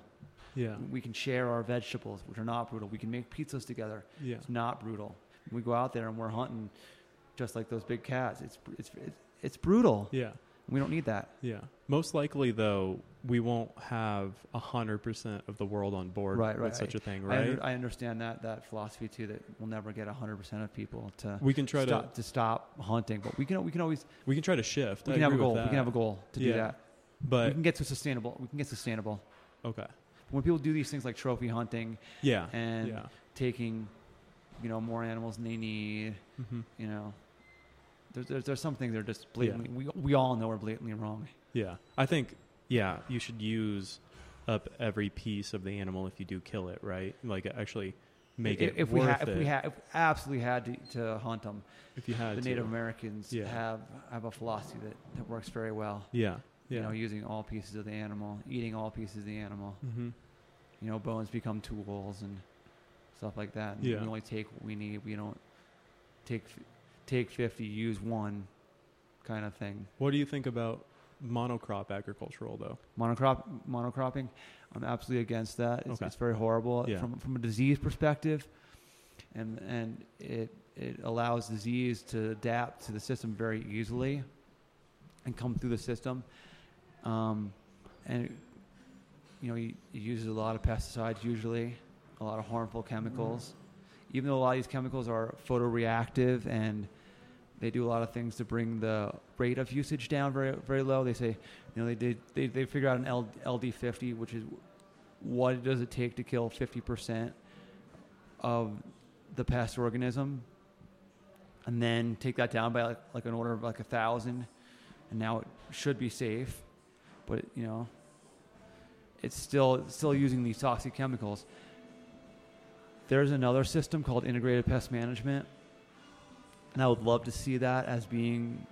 Yeah, We can share our vegetables, which are not brutal. We can make pizzas together. yeah, It's not brutal. We go out there and we're hunting, just like those big cats. It's it's it's, it's brutal. yeah, We don't need that. yeah. Most likely, though, we won't have hundred percent of the world on board Right, right. with such a thing, I, right? under, I understand that that philosophy too. That we'll never get hundred percent of people to we can try stop, to stop hunting, but we can we can always we can try to shift. we I can have a goal. We can have a goal to Yeah. do that. But we can get to sustainable. We can get sustainable. okay, When people do these things like trophy hunting yeah, and yeah, taking, you know, more animals than they need, hmm you know, there's there's, there's some things that are just blatantly. We we all know are blatantly wrong. yeah. I think yeah, you should use up every piece of the animal if you do kill it, right? Like actually make if, it if we worth it. if we if absolutely had to, to hunt them, if you had the to. Native Americans Yeah. have have a philosophy that, that works very well. yeah, yeah, You know, using all pieces of the animal, eating all pieces of the animal. hmm You know, bones become tools and stuff like that. And Yeah. We only take what we need. We don't take take fifty, use one, kind of thing. What do you think about monocrop agricultural though? Monocrop monocropping, I'm absolutely against that. It's, Okay. it's very horrible Yeah. from from a disease perspective, and and it it allows disease to adapt to the system very easily, and come through the system, um, and you know he, uses a lot of pesticides usually, a lot of harmful chemicals, even though a lot of these chemicals are photoreactive and they do a lot of things to bring the rate of usage down very very low. They say, you know, they did they they figure out an L, LD50, which is what does it take to kill 50% of the pest organism, and then take that down by like, like an order of like a thousand, and now it should be safe, but you know, it's still it's still using these toxic chemicals. There's another system called integrated pest management and I would love to see that as being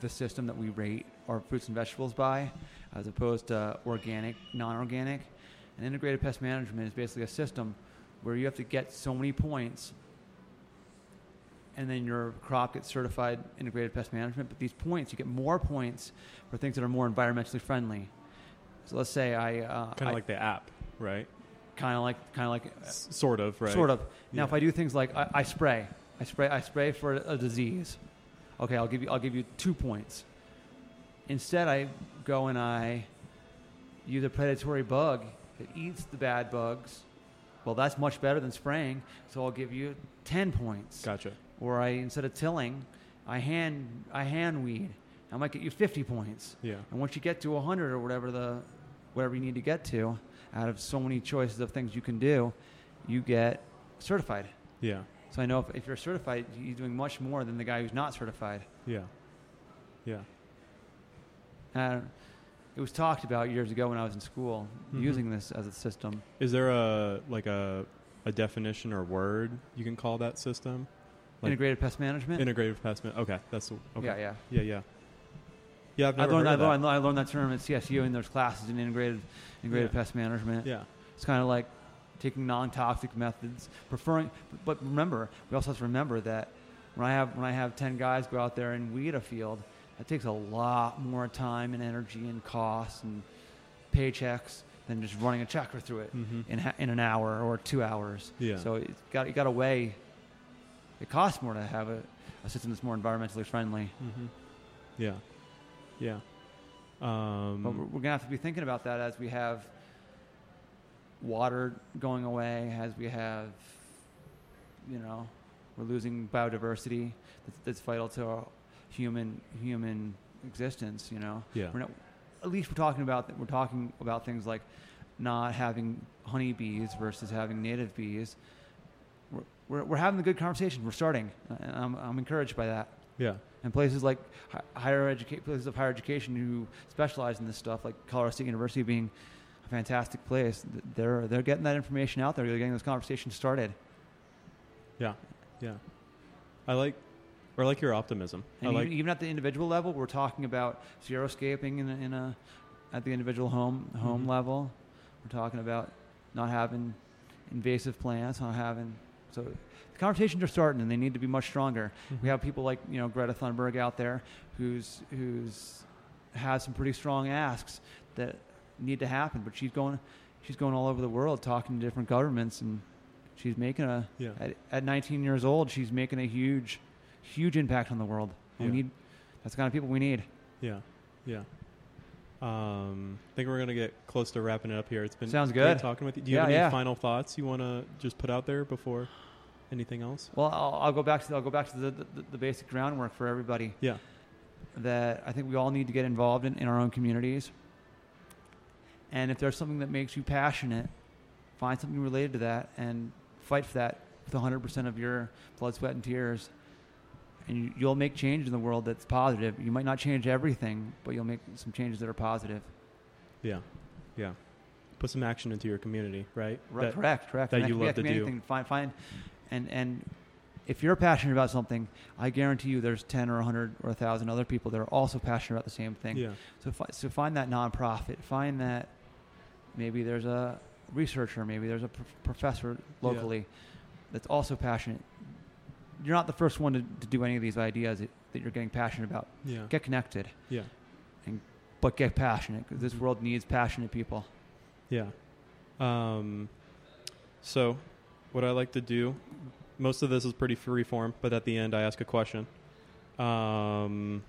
the system that we rate our fruits and vegetables by, as opposed to organic, non-organic. And integrated pest management is basically a system where you have to get so many points, and then your crop gets certified integrated pest management. But these points, you get more points for things that are more environmentally friendly. So let's say I uh, Kind of like the app, right? kind of like kind of like S- sort of, right? Sort of. Now, Yeah. if I do things like I, I spray, I spray, I spray for a disease. Okay, I'll give you, I'll give you two points. Instead, I go and I use a predatory bug that eats the bad bugs. Well, that's much better than spraying, so I'll give you ten points. Gotcha. Or I instead of tilling, I hand, I hand weed. I might get you fifty points. Yeah. And once you get to 100 or whatever the whatever you need to get to, out of so many choices of things you can do, you get certified. Yeah. So I know if, if you're certified, you're doing much more than the guy who's not certified. Yeah. Yeah. And it was talked about years ago when I was in school Mhm. using this as a system. Is there a like a a definition or word you can call that system? Like- Integrated pest management. Integrated pest management. Okay, that's the- okay. Yeah, yeah. yeah, yeah. Yeah, I've I learned, I, heard of learned, I learned that term at CSU, and there's classes in integrated integrated Yeah. pest management. Yeah, It's kind of like taking non-toxic methods, preferring. But remember, we also have to remember that when I have when I have ten guys go out there and weed a field, that takes a lot more time and energy and costs and paychecks than just running a checker through it Mhm. in ha- in an hour or two hours. Yeah. So it's got you got to weigh. It costs more to have a, a system that's more environmentally friendly. hmm yeah, yeah. But Um, we're, we're gonna have to be thinking about that as we have water going away, as we have, you know, we're losing biodiversity that's, that's vital to our human human existence. You know, Yeah. We're not, at least we're talking about we're talking about things like not having honeybees versus having native bees. We're, we're, having a good conversation. We're starting, and I'm, I'm encouraged by that yeah, and places like higher education, places of higher education who specialize in this stuff, like Colorado State University being a fantastic place, they're they're getting that information out there. They're getting those conversations started. yeah, yeah. I like, or like your optimism. I And like. even, even at the individual level, we're talking about xeriscaping in a, in a at the individual home home Mhm. level. We're talking about not having invasive plants, not having so the conversations are starting and they need to be much stronger. Mm-hmm. We have people like you know Greta Thunberg out there who's who's has some pretty strong asks that need to happen, but she's going she's going all over the world talking to different governments and she's making a Yeah. at, at 19 years old she's making a huge huge impact on the world. We Yeah. need that's the kind of people we need. Yeah, yeah. Um, I think we're gonna get close to wrapping it up here. It's been Sounds great good. talking with you. Do you Yeah, have any yeah. final thoughts you want to just put out there before anything else? Well, I'll, I'll go back to I'll go back to the, the, the basic groundwork for everybody Yeah, that I think we all need to get involved in in our own communities. And if there's something that makes you passionate, find something related to that and fight for that with 100% of your blood, sweat, and tears. And you, you'll make change in the world that's positive. You might not change everything, but you'll make some changes that are positive. yeah, yeah. Put some action into your community, right? Right, That- correct, correct. that And you love to do. Find, find, and and if you're passionate about something, I guarantee you, there's ten or hundred or thousand other people that are also passionate about the same thing. Yeah, So, fi- so find that nonprofit. Find that maybe there's a researcher, maybe there's a pr- professor locally that's also passionate. You're not the first one to, to do any of these ideas that, that you're getting passionate about. yeah, Get connected, yeah, And but get passionate because this Mhm. world needs passionate people. yeah. Um, so, what I like to do, most of this is pretty free form, but at the end I ask a question. Um,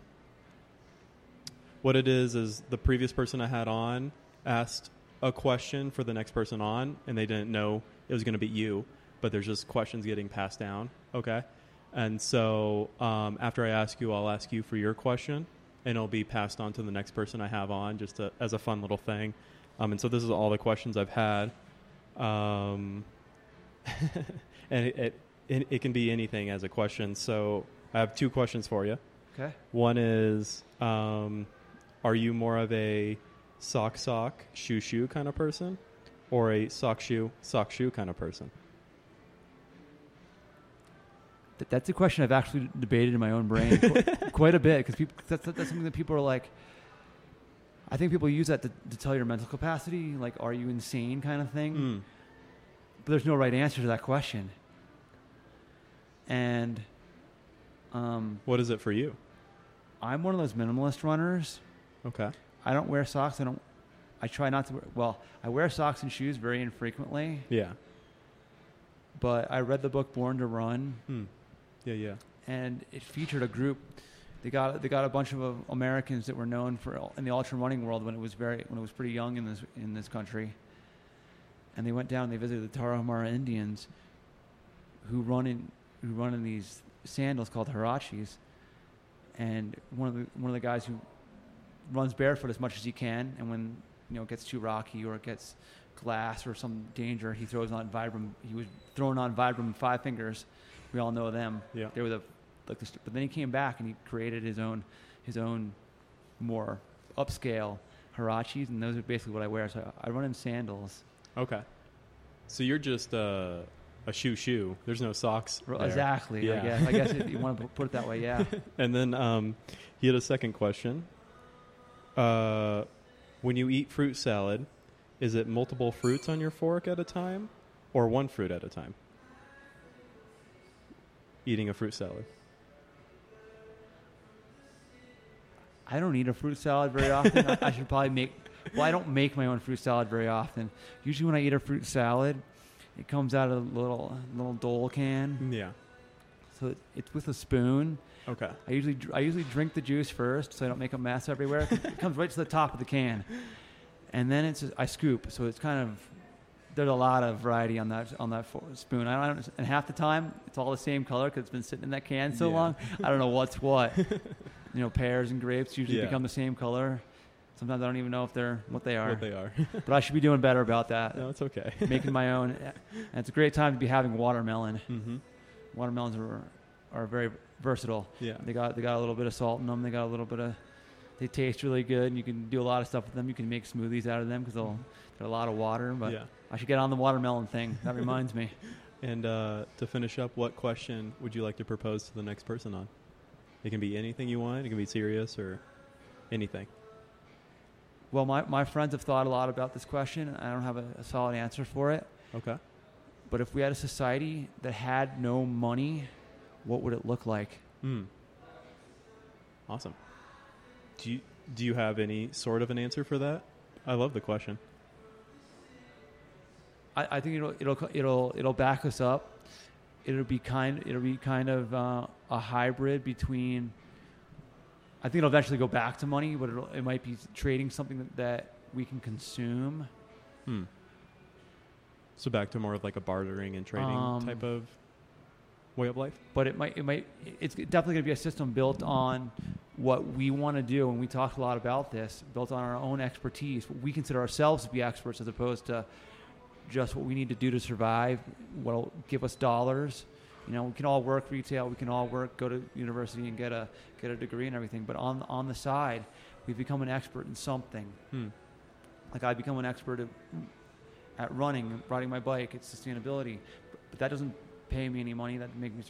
what it is is the previous person I had on asked a question for the next person on, and they didn't know it was going to be you, but there's just questions getting passed down. Okay, and so um, after I ask you, I'll ask you for your question, and it'll be passed on to the next person I have on, just to, as a fun little thing. Um, and so this is all the questions I've had, um, and it, it it it can be anything as a question. So I have two questions for you. Okay. One is, um, are you more of a sock sock shoe shoe kind of person, or a sock shoe sock shoe kind of person? Th- That's a question I've actually debated in my own brain qu- quite a bit because that's, that's something that people are like. I think people use that to, to tell your mental capacity, like "Are you insane?" kind of thing. Mm. But there's no right answer to that question. And um, What is it for you? I'm one of those minimalist runners. Okay. I don't wear socks. I don't. I try not to. Wear, well, I wear socks and shoes very infrequently. Yeah. But I read the book Born to Run, Mm. Yeah. Yeah. and it featured a group. They got they got a bunch of uh, Americans that were known for in the ultra running world when it was very when it was pretty young in this in this country. And they went down. They visited the Tarahumara Indians, who run in who run in these sandals called huaraches. And one of the one of the guys who runs barefoot as much as he can, and when you know it gets too rocky or it gets glass or some danger, he throws on Vibram. He was throwing on Vibram Five Fingers. We all know them. Yeah. They were the, like the, but then he came back and he created his own, his own, more upscale huaraches, and those are basically what I wear. So I run in sandals. Okay. So you're just uh, a shoe shoe. There's no socks. There. Exactly. Yeah. I guess. I guess if you want to put it that way, yeah. And then um, he had a second question. Uh, when you eat fruit salad, is it multiple fruits on your fork at a time, or one fruit at a time? Eating a fruit salad. I don't eat a fruit salad very often. I, I should probably make. Well, I don't make my own fruit salad very often. Usually, when I eat a fruit salad, it comes out of a little little dole can, Yeah. so it, it's with a spoon. Okay. I usually I usually drink the juice first, so I don't make a mess everywhere. it comes right to the top of the can, and then it's I scoop. So it's kind of there's a lot of variety on that on that spoon. I don't and half the time it's all the same color because it's been sitting in that can so Yeah. long. I don't know what's what. you know, pears and grapes usually Yeah. become the same color. Sometimes I don't even know if they're what they are. What they are. but I should be doing better about that. no, it's okay. Making my own. And it's a great time to be having watermelon. mm-hmm. Watermelons are are very versatile. Yeah. They got they got a little bit of salt in them. They got a little bit of. They taste really good, and you can do a lot of stuff with them. You can make smoothies out of them because they'll they're a lot of water. But yeah. I should get on the watermelon thing. That reminds me. And uh, to finish up, what question would you like to propose to the next person on? It can be anything you want. It can be serious or anything. Well, my, my friends have thought a lot about this question. I don't have a, a solid answer for it. Okay. But if we had a society that had no money, what would it look like? Hmm. Awesome. Do you do you have any sort of an answer for that? I love the question. I, I think it'll it'll it'll it'll back us up. It'll be kind it'll be kind of uh, a hybrid between. I think it'll eventually go back to money, but it'll, it might be trading something that, that we can consume. Hmm. So back to more of like a bartering and trading Um, type of way of life. but it might it might it's definitely going to be a system built on what we want to do and we talked a lot about this built on our own expertise what we consider ourselves to be experts as opposed to just what we need to do to survive what'll give us dollars you know we can all work retail we can all work go to university and get a get a degree and everything but on on the side we've become an expert in something Hmm. like I become an expert at, at running, riding my bike, it's sustainability. But, but that doesn't pay me any money. That makes me.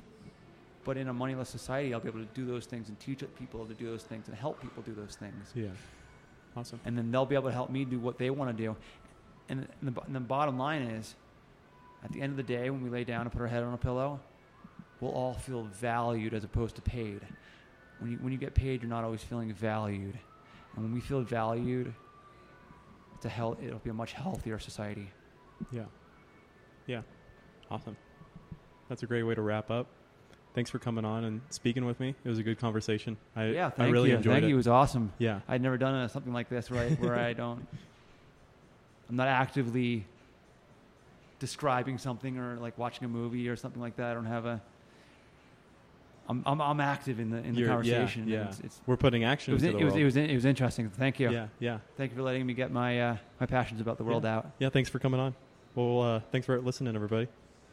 But in a moneyless society, I'll be able to do those things and teach people to do those things and help people do those things. Yeah. Awesome. And then they'll be able to help me do what they want to do. And, and, the, and the bottom line is, at the end of the day, when we lay down and put our head on a pillow, we'll all feel valued as opposed to paid. When you, when you get paid, you're not always feeling valued. And when we feel valued, it's a hell, it'll be a much healthier society. Yeah. Yeah. Awesome. That's a great way to wrap up. Thanks for coming on and speaking with me. It was a good conversation. I, yeah, I thank really you. enjoyed thank it. you. It was awesome. Yeah. I'd never done something like this right? Where I don't, I'm not actively describing something or like watching a movie or something like that. I don't have a, I'm, I'm, I'm active in the, in the You're- conversation. Yeah. yeah. It's, it's, We're putting it action was, into it, the was, it was, it was interesting. Thank you. yeah. Yeah. Thank you for letting me get my, uh, my passions about the world out. Yeah. Thanks for coming on. Well, uh, thanks for listening, everybody.